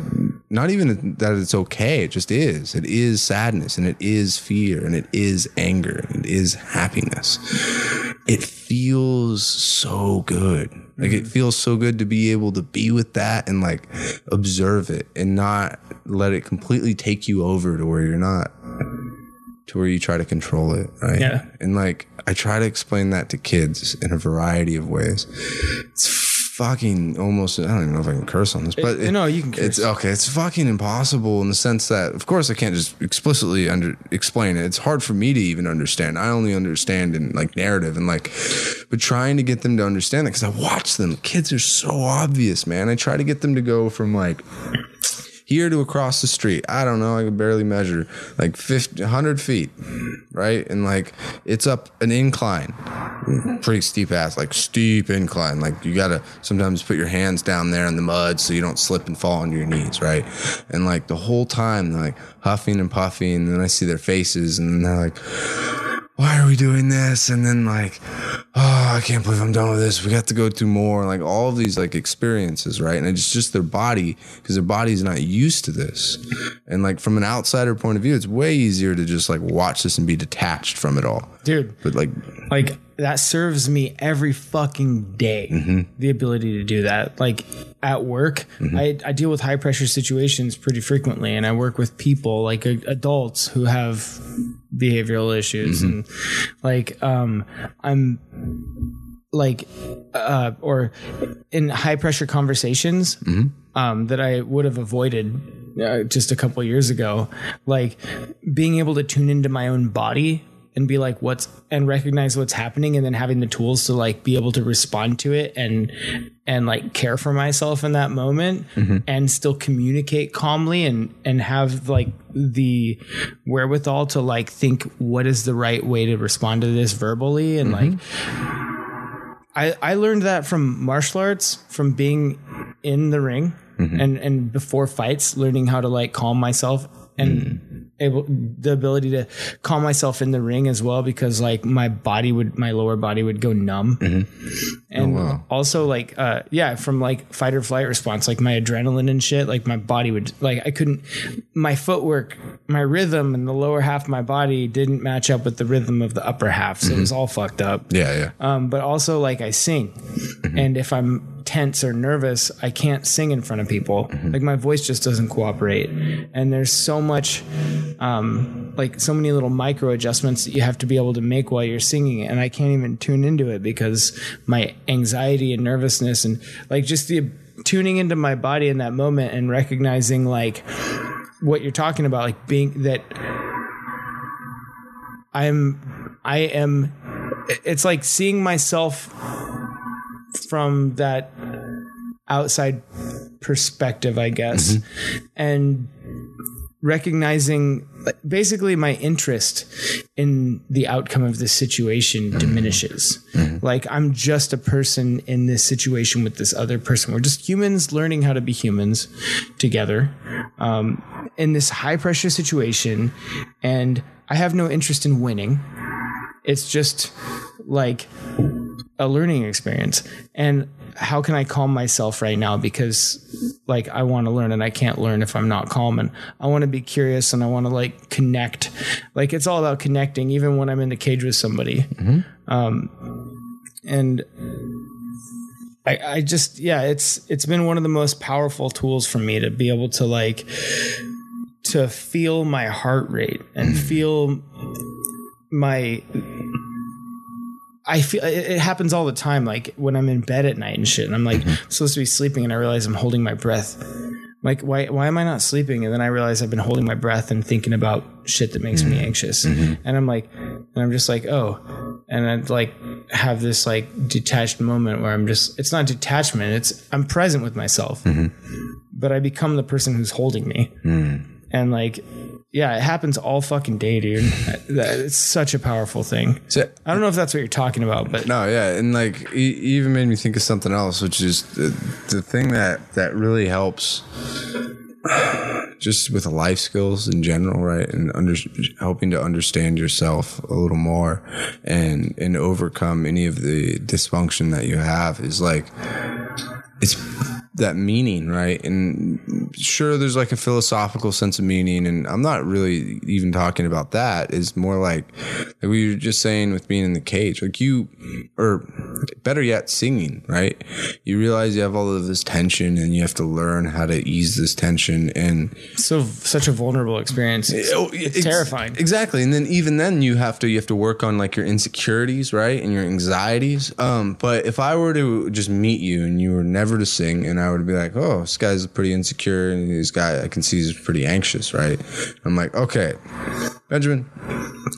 not even that it's okay it just is it is sadness and it is fear and it is anger and it is happiness it feels so good like it mm-hmm. feels so good to be able to be with that and like observe it and not let it completely take you over to where you're not to where you try to control it, right? Yeah. And like I try to explain that to kids in a variety of ways. It's fucking almost I don't even know if I can curse on this, but Uh, no, you can curse. It's okay. It's fucking impossible in the sense that of course I can't just explicitly under explain it. It's hard for me to even understand. I only understand in like narrative and like but trying to get them to understand it cuz I watch them. Kids are so obvious, man. I try to get them to go from like here to across the street. I don't know. I can barely measure like 50, 100 feet, right? And like it's up an incline, pretty steep ass, like steep incline. Like you gotta sometimes put your hands down there in the mud so you don't slip and fall on your knees, right? And like the whole time they're like huffing and puffing, and then I see their faces, and they're like, why are we doing this? And then like, oh, I can't believe I'm done with this. We got to go through more. Like all of these like experiences, right? And it's just their body because their body's not used to this. And like from an outsider point of view, it's way easier to just like watch this and be detached from it all. Dude, But like, like that serves me every fucking day the ability to do that. Like at work I, I deal with high pressure situations pretty frequently and i work with people like a, adults who have behavioral issues and like um i'm like uh or in high pressure conversations um that i would have avoided uh, just a couple years ago like being able to tune into my own body and be like what's and recognize what's happening and then having the tools to like be able to respond to it and and like care for myself in that moment mm-hmm. and still communicate calmly and and have like the wherewithal to like think what is the right way to respond to this verbally and mm-hmm. like I, I learned that from martial arts, from being in the ring mm-hmm. and, and before fights, learning how to like calm myself and mm. Able the ability to calm myself in the ring as well because like my body would my lower body would go numb. And also like uh yeah from like fight or flight response like my adrenaline and shit like my body would like i couldn't my footwork my rhythm and the lower half of my body didn't match up with the rhythm of the upper half. So it was all fucked up. Yeah, yeah. um, but also like I sing, and if I'm tense or nervous, I can't sing in front of people. Like my voice just doesn't cooperate, and there's so much, um, like so many little micro adjustments that you have to be able to make while you're singing, and I can't even tune into it because my anxiety and nervousness and like just the tuning into my body in that moment and recognizing like what you're talking about, like being that I'm I am it's like seeing myself from that outside perspective, I guess, mm-hmm. and recognizing basically my interest in the outcome of this situation mm-hmm. diminishes. Mm-hmm. Like I'm just a person in this situation with this other person. We're just humans learning how to be humans together um, in this high pressure situation, and I have no interest in winning. It's just like a learning experience. And how can I calm myself right now? Because like I want to learn and I can't learn if I'm not calm. And I want to be curious and I want to like connect. Like it's all about connecting, even when I'm in the cage with somebody. Um, and I, I just yeah, it's it's been one of the most powerful tools for me to be able to like to feel my heart rate and feel my I feel it happens all the time. Like when I'm in bed at night and shit, and I'm like mm-hmm. supposed to be sleeping, and I realize I'm holding my breath. Like why why am I not sleeping? And then I realize I've been holding my breath and thinking about shit that makes me mm-hmm. anxious. Mm-hmm. And I'm like, and I'm just like, oh, and I'd like have this like detached moment where I'm just it's not detachment. It's I'm present with myself, but I become the person who's holding me. Mm. And like, yeah, it happens all fucking day, dude. It's such a powerful thing. So, I don't know if that's what you're talking about, but No, yeah, and like e- even made me think of something else, which is the, the thing that that really helps, just with life skills in general, right, and under, helping to understand yourself a little more, and and overcome any of the dysfunction that you have is like it's that meaning, right? And sure, there's like a philosophical sense of meaning, and I'm not really even talking about that. It's more like, like we were just saying with being in the cage, like you, or better yet, singing, right? You realize you have all of this tension, and you have to learn how to ease this tension, and so such a vulnerable experience. It's, Oh, it's terrifying. Exactly. And then even then you have to you have to work on like your insecurities, right? And your anxieties. Um, but if I were to just meet you and you were never to sing and I would be like, Oh, this guy's pretty insecure and this guy I can see is pretty anxious, right? I'm like, Okay, Benjamin.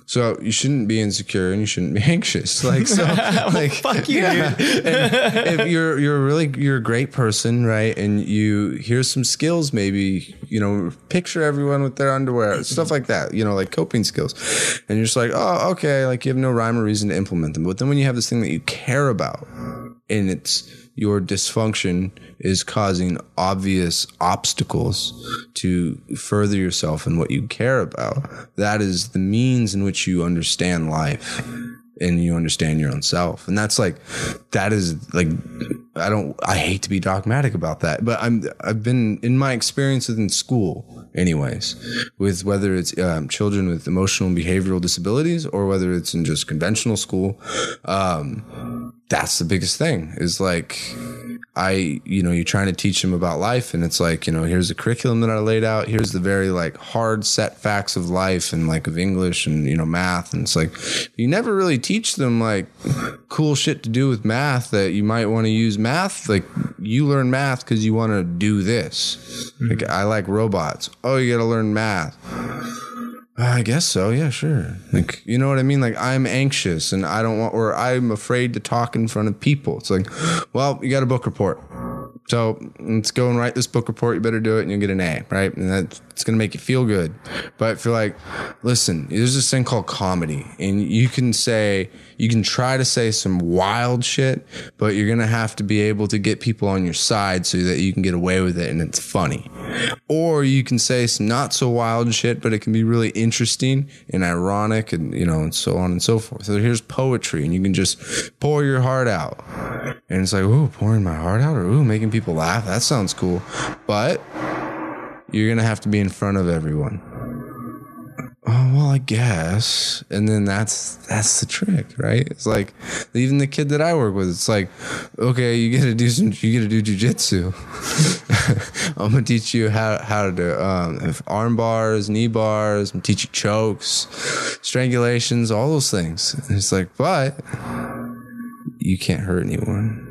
So you shouldn't be insecure and you shouldn't be anxious. Like so like Fuck you, yeah. And if you're you're really you're a great person, right? And you here's some skills, maybe you know, picture everyone with their underwear, stuff like that. You know, like coping skills, and you're just like, oh, okay, like you have no rhyme or reason to implement them. But then when you have this thing that you care about, and it's your dysfunction is causing obvious obstacles to further yourself in what you care about. That is the means in which you understand life and you understand your own self. And that's like, that is like, I don't, I hate to be dogmatic about that, but I'm, I've been in my experiences in school anyways, with whether it's um, children with emotional and behavioral disabilities or whether it's in just conventional school. Um, that's the biggest thing is like, I, you know, you're trying to teach them about life and it's like, you know, here's the curriculum that I laid out. Here's the very like hard set facts of life and like of English and, you know, math. And it's like, you never really teach them like cool shit to do with math that you might want to use math. Like you learn math because you want to do this. Mm-hmm. Like I like robots. Oh, you got to learn math. I guess so. Yeah, sure. Like, you know what I mean? Like, I'm anxious and I don't want, or I'm afraid to talk in front of people. It's like, well, you got a book report. So let's go and write this book report. You better do it and you'll get an A, right? And that's, going to make you feel good. But if you're like, listen, there's this thing called comedy and you can say, you can try to say some wild shit, but you're going to have to be able to get people on your side so that you can get away with it and it's funny. Or you can say some not so wild shit, but it can be really interesting and ironic and, you know, and so on and so forth. So here's poetry and you can just pour your heart out. And it's like, ooh, pouring my heart out or ooh, making people laugh. That sounds cool. But you're going to have to be in front of everyone. Oh well, I guess, and then that's that's the trick, right? It's like even the kid that I work with. It's like, okay, you get to do some, you get to do jujitsu. I'm gonna teach you how how to do um, if arm bars, knee bars. I'm teach you chokes, strangulations, all those things. And it's like, but you can't hurt anyone.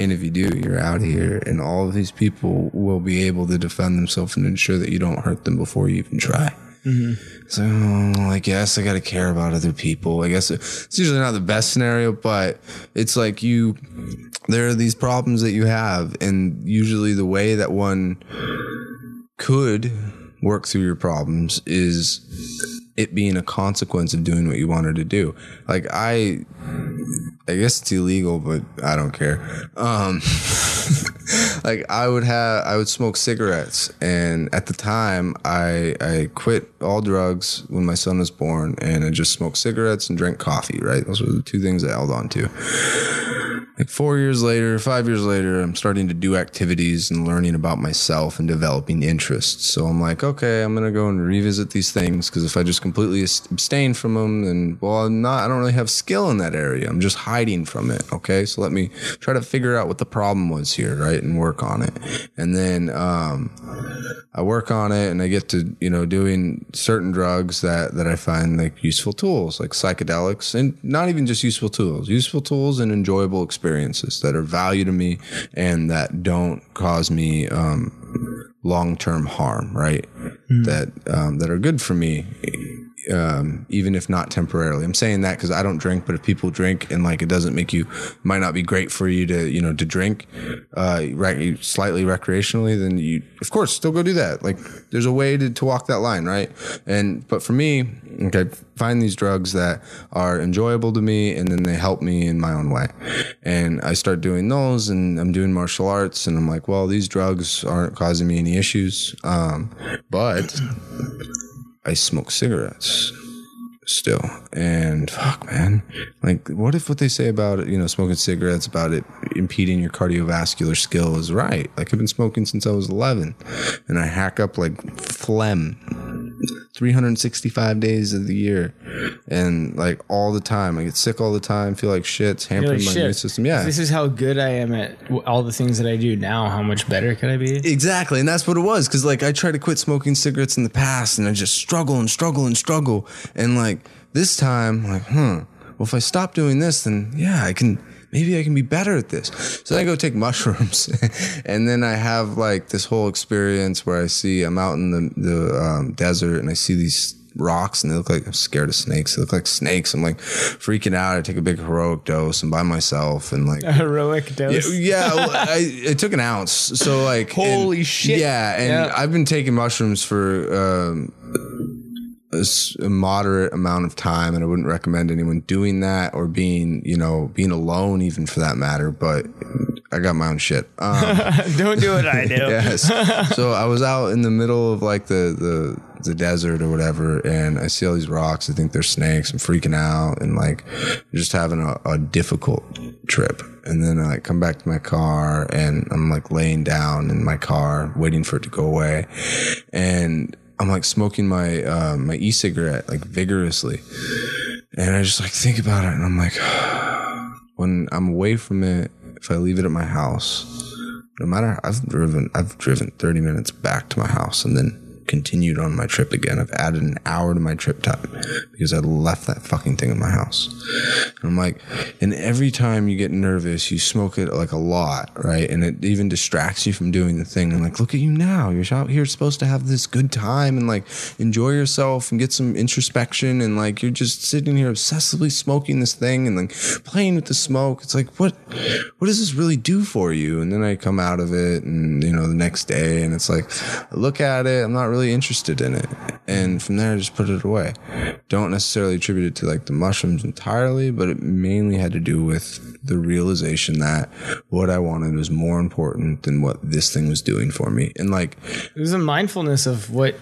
And if you do, you're out here, and all of these people will be able to defend themselves and ensure that you don't hurt them before you even try. So I guess I got to care about other people. I guess it's usually not the best scenario, but it's like you, there are these problems that you have, and usually the way that one could work through your problems is it being a consequence of doing what you wanted to do. Like I, I guess it's illegal, but I don't care. Um, like I would have, I would smoke cigarettes, and at the time, I I quit all drugs when my son was born, and I just smoked cigarettes and drank coffee. Right, those were the two things I held on to like four years later, five years later, I'm starting to do activities and learning about myself and developing interests. So I'm like, okay, I'm gonna go and revisit these things because if I just completely abstain from them, then well, I'm not. I don't really have skill in that area. I'm just hiding from it. Okay, so let me try to figure out what the problem was here, right, and work on it. And then um, I work on it, and I get to you know doing certain drugs that that I find like useful tools, like psychedelics, and not even just useful tools, useful tools and enjoyable experiences that are value to me and that don't cause me um, long term harm, right? That um, that are good for me. Um, even if not temporarily, I'm saying that because I don't drink. But if people drink and like it doesn't make you, might not be great for you to you know to drink, uh, rec- slightly recreationally, then you of course still go do that. Like there's a way to, to walk that line, right? And but for me, okay, find these drugs that are enjoyable to me, and then they help me in my own way. And I start doing those, and I'm doing martial arts, and I'm like, well, these drugs aren't causing me any issues, um, but I smoke cigarettes still. And fuck, man. Like, what if what they say about you know, smoking cigarettes, about it impeding your cardiovascular skill is right? Like, I've been smoking since I was 11 and I hack up like phlegm 365 days of the year and like all the time. I get sick all the time, feel like shit, it's hampering like, my shit, immune system. Yeah. This is how good I am at all the things that I do now. How much better could I be? Exactly, and that's what it was. Because like I tried to quit smoking cigarettes in the past, and I just struggle and struggle and struggle. And like this time, like, hmm. Well, if I stop doing this, then yeah, I can. Maybe I can be better at this. So then I go take mushrooms, and then I have like this whole experience where I see I'm out in the the um, desert, and I see these rocks and they look like I'm scared of snakes. They look like snakes. I'm like freaking out. I take a big heroic dose and by myself and like A heroic dose. yeah well, I, I took an ounce. So like, Holy and- shit. Yeah, and Yeah. I've been taking mushrooms for um, a, moderate amount of time, and I wouldn't recommend anyone doing that or being, you know, being alone, even for that matter. But I got my own shit. Um, Don't do what I do. yes. So I was out in the middle of like the, the the desert or whatever, and I see all these rocks. I think they're snakes. I'm freaking out and like just having a, a difficult trip. And then I like come back to my car and I'm like laying down in my car waiting for it to go away, and I'm like smoking my uh, my e-cigarette like vigorously, and I just like think about it, and I'm like, when I'm away from it, if I leave it at my house, no matter I've driven I've driven 30 minutes back to my house and then continued on my trip again. I've added an hour to my trip time because I left that fucking thing in my house. And I'm like, and every time you get nervous, you smoke it like a lot, right? And it even distracts you from doing the thing. And like, look at you now. You're out here supposed to have this good time and like enjoy yourself and get some introspection. And like, you're just sitting here obsessively smoking this thing and like playing with the smoke. It's like, what, what does this really do for you? And then I come out of it and, you know, the next day and it's like, I look at it. I'm not really interested in it. And from there, I just put it away. Don't necessarily attribute it to like the mushrooms entirely, but it mainly had to do with the realization that what I wanted was more important than what this thing was doing for me. And like, it was a mindfulness of what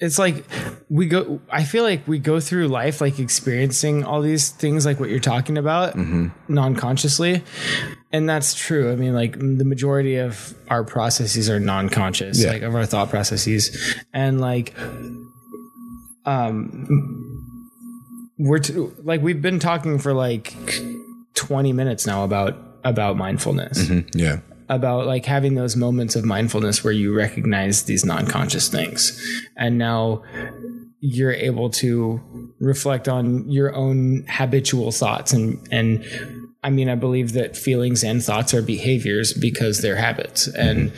it's like. We go. I feel like we go through life like experiencing all these things, like what you're talking about, Mm-hmm. non-consciously, and that's true. I mean, like the majority of our processes are non-conscious, Yeah. like of our thought processes, and like, um, we're t- like we've been talking for like 20 minutes now about about mindfulness yeah. about like having those moments of mindfulness where you recognize these non-conscious things and now you're able to reflect on your own habitual thoughts and and I mean I believe that feelings and thoughts are behaviors because they're habits. And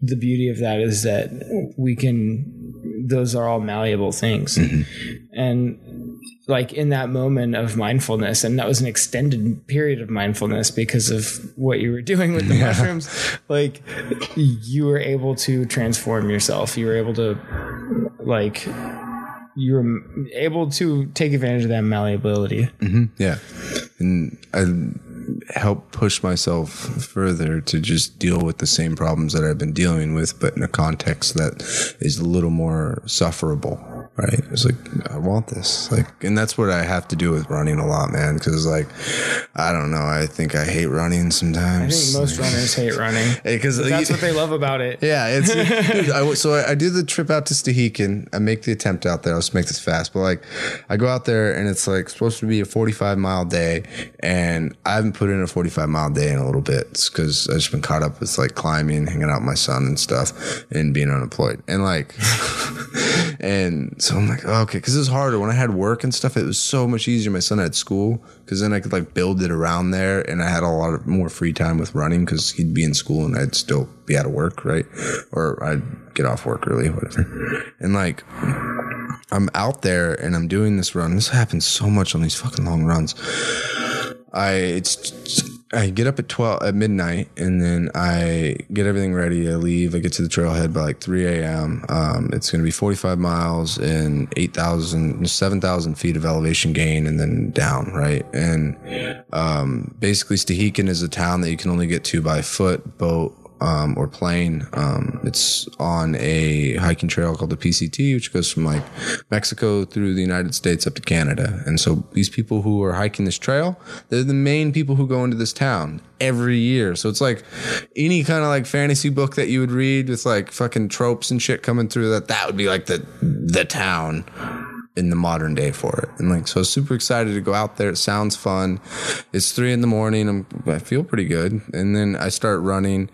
the beauty of that is that we can those are all malleable things. Mm-hmm. And like in that moment of mindfulness and that was an extended period of mindfulness because of what you were doing with the mushrooms like you were able to transform yourself. You were able to like you were able to take advantage of that malleability mm-hmm. Yeah. And I help push myself further to just deal with the same problems that I've been dealing with, but in a context that is a little more sufferable. Right. It's like, I want this. Like, and that's what I have to do with running a lot, man. Cause like, I don't know. I think I hate running sometimes. i think most runners hate running Because that's what they love about it Yeah, it's I, so I, I do the trip out to Stehekin. I make the attempt out there. I'll just make this fast, but like I go out there and it's like supposed to be a 45 mile day, and I haven't put in a 45 mile day in a little bit because I've just been caught up with like climbing, hanging out with my son and stuff, and being unemployed, and like, and so I'm like, oh, okay, because it was harder when I had work and stuff. It was so much easier. My son had school because then I could like build it around there, and I had a lot of more free time with running because he'd be in school and I'd still be out of work, right? Or I'd get off work early, whatever. And like, I'm out there and I'm doing this run. This happens so much on these fucking long runs. I it's I get up at twelve at midnight and then I get everything ready. I leave. I get to the trailhead by like three a.m. Um, it's going to be forty five miles and 8,000, 7,000 feet of elevation gain and then down, right? And um, basically, Stehekin is a town that you can only get to by foot, boat, um, or plane. Um, it's on a hiking trail called the PCT, which goes from like Mexico through the United States up to Canada. And so these people who are hiking this trail, they're the main people who go into this town every year. So it's like any kind of like fantasy book that you would read with like fucking tropes and shit coming through that, that would be like the, the town in the modern day for it. And like, so super excited to go out there. It sounds fun. It's three in the morning. I'm, I feel pretty good. And then I start running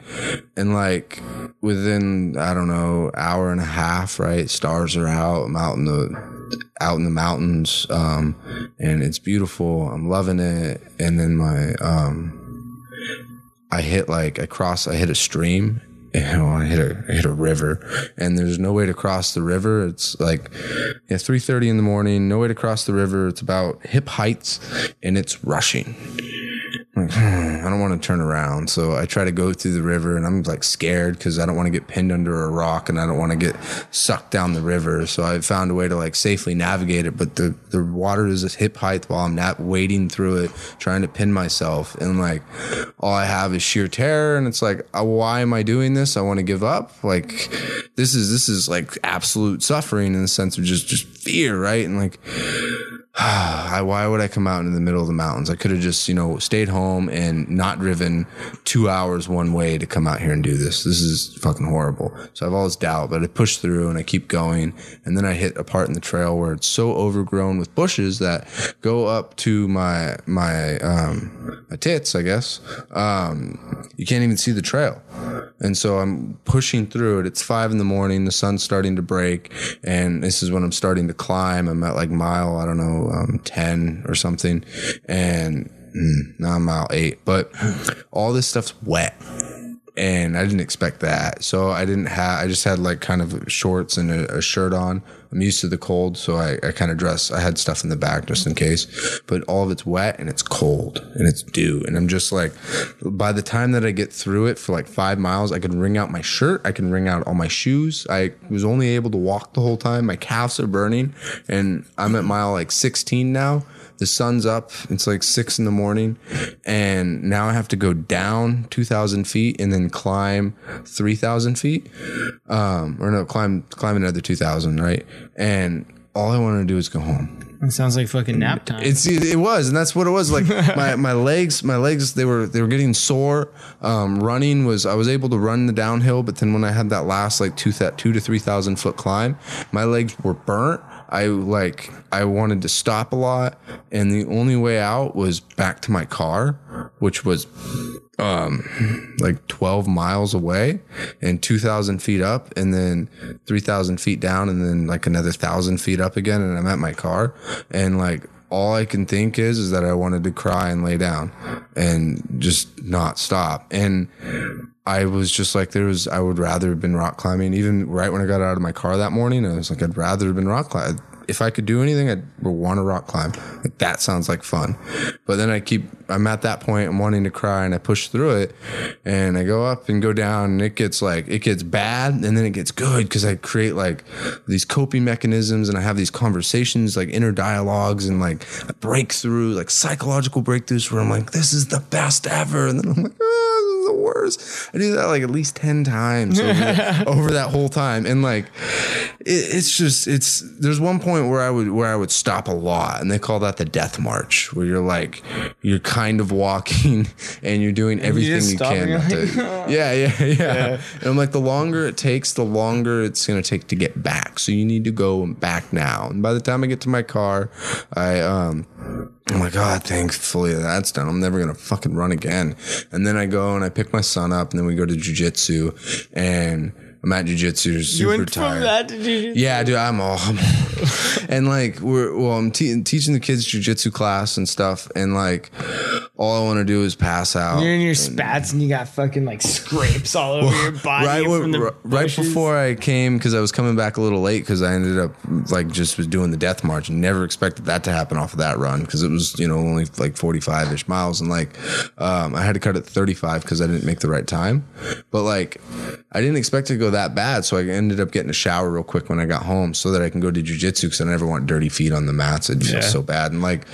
and like within, I don't know, hour and a half, right? Stars are out. I'm out in the, out in the mountains. Um, and it's beautiful. I'm loving it. And then my, um, I hit like, I cross, I hit a stream you know, I hit a I hit a river, and there's no way to cross the river. It's like yeah, three thirty in the morning. No way to cross the river. It's about hip heights, and it's rushing. Hmm, I don't want to turn around, so I try to go through the river, and I'm like scared because I don't want to get pinned under a rock, and I don't want to get sucked down the river. So I found a way to like safely navigate it, but the the water is hip height while I'm not wading through it, trying to pin myself, and like all I have is sheer terror, and it's like, uh, why am I doing this? I want to give up. Like this is this is like absolute suffering in the sense of just just fear, right? And like I, why would I come out in the middle of the mountains? I could have just, you know, stayed home and not driven two hours one way to come out here and do this. This is fucking horrible. So I have all this doubt, but I push through and I keep going. And then I hit a part in the trail where it's so overgrown with bushes that go up to my, my, um, my tits, I guess. Um, you can't even see the trail. And so I'm pushing through it. It's five in the morning. The sun's starting to break. And this is when I'm starting to climb. I'm at like mile, I don't know, um, 10 or something. And now I'm mile eight. But all this stuff's wet. And I didn't expect that. So I didn't have, I just had like kind of shorts and a, a shirt on. I'm used to the cold. So I, I kind of dress, I had stuff in the back just in case. But all of it's wet and it's cold and it's dew. And I'm just like, by the time that I get through it for like five miles, I can wring out my shirt. I can wring out all my shoes. I was only able to walk the whole time. My calves are burning. And I'm at mile like 16 now. The sun's up. It's like six in the morning. And now I have to go down 2,000 feet and then climb 3,000 feet. Um, or no, climb, climb another 2,000, right? And all I want to do is go home. it sounds like fucking nap time It's it was, and that's what it was. Like my, my legs, my legs, they were they were getting sore. Um, running was I was able to run the downhill, but then when I had that last like two that two to three thousand foot climb, my legs were burnt. I like I wanted to stop a lot, and the only way out was back to my car, which was um like 12 miles away and 2000 feet up and then 3000 feet down and then like another 1000 feet up again and i'm at my car. And like all i can think is is that i wanted to cry and lay down and just not stop and I was just like, there was, I would rather have been rock climbing. Even right when I got out of my car that morning, I was like, I'd rather have been rock climbing. If I could do anything, I'd want to rock climb. Like that sounds like fun. But then I keep, I'm at that point, I'm wanting to cry and I push through it and I go up and go down and it gets like, it gets bad and then it gets good because I create like these coping mechanisms and I have these conversations, like inner dialogues and like I break through, like psychological breakthroughs where I'm like, this is the best ever. And then I'm like, the worst. I do that like at least 10 times over, over that whole time. And like, it, it's just, it's, there's one point where I would, where I would stop a lot and they call that the death march where you're like, you're kind of walking and you're doing everything just you, can. and not you're yeah, yeah, yeah. And I'm like, the longer it takes, the longer it's going to take to get back. So you need to go back now. And by the time I get to my car, I, um, I'm like, ah, oh, thankfully that's done. I'm never gonna fucking run again. And then I go and I pick my son up, and then we go to jujitsu, and I'm at jujitsu, super tired. to do Yeah, dude, I'm all, and like we're well, I'm te- teaching the kids jujitsu class and stuff, and like all I want to do is pass out. You're in your spats and you got fucking like scrapes all over your body right, from the right, bushes. before I came because I was coming back a little late because I ended up like just was doing the death march. And never expected that to happen off of that run because it was you know only like 45 ish miles. And like um, I had to cut it 35 because I didn't make the right time. But like I didn't expect it to go that bad. So I ended up getting a shower real quick when I got home so that I can go to jujitsu because I never want dirty feet on the mats. It feels so bad. And like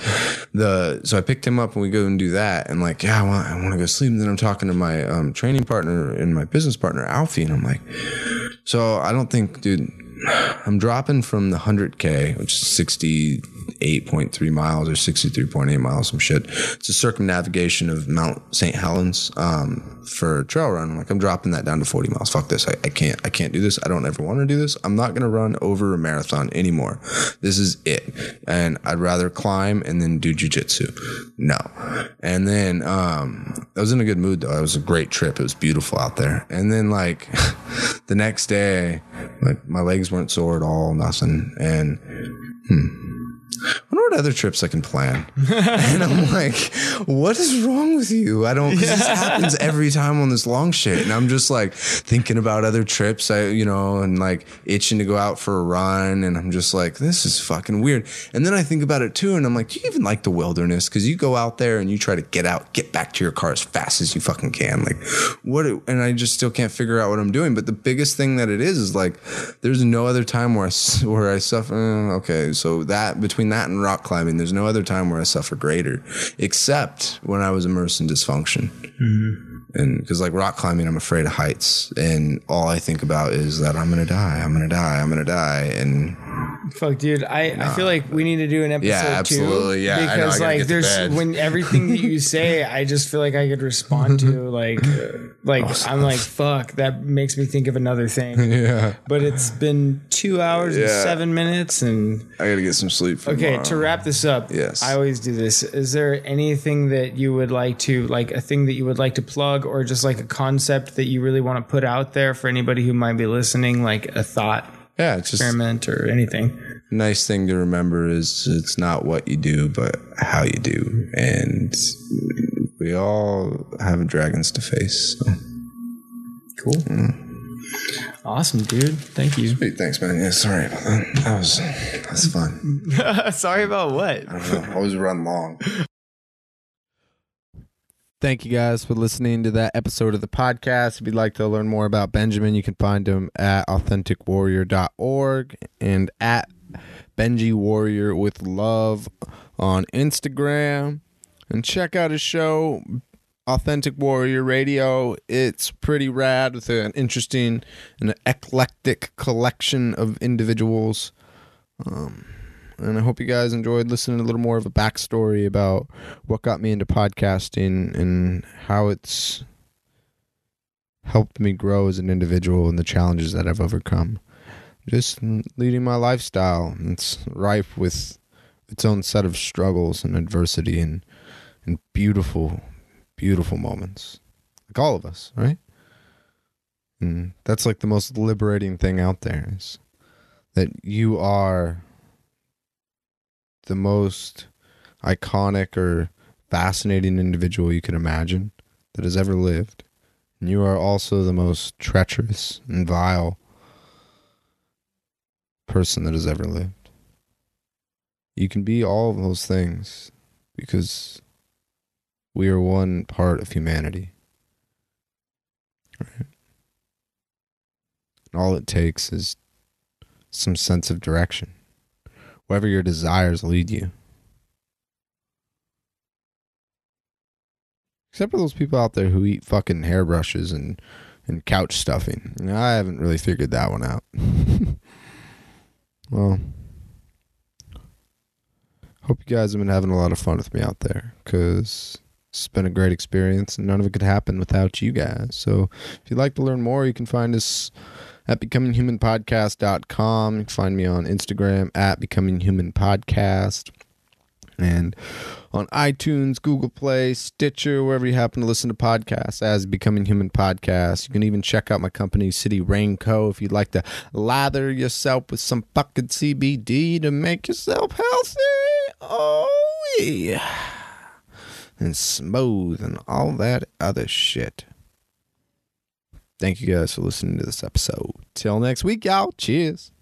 the so I picked him up and we go and do that and like yeah I want I want to go sleep. And then I'm talking to my um, training partner and my business partner Alfie and I'm like so I don't think, dude, I'm dropping from the 100K, which is 68.3 miles or 63.8 miles, some shit. It's a circumnavigation of Mount St. Helens um, for trail run. Like, I'm dropping that down to 40 miles. Fuck this. I, I can't. I can't do this. I don't ever want to do this. I'm not going to run over a marathon anymore. This is it. And I'd rather climb and then do jujitsu. No. And then um, I was in a good mood though. It was a great trip. It was beautiful out there. And then like the next day, like my legs weren't sore at all, nothing. And I wonder what other trips I can plan. and I'm like, what is wrong with you? I don't, cause this happens every time on this long shit. And I'm just like thinking about other trips, I, you know, and like itching to go out for a run. And I'm just like, this is fucking weird. And then I think about it too. And I'm like, do you even like the wilderness? Cause you go out there and you try to get out, get back to your car as fast as you fucking can. Like what, and I just still can't figure out what I'm doing. But the biggest thing that it is, is like, there's no other time where I, where I suffer. Okay. So that between that and rock climbing, there's no other time where I suffer greater, except when I was immersed in dysfunction. Mm-hmm. And because like rock climbing, I'm afraid of heights, and all I think about is that I'm gonna die, I'm gonna die, I'm gonna die, and Fuck, dude. I, I feel like we need to do an episode Yeah, too. absolutely. Yeah, I know, I because like there's when everything that you say, I just feel like I could respond to like like I'm like fuck. That makes me think of another thing. yeah, But it's been two hours and seven minutes, and I gotta get some sleep. For okay. tomorrow. To wrap this up, Yes. I always do this. Is there anything that you would like to like a thing that you would like to plug, or just like a concept that you really want to put out there for anybody who might be listening, like a thought yeah, it's just experiment or anything? nice thing to remember is it's not what you do, but how you do, and we all have dragons to face. So. Cool. Mm. Awesome, dude. Thank you. Hey, thanks, man. Yeah, sorry about that. That was that's fun. Sorry about what? I don't know. I always run long. Thank you guys for listening to that episode of the podcast. If you'd like to learn more about Benjamin, you can find him at authenticwarrior.org and at Benji Warrior with Love on Instagram. And check out his show, Authentic Warrior Radio. It's pretty rad with an interesting and eclectic collection of individuals. Um, and I hope you guys enjoyed listening a little more of a backstory about what got me into podcasting and how it's helped me grow as an individual and the challenges that I've overcome. Just leading my lifestyle. It's rife with its own set of struggles and adversity and and beautiful, beautiful moments. Like all of us, right? And that's like the most liberating thing out there is that you are the most iconic or fascinating individual you can imagine that has ever lived. And you are also the most treacherous and vile person that has ever lived. You can be all of those things because we are one part of humanity. Right? And all it takes is some sense of direction, wherever your desires lead you. Except for those people out there who eat fucking hairbrushes and, and couch stuffing. I haven't really figured that one out. well, hope you guys have been having a lot of fun with me out there because it's been a great experience and none of it could happen without you guys. So if you'd like to learn more, you can find us at becominghumanpodcast.com. You can find me on Instagram at becominghumanpodcast and on iTunes, Google Play, Stitcher, wherever you happen to listen to podcasts as Becoming Human Podcast. You can even check out my company, City Rain Co. If you'd like to lather yourself with some fucking CBD to make yourself healthy. Oh, yeah. And smooth and all that other shit. Thank you guys for listening to this episode. Till next week, y'all. Cheers.